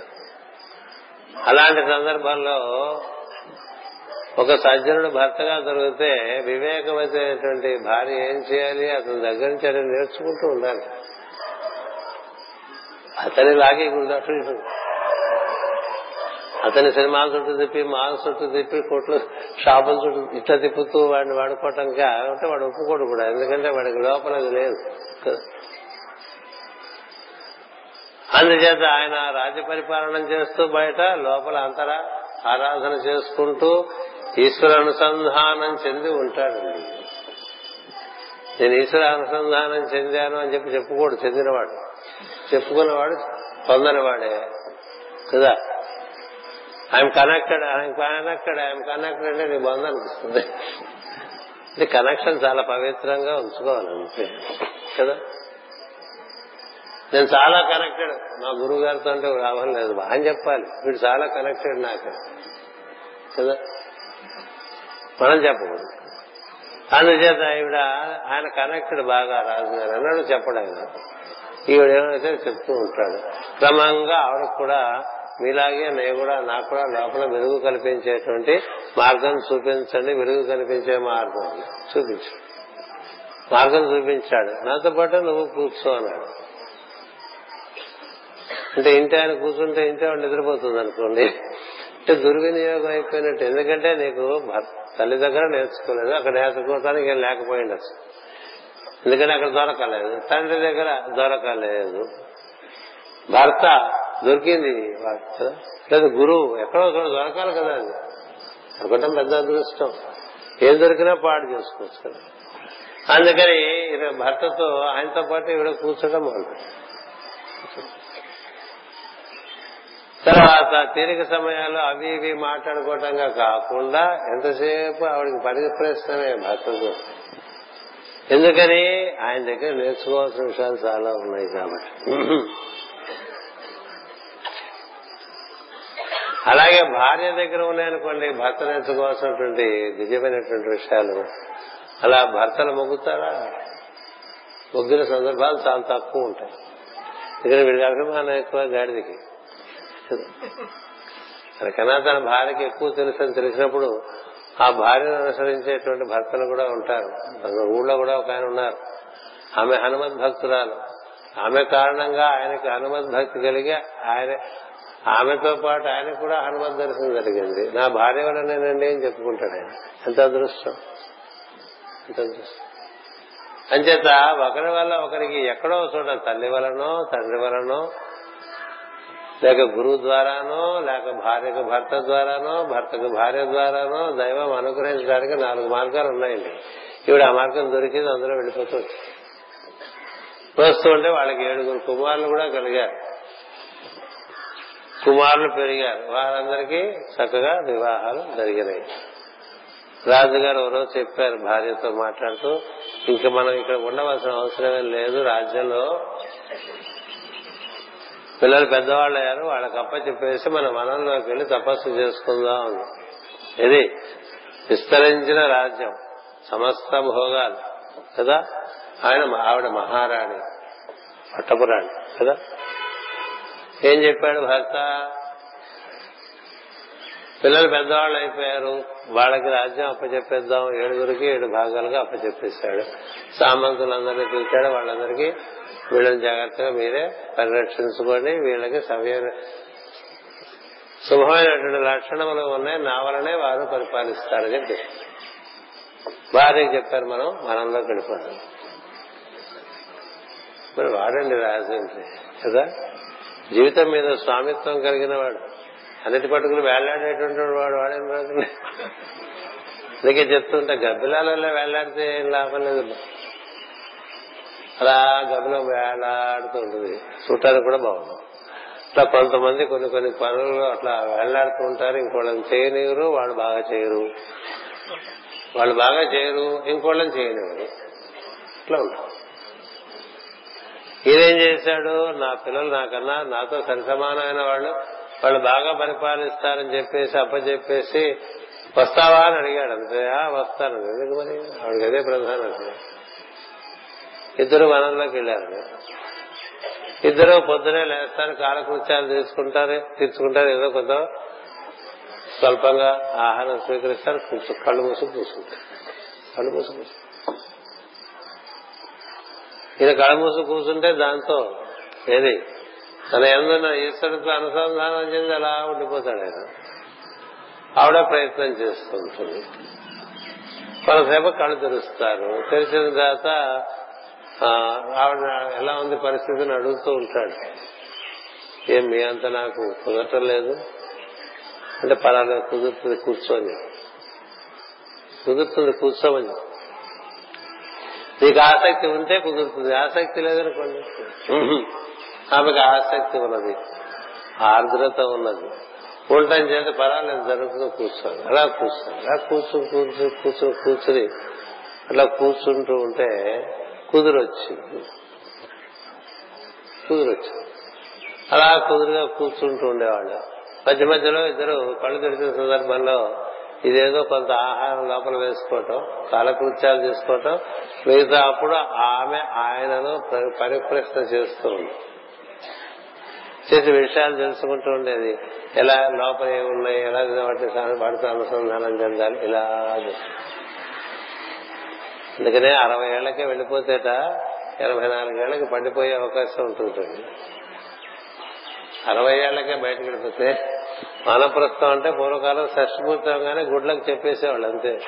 అలాంటి సందర్భంలో ఒక సజ్జనుడు భర్తగా దొరికితే వివేకమైనటువంటి భార్య ఏం చేయాలి? అతని దగ్గర నుంచి అని నేర్చుకుంటూ ఉండాలి. అతని లాగే గురుదక్షిణ అతని సినిమాల చుట్టూ తిప్పి మాల చుట్టూ తిప్పి కొట్లు షాపుల చుట్టూ ఇట్లా తిప్పుతూ వాడిని వాడుకోవటం అంటే వాడు ఒప్పుకోడు కూడా. ఎందుకంటే వాడికి లోపల అది లేదు. అందుచేత ఆయన రాజ్య పరిపాలన చేస్తూ బయట లోపల అంతర ఆరాధన చేసుకుంటూ ఈశ్వర అనుసంధానం చెంది ఉంటాడండి. నేను ఈశ్వర అనుసంధానం చెందాను అని చెప్పి చెప్పుకోడు చెందినవాడు. చెప్పుకున్నవాడు పొందనివాడే. కదా? I'm connected I'm connected I'm connected అంటే నీ బంధం అనిపిస్తుంది. కనెక్షన్ చాలా పవిత్రంగా ఉంచుకోవాలి అంతే కదా? నేను చాలా కనెక్టెడ్. మా గురువు గారితో అంటే లాభం లేదు. అని చెప్పాలి. వీడు చాలా కనెక్టెడ్ నాకు. కదా? మనం చెప్పకూడదు. అందుచేత ఈవిడ ఆయన కనెక్టెడ్ బాగా రాజుగారు అన్నాడు చెప్పడం ఆయన. ఈవిడ ఏమైతే చెప్తూ ఉంటాడు. క్రమంగా ఆవిడకు కూడా మీలాగే నేను కూడా నాకు కూడా లోపల వెలుగు కల్పించేటువంటి మార్గం చూపించండి. వెలుగు కల్పించే మార్గం చూపించు. మార్గం చూపించాడు. నాతో పాటు నువ్వు కూర్చో అన్నాడు. అంటే ఇంటి ఆయన కూర్చుంటే ఇంటి ఆవిడ నిద్రపోతుంది అనుకోండి. అంటే దుర్వినియోగం అయిపోయినట్టు. ఎందుకంటే నీకు తల్లి దగ్గర నేర్చుకోలేదు. అక్కడ నేర్చుకోవటానికి ఏం లేకపోయిండొచ్చు ఎందుకంటే అక్కడ దొరకలేదు. తండ్రి దగ్గర దొరకలేదు. భర్త దొరికింది లేదు గురువు ఎక్కడో ఒకటి దొరకాలి కదా అది. అనుకోవటం పెద్ద అదృష్టం. ఏం దొరికినా పాడు చేసుకోవచ్చు కదా. అందుకని భర్తతో ఆయనతో పాటు ఇక్కడ కూర్చోడం మొదలు తర్వాత తీరిక సమయాల్లో అవి ఇవి మాట్లాడుకోవటంగా కాకుండా ఎంతసేపు ఆవిడకి పరిప్రశ్నమే భర్తతో ఎందుకని? ఆయన దగ్గర నేర్చుకోవాల్సిన విషయాలు చాలా ఉన్నాయి కాబట్టి. అలాగే భార్య దగ్గర ఉన్నాయనుకోండి భర్త నేర్చుకోవాల్సినటువంటి నిజమైనటువంటి విషయాలు. అలా భర్తలు మొగ్గుతారా? మొగ్గిన సందర్భాలు చాలా తక్కువ ఉంటాయి. ఇక్కడ వీడికి అభిమానం ఎక్కువ గాడిదకి. కన్నా తన భార్యకి ఎక్కువ తెలుసు అని తెలిసినప్పుడు ఆ భార్యను అనుసరించేటువంటి భర్తలు కూడా ఉంటారు. ఊళ్ళో కూడా ఒక ఆయన ఉన్నారు. ఆమె హనుమద్ భక్తురాలు. ఆమె కారణంగా ఆయనకి హనుమద్ భక్తి కలిగి ఆయన ఆమెతో పాటు ఆయన కూడా హనుమత్ దర్శనం జరిగింది. నా భార్య వలనేనండి అని చెప్పుకుంటాడు ఆయన. ఎంత అదృష్టం. ఎంత అదృష్టం. అంచేత ఒకరి వల్ల ఒకరికి ఎక్కడో చూడాలి తల్లి వలనో తండ్రి వలనో లేక గురువు ద్వారానో లేక భార్యకు భర్త ద్వారానో భర్తకు భార్య ద్వారానో దైవం అనుగ్రహించడానికి నాలుగు మార్గాలు ఉన్నాయండి. ఇవిడ ఆ మార్గం దొరికింది అందులో వెళ్ళిపోతుంది వస్తూ ఉంటే వాళ్ళకి ఏడుగురు కుమారులు కూడా కలిగారు. కుమారులు పెరిగారు. వారందరికీ చక్కగా వివాహాలు జరిగినాయి. రాజుగారు ఎవరో చెప్పారు భార్యతో మాట్లాడుతూ ఇంకా మనం ఇక్కడ ఉండవలసిన అవసరమే లేదు రాజ్యంలో పిల్లలు పెద్దవాళ్ళు అయ్యారు వాళ్ళకి అప్ప చెప్పేసి మన వనంలోకి వెళ్ళి తపస్సు చేసుకుందాం. ఇది విస్తరించిన రాజ్యం సమస్త భోగాలు కదా? ఆయన ఆవిడ మహారాణి పట్టపురాణి కదా? ఏం చెప్పాడు భర్త? పిల్లలు పెద్దవాళ్ళు అయిపోయారు వాళ్ళకి రాజ్యం అప్పచెప్పేద్దాం ఏడుగురికి ఏడు భాగాలుగా అప్పచెప్పేశాడు. సామంతులందరినీ పిలిచాడు వాళ్ళందరికీ వీళ్ళని జాగ్రత్తగా మీరే పరిరక్షించుకొని వీళ్ళకి సమయం శుభమైనటువంటి లక్షణములు ఉన్నాయి నా వలనే వారు పరిపాలిస్తారని చెప్పి. వారికి చెప్పారు మనం మనంలోకి వెళ్ళిపోతాం మరి వాడండి రాజు కదా? జీవితం మీద స్వామిత్వం కలిగిన వాడు. అన్నిటి పట్టుకుని వేళ్ళాడేటువంటి వాడు వాడేం రాదు అందుకే చెప్తుంటే గబ్బిలాలలో వేళ్ళాడితే ఏం లాభం లేదు. అలా గబ్బిలో వేలాడుతూ ఉంటుంది. చూడటానికి కూడా బాగుంది. అట్లా కొంతమంది కొన్ని కొన్ని పనులు అట్లా వేళ్ళాడుతూ ఉంటారు. ఇంకోళ్ళని చేయనివ్వరు వాళ్ళు బాగా చేయరు. వాళ్ళు బాగా చేయరు ఇంకోళ్ళని చేయనివ్వరు. ఇట్లా ఉంటారు ఈయనేం చేశాడు? నా పిల్లలు నాకన్నా నాతో సరిసమానమైన వాళ్ళు వాళ్ళు బాగా పరిపాలిస్తారని చెప్పేసి అప్పచెప్పేసి వస్తావా అని అడిగాడు. అంతే వస్తాను. ఎందుకు మరి? ఆవిడకి అదే ప్రధానం ఇద్దరు వనంలోకి వెళ్ళారు. ఇద్దరు పొద్దునే లేస్తారు కాలకృత్యాలు తీసుకుంటారు తీర్చుకుంటారు ఏదో కొంత స్వల్పంగా ఆహారం స్వీకరిస్తారు కూర్చో కళ్ళు మూసుకు కూర్చుంటారు. కళ్ళు మూసు కూర్చుంటారు. ఈయన కళ్ళు మూసు కూర్చుంటే దాంతో ఏది? తన ఎందున్న ఈశ్వరుడితో అనుసంధానం చెంది అలా ఉండిపోతాడు ఆయన. ఆవిడ ప్రయత్నం చేస్తుంటుంది. కొంతసేపు కళ్ళు తెరుస్తారు. తెరిచిన తర్వాత ఆవిడ ఎలా ఉంది పరిస్థితిని అడుగుతూ ఉంటాడు. ఏం మీ అంత నాకు కుదరటం లేదు? అంటే పలానా కుదురుతుంది కూర్చోని. కుదురుతుంది కూర్చోమని. నీకు ఆసక్తి ఉంటే కుదురుతుంది. ఆసక్తి లేదనుకోండి. ఆమెకు ఆసక్తి ఉన్నది. ఆర్ద్రత ఉన్నది. ఉండటం చేత పర్వాలేదు జరుగుతూ కూర్చోండి అలా కూర్చోండి అలా కూర్చుని కూర్చుని కూర్చుని కూర్చుని అట్లా కూర్చుంటూ ఉంటే కుదురొచ్చింది. కుదురొచ్చింది. అలా కుదురుగా కూర్చుంటూ ఉండేవాళ్ళు. మధ్య మధ్యలో ఇద్దరు కళ్ళు తెరిచిన సందర్భంలో ఇదేదో కొంత ఆహారం లోపల వేసుకోవటం కాలకృత్యాలు చేసుకోవటం మిగతా అప్పుడు ఆమె ఆయనను పరిప్రశ్న చేస్తూ ఉంది. చేసి విషయాలు తెలుసుకుంటూ ఉండేది. ఎలా లోపల ఏమున్నాయి ఎలా వాటి వాటితో అనుసంధానం చెందాలి ఇలా అందుకనే అరవై ఏళ్ళకే వెళ్ళిపోతేట ఎనభై నాలుగేళ్ళకి పడిపోయే అవకాశం ఉంటుంది అరవై ఏళ్ళకే బయటకు వెళ్ళిపోతే మానప్రస్థం అంటే పూర్వకాలం షష్ఠపూర్తి గుడ్లకు చెప్పేసేవాళ్ళు అంతే.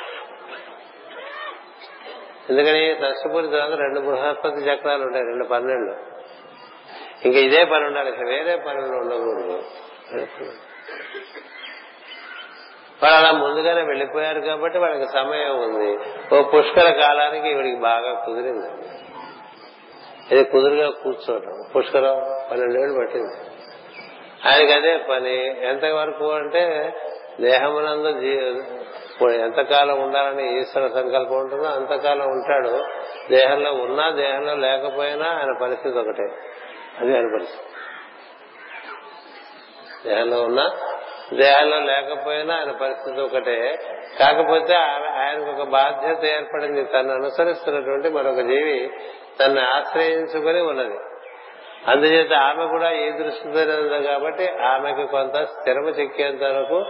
ఎందుకని షష్ఠపూరి తర్వాత రెండు బృహస్పతి చక్రాలు ఉంటాయి రెండు పన్నెండు ఇంకా ఇదే పని ఉండాలి. ఇంకా వేరే పనులు ఉండకూడదు. వాళ్ళు అలా ముందుగానే వెళ్ళిపోయారు కాబట్టి వాళ్ళకి సమయం ఉంది. ఓ పుష్కర కాలానికి ఈవిడికి బాగా కుదిరింది. ఇది కుదురుగా కూర్చోవటం. పుష్కరం పన్నెండేళ్ళు పట్టింది. ఆయనకి అదే పని. ఎంతవరకు అంటే దేహమునందు ఎంతకాలం ఉండాలని ఈశ్వర సంకల్పం ఉంటుందో అంతకాలం ఉంటాడు. దేహంలో ఉన్నా దేహంలో లేకపోయినా ఆయన పరిస్థితి ఒకటే. అది ఆయన దేహంలో ఉన్నా దేహంలో లేకపోయినా ఆయన పరిస్థితి ఒకటే. కాకపోతే ఆయనకు ఒక బాధ్యత ఏర్పడింది. తను అనుసరిస్తున్నటువంటి మరొక జీవి తను ఆశ్రయించుకుని ఉన్నది. అందుచేత ఆమె కూడా ఏ దృష్టితోనే ఉంది కాబట్టి ఆమెకు కొంత స్థిరము చిక్కేంత వరకు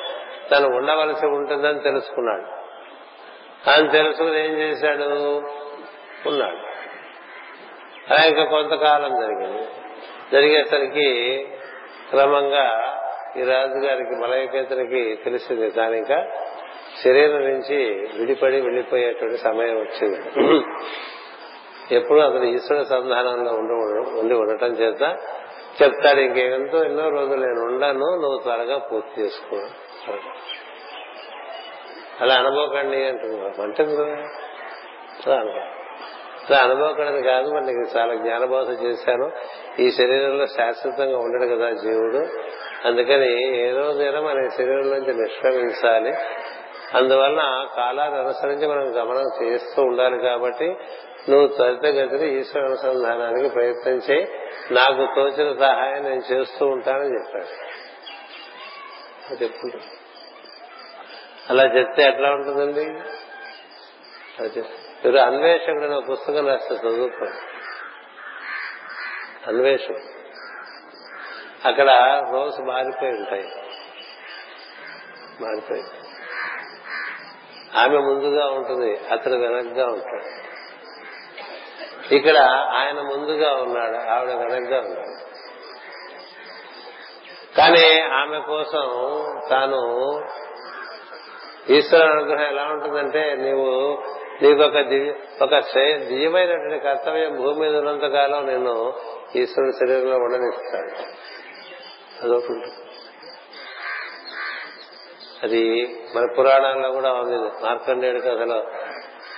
తను ఉండవలసి ఉంటుందని తెలుసుకున్నాడు. ఆయన తెలుసుకుని ఏం చేశాడు? ఉన్నాడు. అలా ఇంకా కొంతకాలం జరిగింది. జరిగేసరికి క్రమంగా ఈ రాజు గారికి తెలిసింది. కానీ ఇంకా శరీరం నుంచి విడిపడి వెళ్ళిపోయేటువంటి సమయం వచ్చింది. ఎప్పుడు అతను ఈశ్వర సంధానంలో ఉండి ఉండి ఉండటం చేత చెప్తాడు ఇంకేంతో ఎన్నో రోజులు నేను ఉండను నువ్వు త్వరగా పూర్తి చేసుకో. అలా అనుభవకండి అంటున్నావు అంటే అలా అనుభవకండి కాదు మరి నీకు చాలా జ్ఞానబోధ చేశాను. ఈ శరీరంలో శాశ్వతంగా ఉండడు కదా జీవుడు. అందుకని ఏ రోజైనా మన శరీరం నుంచి నిష్క్రమించాలి. అందువలన కాలాన్ని అనుసరించి మనం గమనం చేస్తూ ఉండాలి కాబట్టి నువ్వు త్వరితగతిని ఈశ్వర అనుసంధానానికి ప్రయత్నం చేయి. నాకు తోచిన సహాయం నేను చేస్తూ ఉంటానని చెప్పాడు. అలా చెప్తే ఎట్లా ఉంటుందండి? మీరు అన్వేషకుడు పుస్తకం రాస్తే చదువుకోండి అన్వేషణ. అక్కడ రోజు మారిపోయి ఉంటాయి. మారిపోయి. ఆమె ముందుగా ఉంటుంది అతను వెనక్గా ఉంటాడు. ఇక్కడ ఆయన ముందుగా ఉన్నాడు ఆవిడ వెనక్గా ఉన్నాడు. కానీ ఆమె కోసం తాను ఈశ్వర అనుగ్రహం ఎలా ఉంటుందంటే నీవు నీకు ఒక ఒక దివ్యమైనటువంటి కర్తవ్యం భూమి మీద ఉన్నంత కాలం నేను ఈశ్వరుని శరీరంలో ఉండనిస్తాను. అదొకటి. అది మన పురాణాల్లో కూడా ఉంది. మార్కండేయుడి కథలో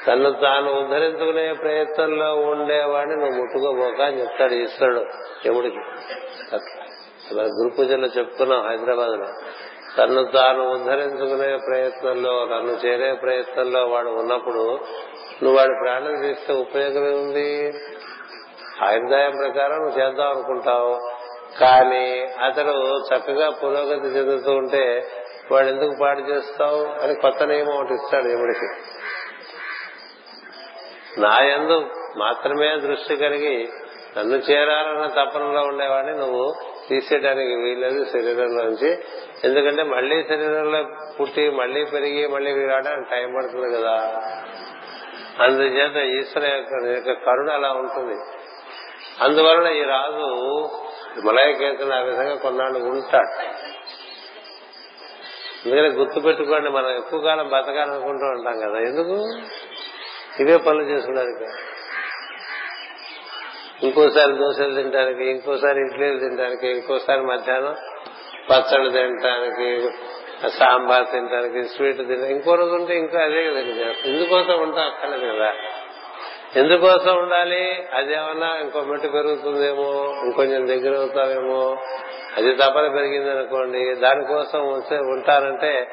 తను తాను ఉద్ధరించుకునే ప్రయత్నంలో ఉండేవాడిని నువ్వు ముట్టుకోబోక అని చెప్తాడు ఈశ్వరుడు యముడికి. అలా గురు పూజల్లో చెప్తున్నాం హైదరాబాద్లో తను తాను ఉద్ధరించుకునే ప్రయత్నంలో నన్ను చేరే ప్రయత్నంలో వాడు ఉన్నప్పుడు నువ్వు వాడి ప్రాణం తీస్తే ఉపయోగమే ఉంది ఆయుర్దాయం ప్రకారం నువ్వు చేద్దాం అనుకుంటావు. కానీ అతడు చక్కగా పురోగతి చెందుతూ ఉంటే వాడు ఎందుకు పాడు చేస్తావు అని కొత్త నియమం ఒకటి ఇస్తాడు యముడికి. నా ఎందు మాత్రమే దృష్టి కలిగి నన్ను చేరాలన్న తపనలో ఉండేవాడిని నువ్వు తీసేయడానికి వీల్లేదు శరీరంలోంచి ఎందుకంటే మళ్ళీ శరీరంలో పుట్టి మళ్ళీ పెరిగి మళ్ళీ రావడానికి టైం పడుతుంది కదా. అందుచేత ఈశ్వర యొక్క కరుణ అలా ఉంటుంది. అందువలన ఈ రాజు మలయకేతుడు ఆ విధంగా కొన్నాళ్ళు ఉంటాడు. ఎందుకంటే గుర్తు పెట్టుకోండి మనం ఎక్కువ కాలం బతకాలనుకుంటూ ఉంటాం కదా. ఎందుకు? ఇవే పనులు చేసుకోవడానికి ఇంకోసారి దోశలు తినడానికి ఇంకోసారి ఇడ్లీలు తినడానికి ఇంకోసారి మధ్యాహ్నం పచ్చళ్ళు తినడానికి సాంబార్ తినడానికి స్వీట్ తిన ఇంకో రోజు ఉంటే ఇంకా అదే కదండి ఎందుకోసం ఉంటాం అక్కర్లేదు కదా. ఎందుకోసం ఉండాలి? అదేమన్నా ఇంకో మెట్టు పెరుగుతుందేమో ఇంకొంచెం దగ్గర అవుతావేమో. అది తపన పెరిగింది అనుకోండి దానికోసం ఉంటారంటే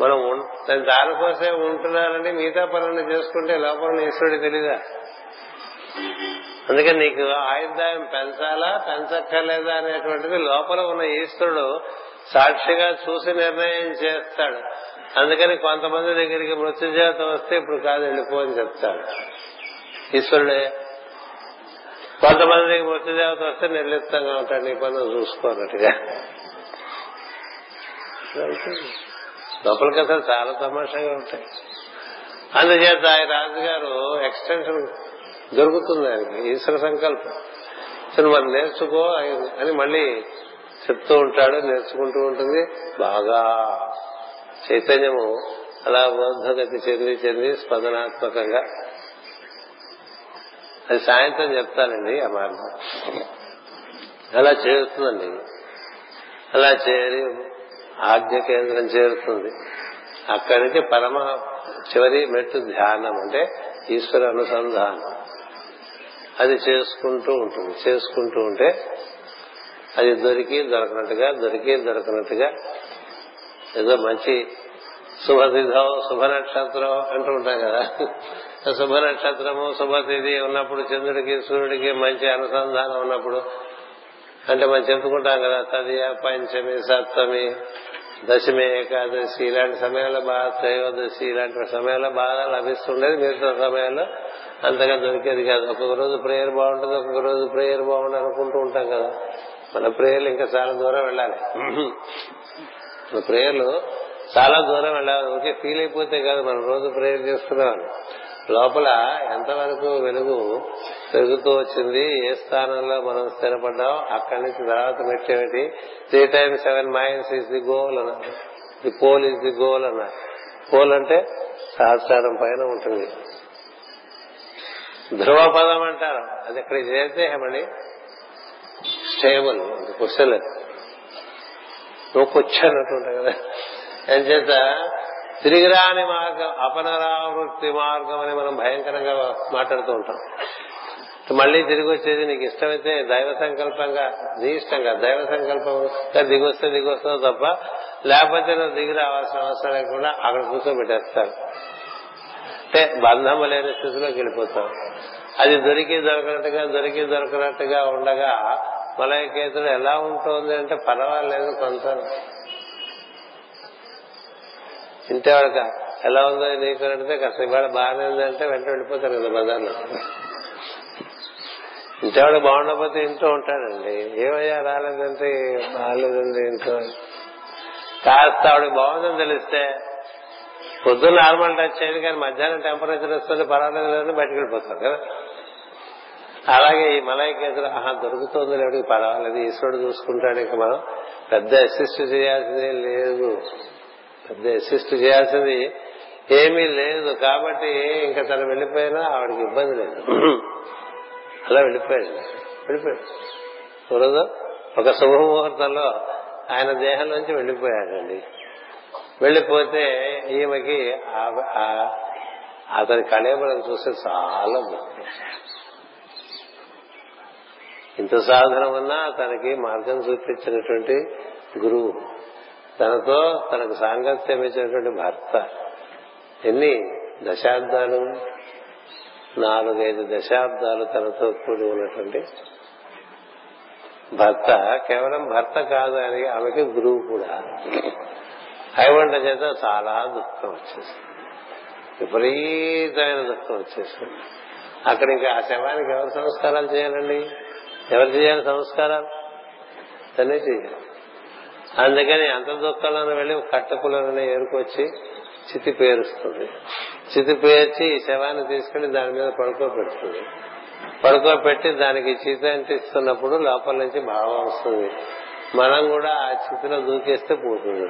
మనం దానికోసమే ఉంటున్నారంటే మిగతా పనులను చేసుకుంటే లోపల ఈశ్వరుడు తెలీదా? అందుకని నీకు ఆయుర్దాయం పెంచాలా పెంచక్కర్లేదా అనేటువంటిది లోపల ఉన్న ఈశ్వరుడు సాక్షిగా చూసి నిర్ణయం చేస్తాడు. అందుకని కొంతమంది దగ్గరికి మృత్యుజాతం వస్తే ఇప్పుడు కాదు వెళ్ళిపో అని చెప్తాడు. ఈశ్వరుడే కొంతమంది దగ్గర దేవత వస్తే నిర్లిప్తంగా ఉంటాడు నీ పనులు చూసుకోనట్టుగా. లోపల కథలు చాలా తమాషాగా ఉంటాయి. అందుచేత ఆయన రాజుగారు ఎక్స్టెన్షన్ దొరుకుతుంది ఆయనకి. ఈశ్వర సంకల్పం. మనం నేర్చుకో అని మళ్ళీ చెప్తూ ఉంటాడు నేర్చుకుంటూ ఉంటుంది. బాగా చైతన్యము అలా బోధగతి చెంది చెంది స్పందనాత్మకంగా. అది సాయంత్రం చెప్తానండి ఆ మార్గం. అలా చేరుతుందండి. అలా చేరి ఆజ్ఞ కేంద్రం చేరుతుంది. అక్కడి నుంచి పరమ చివరి మెట్టు ధ్యానం అంటే ఈశ్వర అనుసంధానం. అది చేసుకుంటూ ఉంటుంది. చేసుకుంటూ ఉంటే అది దొరికి దొరకనట్టుగా దొరికి దొరకనట్టుగా ఏదో మంచి శుభతిథం శుభ నక్షత్రం అంటూ ఉంటాం కదా. శుభ నక్షత్రము శుభతిథి ఉన్నప్పుడు చంద్రుడికి సూర్యుడికి మంచి అనుసంధానం ఉన్నప్పుడు అంటే మనం చెప్పుకుంటాం కదా తదియ పంచమి సప్తమి దశమి ఏకాదశి ఇలాంటి సమయాల్లో బాగా త్రయోదశి ఇలాంటి సమయాల్లో బాగా లభిస్తుండేది మిగతా సమయాల్లో అంతగా దొరికేది కాదు. ఒక్కొక్క రోజు ప్రేయర్ బాగుంటుంది ఒక్కొక్క రోజు ప్రేయర్ బాగుంటుంది అనుకుంటూ ఉంటాం కదా. మన ప్రేయర్లు ఇంకా చాలా దూరం వెళ్ళాలి. మన ప్రేయర్లు చాలా దూరం వెళ్ళాలి. ఓకే ఫీల్ అయిపోతే కాదు మనం రోజు ప్రేయర్ చేస్తున్నాం లోపల ఎంతవరకు వెలుగు పెరుగుతూ వచ్చింది ఏ స్థానంలో మనం స్థిరపడ్డాం అక్కడి నుంచి తర్వాత మెట్టేమిటి three times seven mines is the goal అన్నారు. The pole is the goal అన్నారు. పోల్ అంటే సహస్రారం పైన ఉంటుంది. ధ్రువపదం అంటారు. అది ఇక్కడ చేస్తే ఏమండి? స్టేబుల్ క్వశ్చన్ నువ్వు కూర్చొన్నట్టు కదా. అని చేత తిరిగిరాని మార్గం అపనరావృత్తి మార్గం అని మనం భయంకరంగా మాట్లాడుతూ ఉంటాం. మళ్ళీ తిరిగి వచ్చేది నీకు ఇష్టమైతే దైవ సంకల్పంగా నీ ఇష్టంగా దైవ సంకల్పంగా దిగొస్తే దిగొస్తావు తప్ప లేకపోతే నువ్వు దిగి రావాల్సిన అవసరం లేకుండా అక్కడ కూర్చోబెట్టేస్తారు. అంటే బంధము లేని స్థితిలోకి వెళ్ళిపోతాం. అది దొరికి దొరకనట్టుగా దొరికి దొరకనట్టుగా ఉండగా మలయకేతుడు ఎలా ఉంటుంది అంటే పర్వాలేదు కొంత ఇంటేవాడు ఎలా ఉందో నీకు అంటే కాస్త ఇవాళ బాగానే ఉందంటే వెంట వెళ్ళిపోతారు కదా బజార్లో. ఇంతేవాడు బాగుండకపోతే ఇంట్లో ఉంటాడండి. ఏమయ్యా రాలేదంటే బాగాలేదండి ఇంట్లో? కాస్త ఆవిడ బాగుందని తెలిస్తే పొద్దున్న నార్మల్ టచ్ చేయండి కానీ మధ్యాహ్నం టెంపరేచర్ వస్తుంది పర్వాలేదు లేదని బయటకు వెళ్ళిపోతారు కదా. అలాగే ఈ మలైకేతులు ఆహా దొరుకుతుంది లేడికి పర్వాలేదు ఈశ్వరుడు చూసుకుంటాడు ఇంకా మనం. పెద్ద అసిస్ట్ చేయాల్సిందే లేదు. పెద్ద అసిస్ట్ చేయాల్సింది ఏమీ లేదు కాబట్టి ఇంకా తను వెళ్ళిపోయినా ఆవిడకి ఇబ్బంది లేదు. అలా వెళ్ళిపోయాడు. వెళ్ళిపోయాడు. చూడదు ఒక శుభముహూర్తంలో ఆయన దేహం నుంచి వెళ్ళిపోయాడండి. వెళ్ళిపోతే ఈమెకి అతని కళేబరం చూస్తే చాలా ఇంత సాధన ఉన్నా తనకి మార్గం చూపించినటువంటి గురువు. తనతో తనకు సాంగత్యం ఇచ్చినటువంటి భర్త. ఎన్ని దశాబ్దాలు? నాలుగైదు దశాబ్దాలు తనతో కూడి ఉన్నటువంటి భర్త. కేవలం భర్త కాదు అని ఆమెకి గురువు కూడా. హైవంట చేత చాలా దుఃఖం వచ్చేసింది విపరీతమైన దుఃఖం వచ్చేసింది అక్కడ ఇంకా ఆ శవానికి ఎవరు సంస్కారాలు చేయాలండి? ఎవరు చేయాలి సంస్కారాలు? తనే చేయాలి. అందుకని అంత దుఃఖంలో వెళ్ళి కట్టకులను ఏరుకొచ్చి చితి పేరుస్తుంది. చితి పేర్చి ఈ శవాన్ని తీసుకెళ్ళి దాని మీద పడుకోబెడుతుంది పడుకోబెట్టి దానికి చితి అంటిస్తున్నప్పుడు లోపల నుంచి భావం వస్తుంది. మనం కూడా ఆ స్థితిలో దూకేస్తే పోతుంది.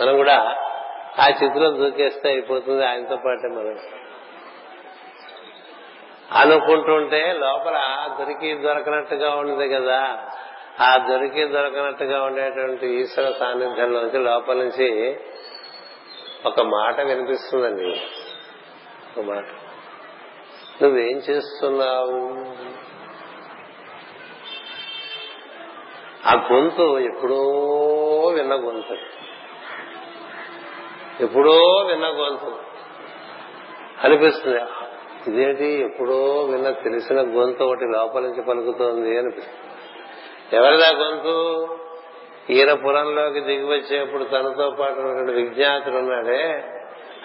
మనం కూడా ఆ స్థితిలో దూకేస్తే అయిపోతుంది ఆయనతో పాటే మనం. అనుకుంటుంటే లోపల దొరికి దొరకనట్టుగా ఉంది కదా. ఆ దొరికి దొరకనట్టుగా ఉండేటువంటి ఈశ్వర సాన్నిధ్యంలోంచి లోపల నుంచి ఒక మాట వినిపిస్తుందండి. ఒక మాట. నువ్వేం చేస్తున్నావు? ఆ గొంతు ఎప్పుడో విన్న గొంతు. ఎప్పుడో విన్న గొంతు. అనిపిస్తుంది ఇదేంటి? ఎప్పుడో విన్న తెలిసిన గొంతు ఒకటి లోపల నుంచి పలుకుతోంది అనిపిస్తుంది. ఎవరిదా గొంతు? ఈయన పురంలోకి దిగి వచ్చేప్పుడు తనతో పాటు ఉన్నటువంటి విజ్ఞాతుడు ఉన్నాడే.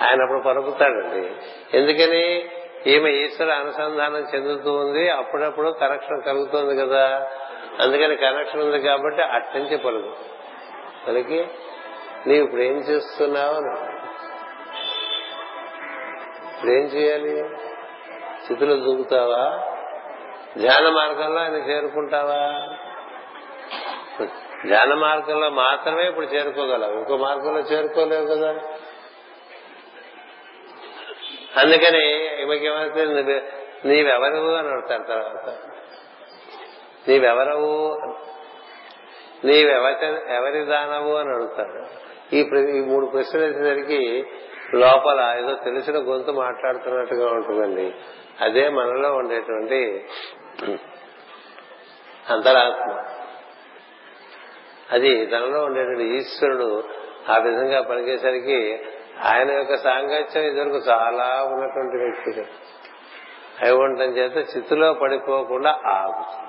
ఆయన అప్పుడు పలుకుతాడండి. ఎందుకని? ఈమె ఈశ్వర అనుసంధానం చెందుతూ ఉంది. అప్పుడప్పుడు కరెక్షన్ కలుగుతోంది కదా. అందుకని కనెక్షన్ ఉంది కాబట్టి అట్నుంచి పలుకు పలికి నీవు ఇప్పుడు ఏం చేస్తున్నావు ఇప్పుడు ఏం చేయాలి? స్థితిలో దూకుతావా? ధ్యాన మార్గంలో ఆయన చేరుకుంటావా? ధ్యాన మార్గంలో మాత్రమే ఇప్పుడు చేరుకోగలవు. ఇంకో మార్గంలో చేరుకోలేవు కదా. అందుకని ఈమెకేమైతే నీవెవరు? అని అడతారు తర్వాత. నీవెవరవు? నీవెవత ఎవరి దానవు అని అడుగుతాడు ఈ ఈ మూడు ప్రశ్నలు వేసేసరికి లోపల ఏదో తెలిసిన గొంతు మాట్లాడుతున్నట్టుగా ఉంటుందండి. అదే మనలో ఉండేటువంటి అంతరాత్మ. అది తనలో ఉండేటువంటి ఈశ్వరుడు ఆ విధంగా పనిచేసరికి ఆయన యొక్క సాంగత్యం ఇదివరకు చాలా ఉన్నటువంటి వ్యక్తి అయి ఉండటం చేత చిత్తులో పడిపోకుండా ఆగుతుంది.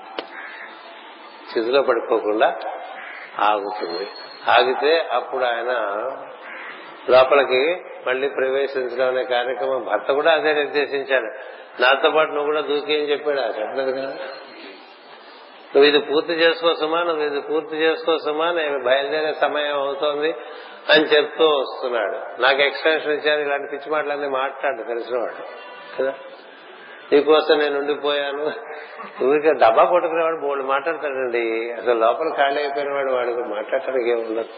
చిత్తులో పడిపోకుండా ఆగుతుంది. ఆగితే అప్పుడు ఆయన లోపలికి మళ్ళీ ప్రవేశించడం అనే కార్యక్రమం భర్త కూడా అదే నిర్దేశించాడు. నాతో పాటు నువ్వు కూడా దూకి అని చెప్పాడు. ఆ చెప్పలేదు కదా. నువ్వు ఇది పూర్తి చేసుకోసమా? నువ్వు ఇది పూర్తి చేసుకోసమా? నేను బయలుదేరే సమయం అవుతోంది అని చెప్తూ వస్తున్నాడు. నాకు ఎక్స్టెన్షన్ ఇచ్చారు. ఇలాంటి పిచ్చి మాటలన్నీ మాట్లాడు తెలిసినవాడు. కదా? నీకోసం నేను ఉండిపోయాను. ఊరికే డబ్బా కొట్టుకునేవాడు బోళ్ళు మాట్లాడతాడండి. అసలు లోపల ఖాళీ అయిపోయిన వాడు వాడికి మాట్లాడటానికి ఏముండదు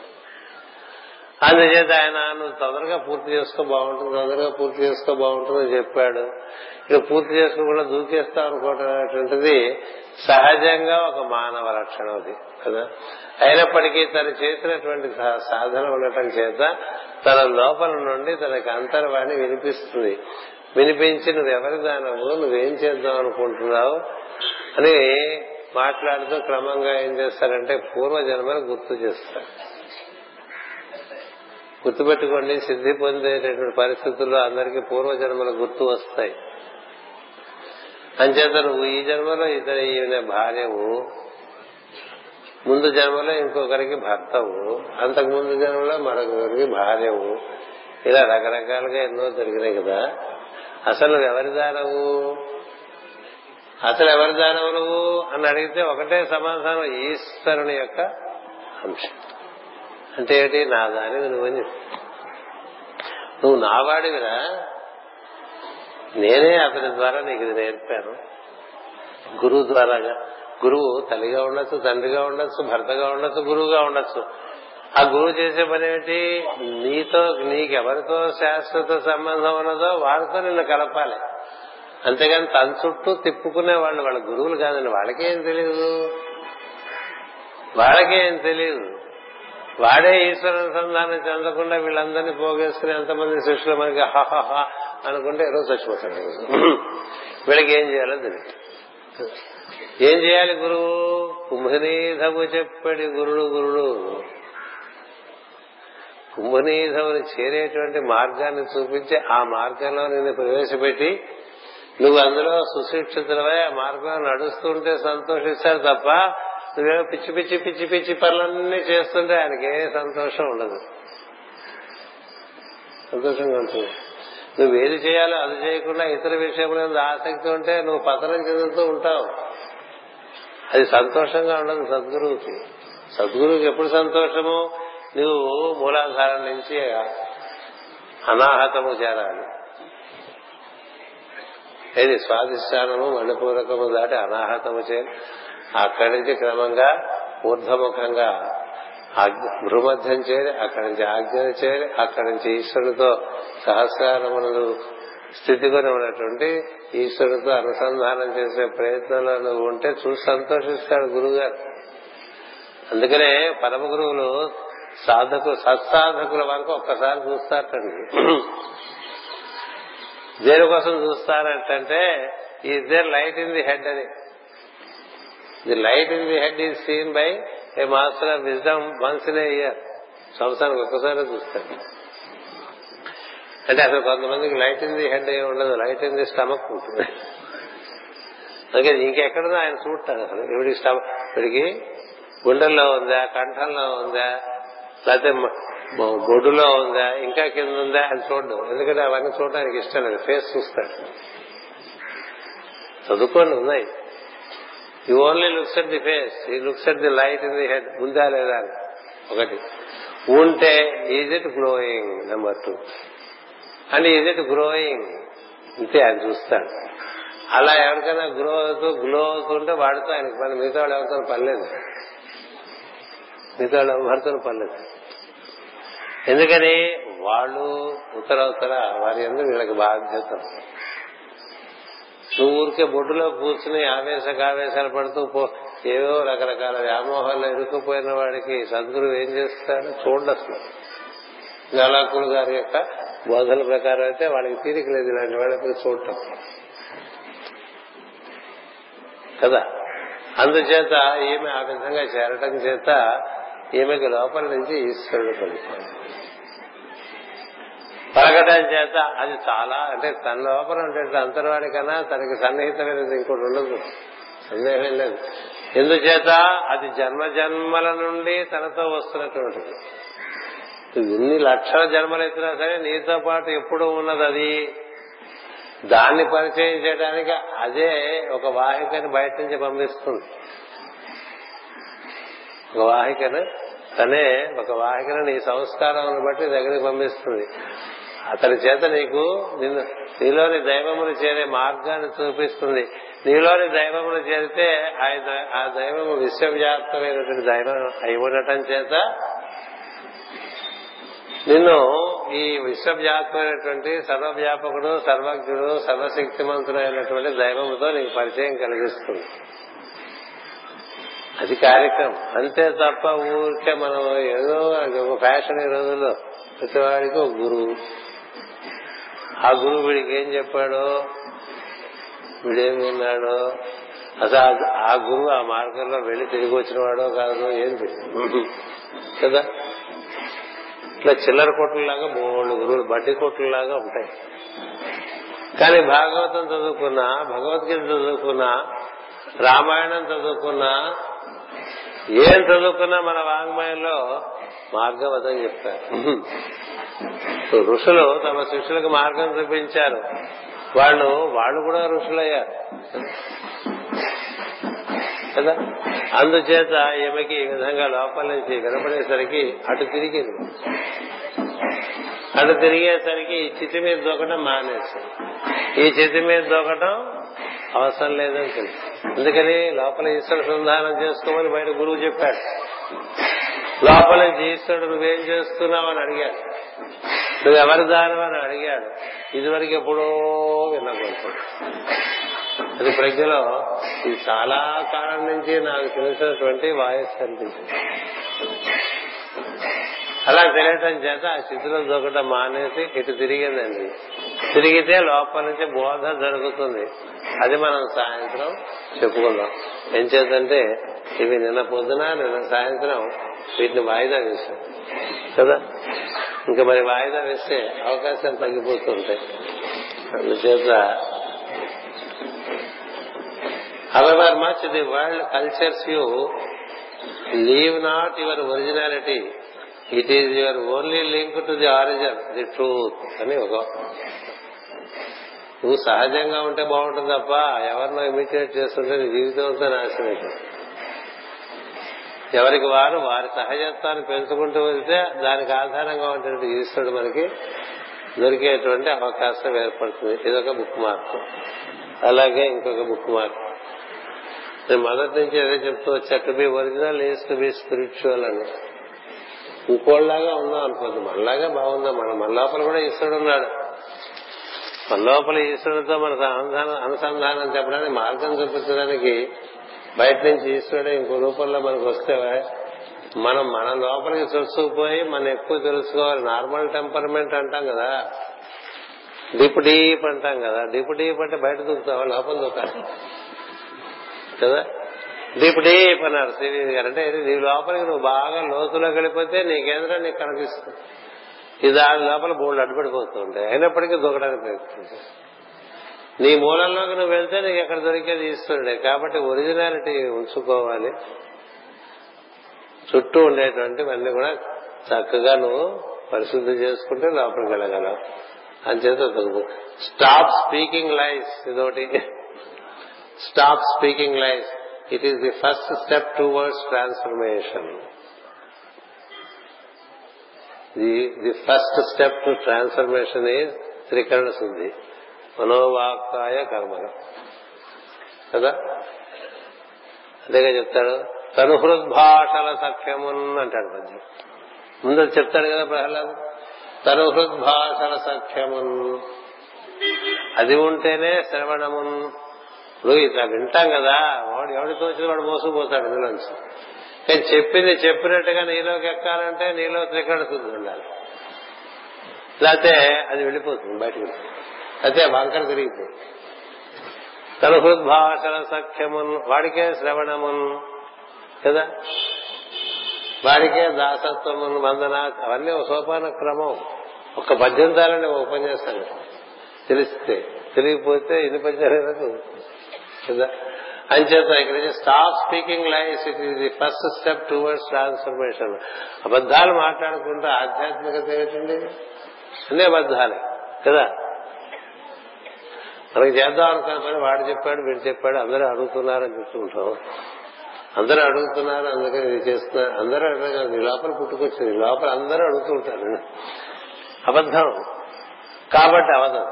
అందుచేత ఆయన నువ్వు తొందరగా పూర్తి చేసుకో బాగుంటుంది తొందరగా పూర్తి చేసుకో బాగుంటుంది అని చెప్పాడు. ఇక పూర్తి చేసుకోకుండా దూకేస్తాం అనుకోవటం సహజంగా ఒక మానవ లక్షణం అది కదా? అయినప్పటికీ తను చేసినటువంటి సాధన ఉండటం చేత తన లోపల నుండి తనకి అంతర్వాణి వినిపిస్తుంది. వినిపించి నువ్వు ఎవరి దానవు నువ్వేం చేద్దాం అనుకుంటున్నావు? అని మాట్లాడుతూ క్రమంగా ఏం చేస్తారంటే పూర్వజన్మను గుర్తు చేస్తారు. గుర్తుపెట్టుకోండి సిద్ధి పొందేటటువంటి పరిస్థితుల్లో అందరికీ పూర్వజన్మల గుర్తు వస్తాయి. అంచేత నువ్వు ఈ జన్మలో ఇతర ఈయన భార్యవు ముందు జన్మలో ఇంకొకరికి భర్తవు అంతకు ముందు జన్మలో మరొకరికి భార్యవు. ఇలా రకరకాలుగా ఎన్నో జరిగినాయి కదా. అసలు ఎవరి దానవు? అసలు ఎవరి దానవు నువ్వు? అని అడిగితే ఒకటే సమాధానం ఈశ్వరుని యొక్క అంశం. అంటే ఏంటి? నా దానివి నువ్వని నువ్వు నావాడివిరా? నేనే అతని ద్వారా నీకు ఇది నేర్పాను. గురువు ద్వారాగా గురువు తల్లిగా ఉండొచ్చు తండ్రిగా ఉండొచ్చు భర్తగా ఉండొచ్చు గురువుగా ఉండొచ్చు. ఆ గురువు చేసే పని ఏమిటి? నీతో నీకెవరితో శాశ్వత సంబంధం ఉన్నదో వాళ్ళతో నిన్ను కలపాలి. అంతేగాని తన చుట్టూ తిప్పుకునే వాళ్ళు వాళ్ళ గురువులు కాదండి. వాళ్ళకేం తెలియదు వాళ్ళకేం తెలియదు వాడే ఈశ్వర అనుసంధానం చెందకుండా వీళ్ళందరినీ పోగేసుకుని ఎంతమంది శిష్యులు మనకి హహహ అనుకుంటే ఈరోజు చచ్చిపోతాడు వీళ్ళకి ఏం చేయాలో తెలియదు ఏం చేయాలి గురువు? కుంభనీధము చెప్పడి గురుడు గురుడు. కుంభనీధముని చేరేటువంటి మార్గాన్ని చూపించి ఆ మార్గంలో నిన్ను ప్రవేశపెట్టి నువ్వు అందులో సుశిక్షితులవై ఆ మార్గంలో నడుస్తుంటే సంతోషిస్తారు తప్ప నువ్వేమో పిచ్చి పిచ్చి పిచ్చి పిచ్చి పనులన్నీ చేస్తుంటే ఆయనకి ఏ సంతోషం ఉండదు. సంతోషంగా ఉంటుంది. నువ్వు ఏది చేయాలో అది చేయకుండా ఇతర విషయంలో ఆసక్తి ఉంటే నువ్వు పతనం చెందుతూ ఉంటావు. అది సంతోషంగా ఉండదు సద్గురువుకి. సద్గురువుకి ఎప్పుడు సంతోషము? నువ్వు మూలాధారం నుంచి అనాహతము చేరాలి. ఇది స్వాధిష్టానము మణిపూరకము దాటి అనాహతము చేరి అక్కడి నుంచి క్రమంగా ఊర్ధముఖంగా భూమధ్యం చేరి అక్కడి నుంచి ఆజ్ఞ చేరి అక్కడి నుంచి ఈశ్వరుడితో సహస్రారములు స్థితికొని ఉన్నటువంటి ఈశ్వరుడితో అనుసంధానం చేసే ప్రయత్నంలో నువ్వు ఉంటే చూసి సంతోషిస్తాడు గురువుగారు అందుకనే పరమ గురువులు సాధకు సత్సాధకుల వరకు ఒక్కసారి చూస్తారటండి. దేనికోసం చూస్తారంటే is there light in the head అని. The light in the head is seen by a master of wisdom once in year సంవత్సరానికి ఒక్కసారి చూస్తాడు అంటే అసలు కొంతమందికి లైట్ ఇన్ ది హెడ్ ఏమి ఉండదు. లైట్ ఇన్ ది స్టమక్ ఉంటుంది. అందుకే ఇంకెక్కడదో ఆయన చూడతాడు అసలు. ఇవిడికి స్టమక్ ఇవిడికి గుండెల్లో ఉందా కంఠంలో ఉందా లేకపోతే బొడ్డులో ఉందా ఇంకా కింద ఉందా అని చూడడం. ఎందుకంటే అవన్నీ చూడడానికి ఇష్టం లేదు. ఫేస్ చూస్తాడు. చదువుకోండి ఉన్నాయి. You only looks at the face he looks at the light in the head ఉందా లేదా అని. ఒకటి. ఉంటే is it growing number two and is it growing అంతే ఆయన చూస్తాడు. అలా ఎవరికైనా గ్రో అవుతూ గ్లో అవుతుంటే వాడితో ఆయనకు పని మిగతా వాళ్ళు ఎవరితో పర్లేదు మిగతా వాళ్ళు పర్లేదు ఎందుకని? వాళ్ళు ఉత్తరవుతర? వారి అందరూ వీళ్ళకి బాధ్యత నువ్వు ఊరికే బొడ్డులో కూర్చుని ఆవేశకావేశాలు పడుతూ పో ఏవో రకరకాల వ్యామోహాల్లో ఇరుక్కుపోయిన వాడికి సద్గురువు ఏం చేస్తాడు? చూడండి అసలు గలాకులు గారి యొక్క బోధల ప్రకారం అయితే వాళ్ళకి తీరిక లేదు ఇలాంటి వాళ్ళకి చూడటం. కదా? అందుచేత ఈమె ఆ విధంగా చేరటం చేత ఈమెకి లోపల నుంచి ఈశ్వరుడు పలికాడు పలకటం చేత అది చాలా అంటే తన లోపల ఉండే అంతర్వాడి కన్నా తనకి సన్నిహితమైనది ఇంకోటి ఉండదు. సందేహం లేదు. ఎందుచేత అది జన్మ జన్మల నుండి తనతో వస్తున్నటువంటిది. ఎన్ని లక్షల జన్మలు ఎత్తినా సరే నీతో పాటు ఎప్పుడు ఉన్నది అది. దాన్ని పరిచయం చేయడానికి అదే ఒక వాహికని బయట నుంచి పంపిస్తుంది. ఒక వాహికను తనే ఒక వాహికను నీ సంస్కారం బట్టి దగ్గరికి పంపిస్తుంది. అతని చేత నీకు నిన్ను నీలోని దైవములు చేరే మార్గాన్ని చూపిస్తుంది. నీలోని దైవములు చేరితే ఆ దైవము విశ్వవ్యాప్తమైనటువంటి దైవం అయి ఉండటం చేత నిన్ను ఈ విశ్వవ్యాప్తమైనటువంటి సర్వవ్యాపకుడు సర్వజ్ఞుడు సర్వశక్తిమంతుడైనటువంటి దైవముతో నీకు పరిచయం కలిగిస్తుంది. అది కార్యక్రమం. అంతే తప్ప ఊరికే మనం ఏదో ఒక ఫ్యాషన్ ఈ రోజుల్లో ప్రతివాడికి ఒక గురువు. ఆ గురువు వీడికి ఏం చెప్పాడో వీడేం విన్నాడో అసలు ఆ గురువు ఆ మార్గంలో వెళ్ళి తిరిగి వచ్చిన వాడో కాదు ఏం తెలియదు. కదా? ఇట్లా చిల్లర కొట్లలాగా మూడు గురువులు బడ్డీ కొట్లలాగా ఉంటాయి. కానీ భాగవతం చదువుకున్నా భగవద్గీత చదువుకున్నా రామాయణం చదువుకున్నా ఏం చదువుకున్నా మన వాంగ్మయంలో మార్గం చెప్తారు ఋషులు తమ శిష్యులకు మార్గం చూపించారు. వాళ్ళు వాళ్ళు కూడా ఋషులయ్యారు. కదా? అందుచేత ఈమెకి ఈ విధంగా లోపల నుంచి వినపడేసరికి అటు తిరిగింది. అటు తిరిగేసరికి ఈ చితి మీద దూకటం మానేసి ఈ చితి మీద దూకటం అవసరం లేదని తెలుసు అందుకని లోపల ఈశ్వరుడు సంధానం చేసుకోమని బయట గురువు చెప్పాడు. లోపల నుంచి ఈశ్వరుడు నువ్వేం చేస్తున్నావు అని అడిగాడు. నువ్వు ఎవరి దానం అని అడిగాడు. ఇదివరకు ఎప్పుడో వినకూడదు అది ప్రజ్ఞలో ఇది చాలా కాలం నుంచి నాకు తెలిసినటువంటి వాయిస్ అనిపించింది. అలా తెలియటం చేత ఆ స్థితిలో దూకటం మానేసి ఇటు తిరిగిందండి. తిరిగితే లోపల నుంచి బోధ జరుగుతుంది. అది మనం సాయంత్రం చెప్పుకుందాం. ఏం చేద్దంటే ఇవి నిన్న పొద్దున నిన్న సాయంత్రం వీటిని వాయిదా వేసాం కదా? ఇంకా మరి వాయిదా వేస్తే అవకాశం తగ్గిపోతుంటాయి. అందుచేత however much the world cultures you leave not your originality it is your only link to the origin the truth అని ఒక నువ్వు సహజంగా ఉంటే బాగుంటుంది తప్ప ఎవరినో ఇమిటేట్ చేస్తుంటే నీ జీవితం అంతా నాశనం ఎవరికి వారు వారి సహజత్వాన్ని పెంచుకుంటూ వెళ్తే దానికి ఆధారంగా ఉన్నటువంటి ఈశ్వరుడు మనకి దొరికేటువంటి అవకాశం ఏర్పడుతుంది. ఇదొక బుక్ మార్క్ అలాగే ఇంకొక బుక్ మార్క్ నేను మొదటి నుంచి ఏదో చెప్తూ వచ్చా to be original is to be spiritual అని. ఇంకోళ్ళలాగా ఉందాం అనుకోద్దు మనలాగా బాగుందాం? మనం మన లోపల కూడా ఈశ్వరుడు ఉన్నాడు. మన లోపల ఈశ్వరుడితో మన అనుసంధానం చెప్పడానికి మార్గం చూపించడానికి బయట నుంచి ఈశ్వరుడు ఇంకో రూపంలో మనకు వస్తే మనం మన లోపలికి చొచ్చుకుపోయి మనం ఎక్కువ తెలుసుకోవాలి. నార్మల్ టెంపర్మెంట్ అంటాం కదా. డీప్ డీప్ అంటాం కదా. డీప్ డీప్ అంటే బయట దూకుతావా? లోపల దూకాలి. కదా? డీప్ డీప్ అన్నారు శ్రీదేవి గారు అంటే నీ లోపలికి నువ్వు బాగా లోతులోకి వెళ్ళిపోతే నీకేంద్రా నీకు కనిపిస్తుంది. ఇది దాని లోపల బోళ్ళు అడ్డుపడిపోతూ ఉంటాయి అయినప్పటికీ దొరకడానికి ప్రయత్నించారు నీ మూలంలోకి నువ్వు వెళ్తే నీకు ఎక్కడ దొరికేది ఈశ్వరుడే. కాబట్టి ఒరిజినాలిటీ ఉంచుకోవాలి. చుట్టూ ఉండేటువంటివన్నీ కూడా చక్కగా నువ్వు పరిశుద్ధి చేసుకుంటే లోపలికి వెళ్ళగలవు. అంచేత స్టాప్ స్పీకింగ్ లైఫ్ ఇదొకటి. Stop speaking life it is the first step towards transformation the the first step to transformation is త్రికరణ శుద్ధి మనోవాక్కాయ కర్మలు కదా అంతేగా చెప్తాడు తను హృద్భాషల సఖ్యమున్ అంటాడు పద్యం ముందు చెప్తాడు కదా ప్రహ్లాద్ తను హృద్భాషల సఖ్యమున్ అది ఉంటేనే శ్రవణమున్ ఇప్పుడు ఇట్లా వింటాం కదా వాడు ఎవడి తోచిన వాడు మోసుకుపోతాడు నీలోంచి కానీ చెప్పింది చెప్పినట్టుగా నీలోకి ఎక్కాలంటే నీలో త్రికరణ శుద్ధి ఉండాలి. లేకపోతే అది వెళ్ళిపోతుంది బయటకు అయితే వంకర తిరిగిపోతుంది. తన హృద్భాషల సఖ్యమున్ వాడికే శ్రవణమున్ కదా? వాడికే దాసత్వమున్ వందన అవన్నీ ఒక సోపాన క్రమం. ఒక పద్యం తాలని ఉపన్యాసాలు. తెలిస్తే తెలియకపోతే ఎన్ని పద్యాలు కదా అంచేత ఇక్కడ stop speaking life it is the first step towards transformation అబద్దాలు మాట్లాడుకుంటూ ఆధ్యాత్మికత ఏమిటండి? అన్ని అబద్దాలే కదా? మనకి చేద్దాం అనుకున్న పని వాడు చెప్పాడు వీడు చెప్పాడు అందరూ అడుగుతున్నారని చెప్తుంటాం అందరూ అడుగుతున్నారు అందుకని ఇది చేస్తున్నారు అందరూ అడగదు నీ లోపల పుట్టుకొచ్చింది లోపల అందరూ అడుగుతుంటారు అబద్ధం. కాబట్టి అవదు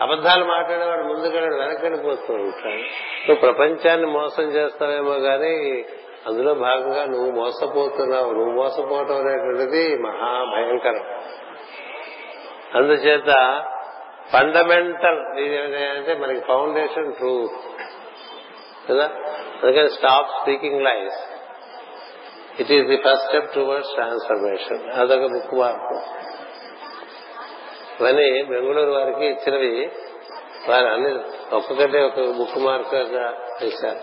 అబద్ధాలు మాట్లాడేవాడు ముందుకెళ్ళాడు వెనకెళ్ళిపోతూ ఉంటాడు నువ్వు ప్రపంచాన్ని మోసం చేస్తావేమో గాని అందులో భాగంగా నువ్వు మోసపోతున్నావు. నువ్వు మోసపోవటం అనేటువంటిది మహాభయంకరం. అందుచేత ఫండమెంటల్ ఇది అంటే మనకి ఫౌండేషన్ ట్రూత్ కదా? అందుకని stop speaking life it is the first step towards transformation అదొక బుక్ మార్పు ఇవన్నీ బెంగళూరు వారికి ఇచ్చినవి. వారు అన్ని ఒక్కొక్కటి ఒక బుక్ మార్కర్గా చేశారు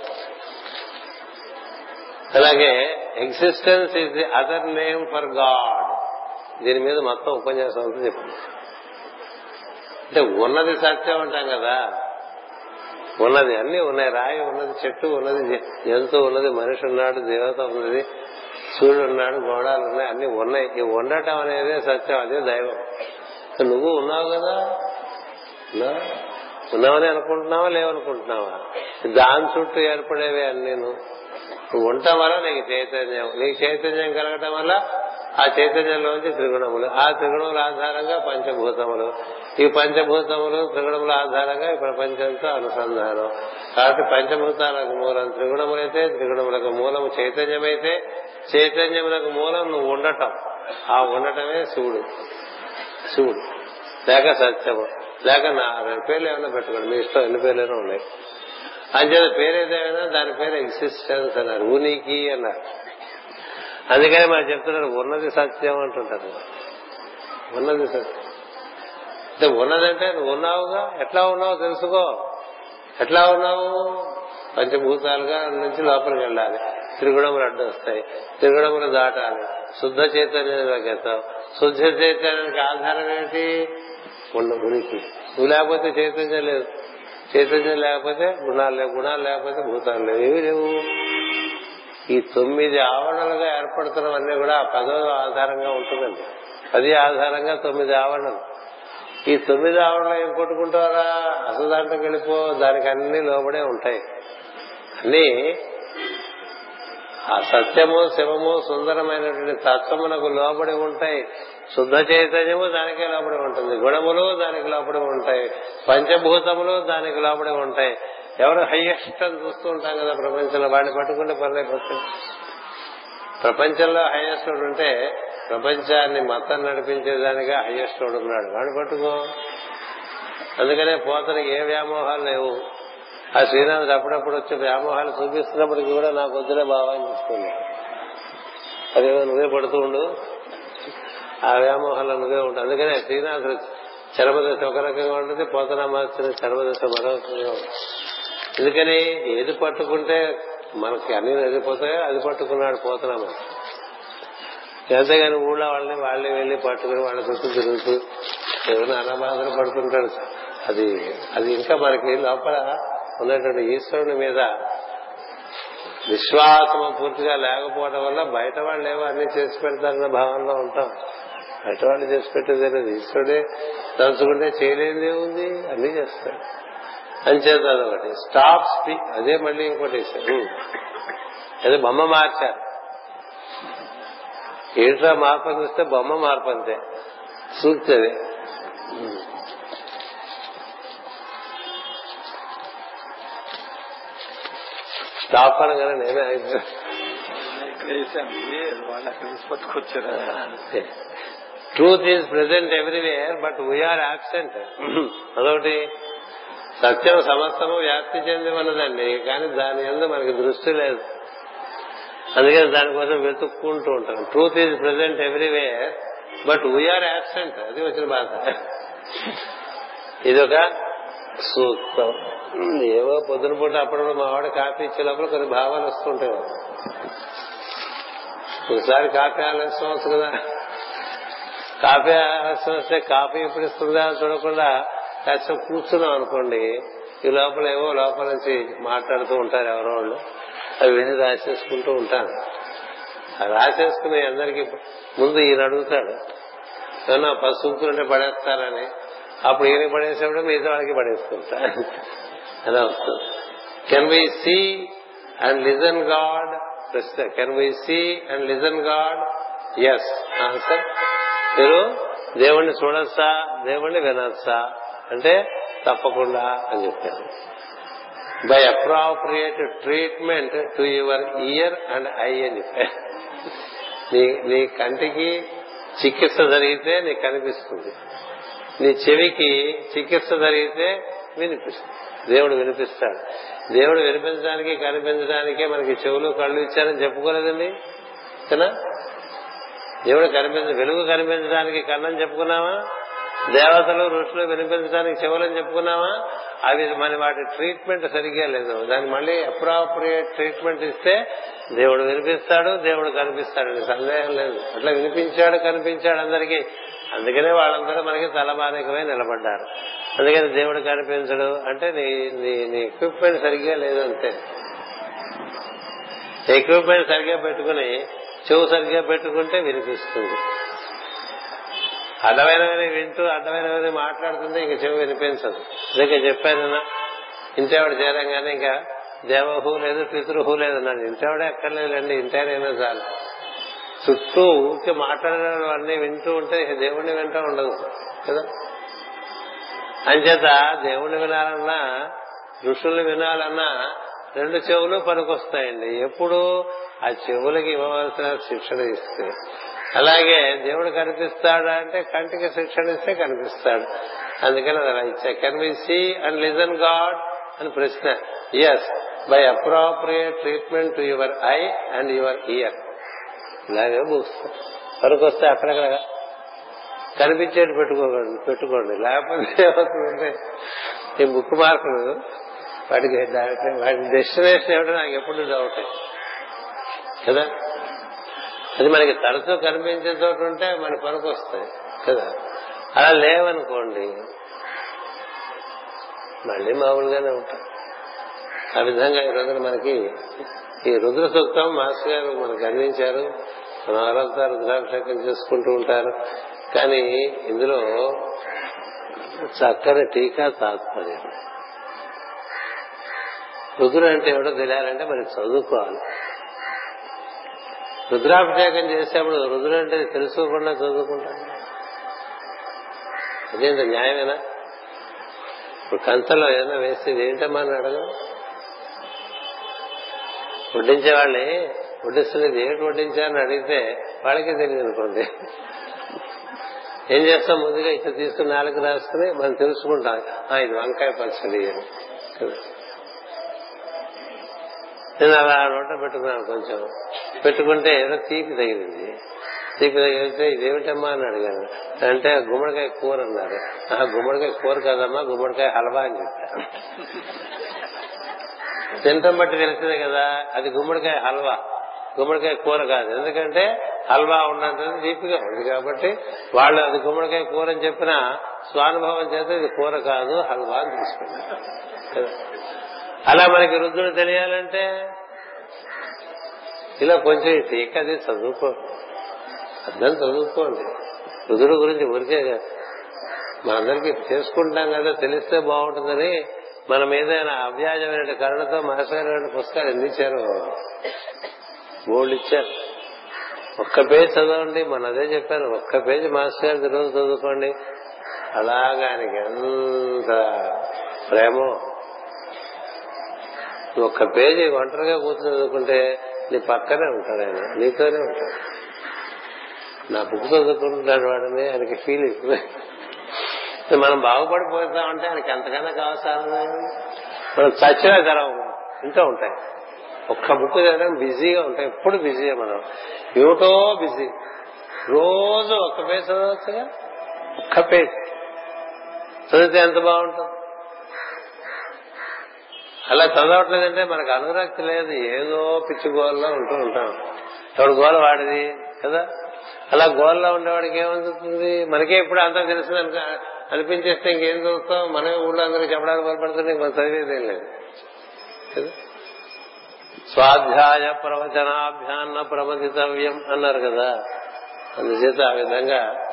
అలాగే existence is the other name for God దీని మీద మొత్తం ఉపన్యాసం అంతా చెప్పింది అంటే ఉన్నది సత్యం అంటాం కదా. ఉన్నది అన్ని ఉన్నాయి. రాయి ఉన్నది చెట్టు ఉన్నది జంతువు ఉన్నది మనిషి ఉన్నాడు దేవత ఉన్నది సూర్యుడు ఉన్నాడు గోడాలు ఉన్నాయి అన్ని ఉన్నాయి. ఈ ఉండటం అనేది సత్యం అదే దైవం. నువ్వు ఉన్నావు కదా? ఉన్నావని అనుకుంటున్నావా లేవనుకుంటున్నావా? దాని చుట్టూ ఏర్పడేవి అన్ని నువ్వు ఉండటం వల్ల నీకు చైతన్యం. నీకు చైతన్యం కలగటం వల్ల ఆ చైతన్యంలోంచి త్రిగుణములు. ఆ త్రిగుణముల ఆధారంగా పంచభూతములు. ఈ పంచభూతములు త్రిగుణముల ఆధారంగా ఈ ప్రపంచంతో అనుసంధానం. కాబట్టి పంచభూతాలకు మూలం త్రిగుణములైతే త్రిగుణములకు మూలము చైతన్యమైతే చైతన్యములకు మూలం నువ్వు ఉండటం. ఆ ఉండటమే శివుడు శివుడు. లేక సత్యము. లేక నా రెండు పేర్లు ఏమైనా పెట్టుకోండి. మీ ఇష్టం ఎన్ని పేర్లైనా ఉన్నాయి. అంచేత పేరు ఏదైనా దాని పేరు ఎగ్జిస్టెన్స్ అన్నారు. ఉనికి అన్నారు. అందుకని మనం చెప్తున్నారు ఉన్నది సత్యం అంటుంటారు. ఉన్నది సత్యం. అంటే ఉన్నదంటే నువ్వు ఉన్నావుగా? ఎట్లా ఉన్నావు తెలుసుకో. ఎట్లా ఉన్నావు? పంచభూతాలుగా నుంచి లోపలికి వెళ్ళాలి. త్రిగుణములు అడ్డు వస్తాయి త్రిగుణములు దాటాలి. శుద్ధ చైతన్యంలోకి వెళ్తావు శుద్ధ చైతన్యానికి ఆధారం ఏంటి? ఉండ ఉనికి నువ్వు లేకపోతే చైతన్యం లేదు. చైతన్యం లేకపోతే గుణాలు లేవు. గుణాలు లేకపోతే భూతాలు లేవు. ఏవి లేవు. ఈ తొమ్మిది ఆవరణలుగా ఏర్పడుతున్నవన్నీ కూడా ఆ పదవ ఆధారంగా ఉంటుందండి. పది ఆధారంగా తొమ్మిది ఆవరణలు. ఈ తొమ్మిది ఆవరణలు ఏం కొట్టుకుంటారా? అసలు దాంట్లోకి వెళ్ళిపో. దానికి అన్ని లోబడే ఉంటాయి. అన్ని ఆ సత్యము శివము సుందరమైనటువంటి తత్వమునకు లోబడి ఉంటాయి. శుద్ధ చైతన్యము దానికే లోపడి ఉంటుంది. గుణములు దానికి లోపడి ఉంటాయి. పంచభూతములు దానికి లోపడి ఉంటాయి. ఎవరు హయ్యెస్ట్ అని చూస్తూ ఉంటాం కదా ప్రపంచంలో. వాడిని పట్టుకుంటే పర్లేకపోతే ప్రపంచంలో హైయెస్ట్ ఉంటే ప్రపంచాన్ని మతం నడిపించేదానిగా హైయెస్ట్ ఉన్నాడు. వాడిని పట్టుకో. అందుకనే పోతనికి ఏ వ్యామోహాలు లేవు. ఆ శ్రీనాథుడు అప్పుడప్పుడు వచ్చే వ్యామోహాలు చూపిస్తున్నప్పటికీ కూడా నాకు వద్దులే బావా అని చెప్తుంది. అదేమో నువ్వే పడుతూ ఉండు. ఆ వ్యామోహాలు నువ్వే ఉండు అందుకనే శ్రీనాథుడు చర్మదశ ఒక రకంగా ఉంటుంది పోతనామాచిన మార్చిన చర్మదశ మరో రకంగా ఉంటుంది. ఎందుకని ఏది పట్టుకుంటే మనకి అన్ని నదిపోతాయో అది పట్టుకున్నాడు పోతున్నాము అంతేగాని ఊళ్ళో వాళ్ళని వాళ్ళని వెళ్ళి పట్టుకుని వాళ్ళ చుట్టూ తిరుగుతూ ఎవరిని అనబాధలు పడుతుంటాడు అది అది ఇంకా మనకి లోపల ఉన్నటువంటి ఈశ్వరుని మీద విశ్వాసం పూర్తిగా లేకపోవడం వల్ల బయట వాళ్ళు ఏవో అన్ని చేసి పెడతారన్న భావనలో ఉంటాం. బయట వాళ్ళు చేసి పెట్టేదే లేదు ఈశ్వరుడే తలుచుకుంటే చేయలేనిదే ఉంది అన్ని చేస్తాడు. అంచేత అదొకటి. స్టాప్ స్పీక్ అదే మళ్ళీ ఇంకోటి అదే బొమ్మ మార్చారు. ఏంట్రా మార్పు అందిస్తే బొమ్మ మార్పు అంతే. సూక్తి అదే స్టాప్ అనగానే నేనే అయిపోయాను truth is present everywhere but we're absent అదొకటి. సత్యం సమస్తము వ్యాప్తి చెంది ఉన్నదండి కానీ దాని ఎందు మనకి దృష్టి లేదు. అందుకని దానికోసం వెతుక్కుంటూ ఉంటాం. Truth is present everywhere but we're absent అది వచ్చిన బాధ. ఇదొక సూక్తం. ఏవో పొద్దున పూట అప్పుడప్పుడు మా వాడు కాఫీ ఇచ్చే లోపల కొన్ని భావాలు వస్తుంటాయి. ఒకసారి కాఫీ ఆలస్యం వస్తుంది కదా. కాఫీ ఆలస్యం వస్తే కాఫీ ఎప్పుడు ఇస్తుందా అని చూడకుండా కాస్త కూర్చున్నాం అనుకోండి. ఈ లోపల ఏవో లోపల నుంచి మాట్లాడుతూ ఉంటారు ఎవరో వాళ్ళు. అవి విని రాసేసుకుంటూ ఉంటాను రాసేసుకుని అందరికి ముందు ఈయన అడుగుతాడు ఏమన్నా పసుపు ఉంటే పడేస్తారని. అప్పుడు ఈయనకి పడేసినప్పుడు మిగతా వాళ్ళకి పడేసుకుంటా. అలా వస్తుంది. Can we see and listen God ప్రశ్న. Can we see and listen God yes answer మీరు దేవుణ్ణి చూడొచ్చా? దేవుణ్ణి వినొచ్చా? అంటే తప్పకుండా అని చెప్పారు. By appropriate treatment to your ear and eye అని చెప్పారు. నీ నీ కంటికి చికిత్స జరిగితే నీకు కనిపిస్తుంది. నీ చెవికి చికిత్స జరిగితే వినిపిస్తుంది. దేవుడు వినిపిస్తాడు. దేవుడు వినిపించడానికి కనిపించడానికే మనకి చెవులు కళ్ళు ఇచ్చారని చెప్పుకోలేదండి? కదా దేవుడు కనిపించ వెలుగు కనిపించడానికి కన్నని చెప్పుకున్నావా? దేవతలు ఋషులు వినిపించడానికి చెవులని చెప్పుకున్నావా? అవి మన వాటి ట్రీట్మెంట్ సరిగ్గా లేదు. దానికి మళ్ళీ అప్రాప్రియేట్ ట్రీట్మెంట్ ఇస్తే దేవుడు వినిపిస్తాడు దేవుడు కనిపిస్తాడు సందేహం లేదు. అట్లా వినిపించాడు కనిపించాడు అందరికీ. అందుకనే వాళ్ళందరూ మనకి తలమానికమై నిలబడ్డారు. అందుకని దేవుడు కనిపించడు. అంటే నీ నీ నీ ఎక్విప్మెంట్ సరిగ్గా లేదు అంతే. ఎక్విప్మెంట్ సరిగ్గా పెట్టుకుని చెవు సరిగ్గా పెట్టుకుంటే వినిపిస్తుంది. అడ్డమైనవి వింటూ అడ్డమైనవి మాట్లాడుతుంటే ఇంక చెవి వినిపించదు. అందుకే చెప్పానన్నా ఇంటేవాడు చేరంగానే ఇంకా దేవహు లేదు పితృహు లేదు. నన్ను ఇంటేవాడే అక్కర్లేదండి ఇంటేనైనా చాలు. చుట్టూ ఊరికి మాట్లాడేవన్నీ వింటూ ఉంటే దేవుణ్ణి వింటూ ఉండదు కదా? అంచేత దేవుణ్ణి వినాలన్నా ఋషుల్ని వినాలన్నా రెండు చెవులు పనికొస్తాయండి. ఎప్పుడు ఆ చెవులకి ఇవ్వవలసిన శిక్షణ ఇస్తే. అలాగే దేవుడు కనిపిస్తాడు అంటే కంటికి శిక్షణ ఇస్తే కనిపిస్తాడు. అందుకని అలా ఇచ్చా. Can we see and listen God అని ప్రశ్న. Yes by appropriate treatment to your eye and your ear ఇలాగే వరకు వస్తే అక్కడక్కడ కనిపించేది పెట్టుకోకండి పెట్టుకోండి. లేకపోతే ఏమవుతుందంటే ఈ బుక్ మార్కులు వాటికి వాటి డెస్టినేషన్ ఏమిటో నాకు ఎప్పుడు డౌట్ కదా? అది మనకి తరచూ కనిపించే చోటు ఉంటే మన పనికి వస్తాయి. కదా? అలా లేవనుకోండి మళ్ళీ మామూలుగానే ఉంటాం. ఆ విధంగా ఈ రోజున మనకి ఈ రుద్ర సూక్తం మాస్టర్ గారు మనకు అందించారు. మన రుద్రాభిషేకం చేసుకుంటూ ఉంటారు. కానీ ఇందులో చక్కని టీకా తాత్పర్యం. రుద్రుడు అంటే ఎవడో తెలియాలంటే మనకి చదువుకోవాలి. రుద్రాభిషేకం చేసేప్పుడు రుద్రుడు అంటే తెలుసుకోకుండా చదువుకుంటాను అదేంత న్యాయమేనా? ఇప్పుడు కంచంలో ఏదైనా వేస్తే ఏంటమ్మా అని అడగదు వడ్డించే వాళ్ళని వడ్డిస్తున్నది ఏమిటి వడ్డించారని అడిగితే వాళ్ళకే తెలియదు అనుకోండి. ఏం చేస్తాం ముందుగా ఇక్కడ తీసుకుని నాలుగు రాసుకుని మనం తెలుసుకుంటాం. ఇది వంకాయ పచ్చడి అని. నేను అలా నోట పెట్టుకున్నాను కొంచెం. పెట్టుకుంటే ఏదో తీపి తగిలింది. తీపి తగిలితే ఇదేమిటమ్మా అని అడిగాను. అంటే గుమ్మడికాయ కూర అన్నారు. ఆ గుమ్మడికాయ కూర కదమ్మా గుమ్మడికాయ హల్వా అని చెప్పాను తినటం బట్టి తెలిసిందే కదా. అది గుమ్మడికాయ హల్వా. గుమ్మడికాయ కూర కాదు. ఎందుకంటే హల్వా ఉన్నంత తీపిగా ఉంది కాబట్టి వాళ్ళు అది గుమ్మడికాయ కూర అని చెప్పిన స్వానుభవం చేత ఇది కూర కాదు హల్వా అని తీసుకున్నారు. అలా మనకి రుద్రుడు తెలియాలంటే ఇలా కొంచెం ఈ టీకది చదువుకో. అర్థం చదువుకోండి. రుద్రుడు గురించి ఊరికే మనందరికీ చేసుకుంటాం కదా తెలిస్తే బాగుంటుందని మన మీద అవ్యాజమైన కరుణతో మాస్టర్ గారు పుస్తకాలు ఇచ్చారు బోర్డు ఇచ్చారు. ఒక్క పేజ్ చదవండి మన అదే చెప్పాను ఒక్క పేజ్ మాస్టర్ గారు రోజు చదువుకోండి. అలాగా ఆయనకి ఎంత ప్రేమో. ఒక్క పేజీ ఒంటరిగా కూర్చొని చదువుకుంటే నీ పక్కనే ఉంటాడు ఆయన. నీతోనే ఉంటాడు. నా బుక్ చదువుకుంటున్నాడు వాడని ఆయనకి ఫీల్ ఇస్తుంది మనం బాగుపడిపోతామంటే ఆయనకి ఎంతకన్నా కావాల్సిన మనం చచ్చిన జరగవు ఇంట్లో ఉంటాయి. ఒక్క బుక్ చదవడం బిజీగా ఉంటాయి. ఎప్పుడు బిజీగా మనం. ఏమిటో బిజీ. రోజు ఒక్క పేజ్ చదవచ్చుగా? ఒక్క పేజ్. చదివితే ఎంత బాగుంటుంది? అలా చదవట్లేదంటే మనకు అనురక్తి లేదు. ఏదో పిచ్చి గోల్లో ఉంటూ ఉంటాం. ఎవడు గోల వాడిది కదా? అలా గోల్లో ఉండేవాడికి ఏమవుతుంది మనకే ఇప్పుడు అంతా తెలిసింది అనిపించేస్తే ఇంకేం చూస్తాం? మనమే ఊళ్ళో అందరికి చెప్పడానికి పొరపడుతుంటే మనం చదివేదేం లేదు. స్వాధ్యాయ ప్రవచనాభ్యాన్న ప్రవచితవ్యం అన్నారు కదా. అందుచేత ఆ విధంగా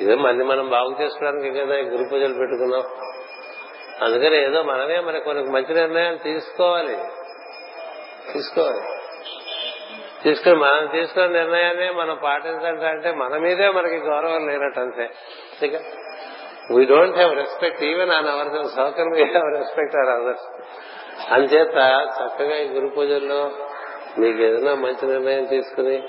ఇదే మళ్ళీ మనం బాగు చేసుకోవడానికి కదా గురు పూజలు పెట్టుకున్నాం. అందుకని ఏదో మనమే మన కొన్ని మంచి నిర్ణయాలు తీసుకోవాలి. తీసుకోవాలి. తీసుకుని మనం తీసుకున్న నిర్ణయాన్ని మనం పాటించాలంటే మన మీదే మనకి గౌరవం లేనట్టు అంతే. We don't have respect even on our circle we have respect or others అంచేత చక్కగా ఈ గురు పూజల్లో మీకు ఏదైనా మంచి నిర్ణయం తీసుకుని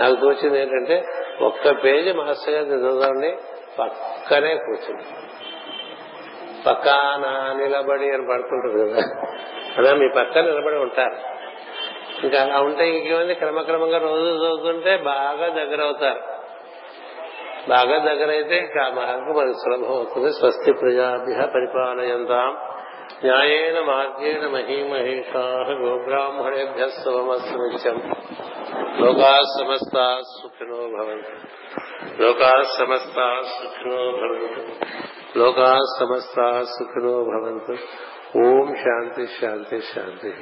నాకు తోచింది ఏంటంటే ఒక్క పేజీ మాస్టర్ గారి చదవండి పక్కనే కూర్చుంది పక్కన నిలబడి అని పడుతుంటారు కదా. అలా మీ పక్కన నిలబడి ఉంటారు. ఇంకా అలా ఉంటే ఇంకేముంది? క్రమక్రమంగా రోజు చదువుతుంటే బాగా దగ్గర అవుతారు బాగా దగ్గర అయితే ఇంకా ఆ మార్గం మనకు సులభం అవుతుంది స్వస్తి ప్రజాభ్య పరిపాలయంతాం న్యాయేన మార్గేణ మహీమహేషా గోబ్రాహ్మణేభ్య శుభమస్తు నిత్యం లోకా సమస్త సుఖినో భవంతు లోకా సమస్త సుఖినో భవంతు లోకా సమస్త సుఖినో భవంతు ఓం శాంతి శాంతి శాంతి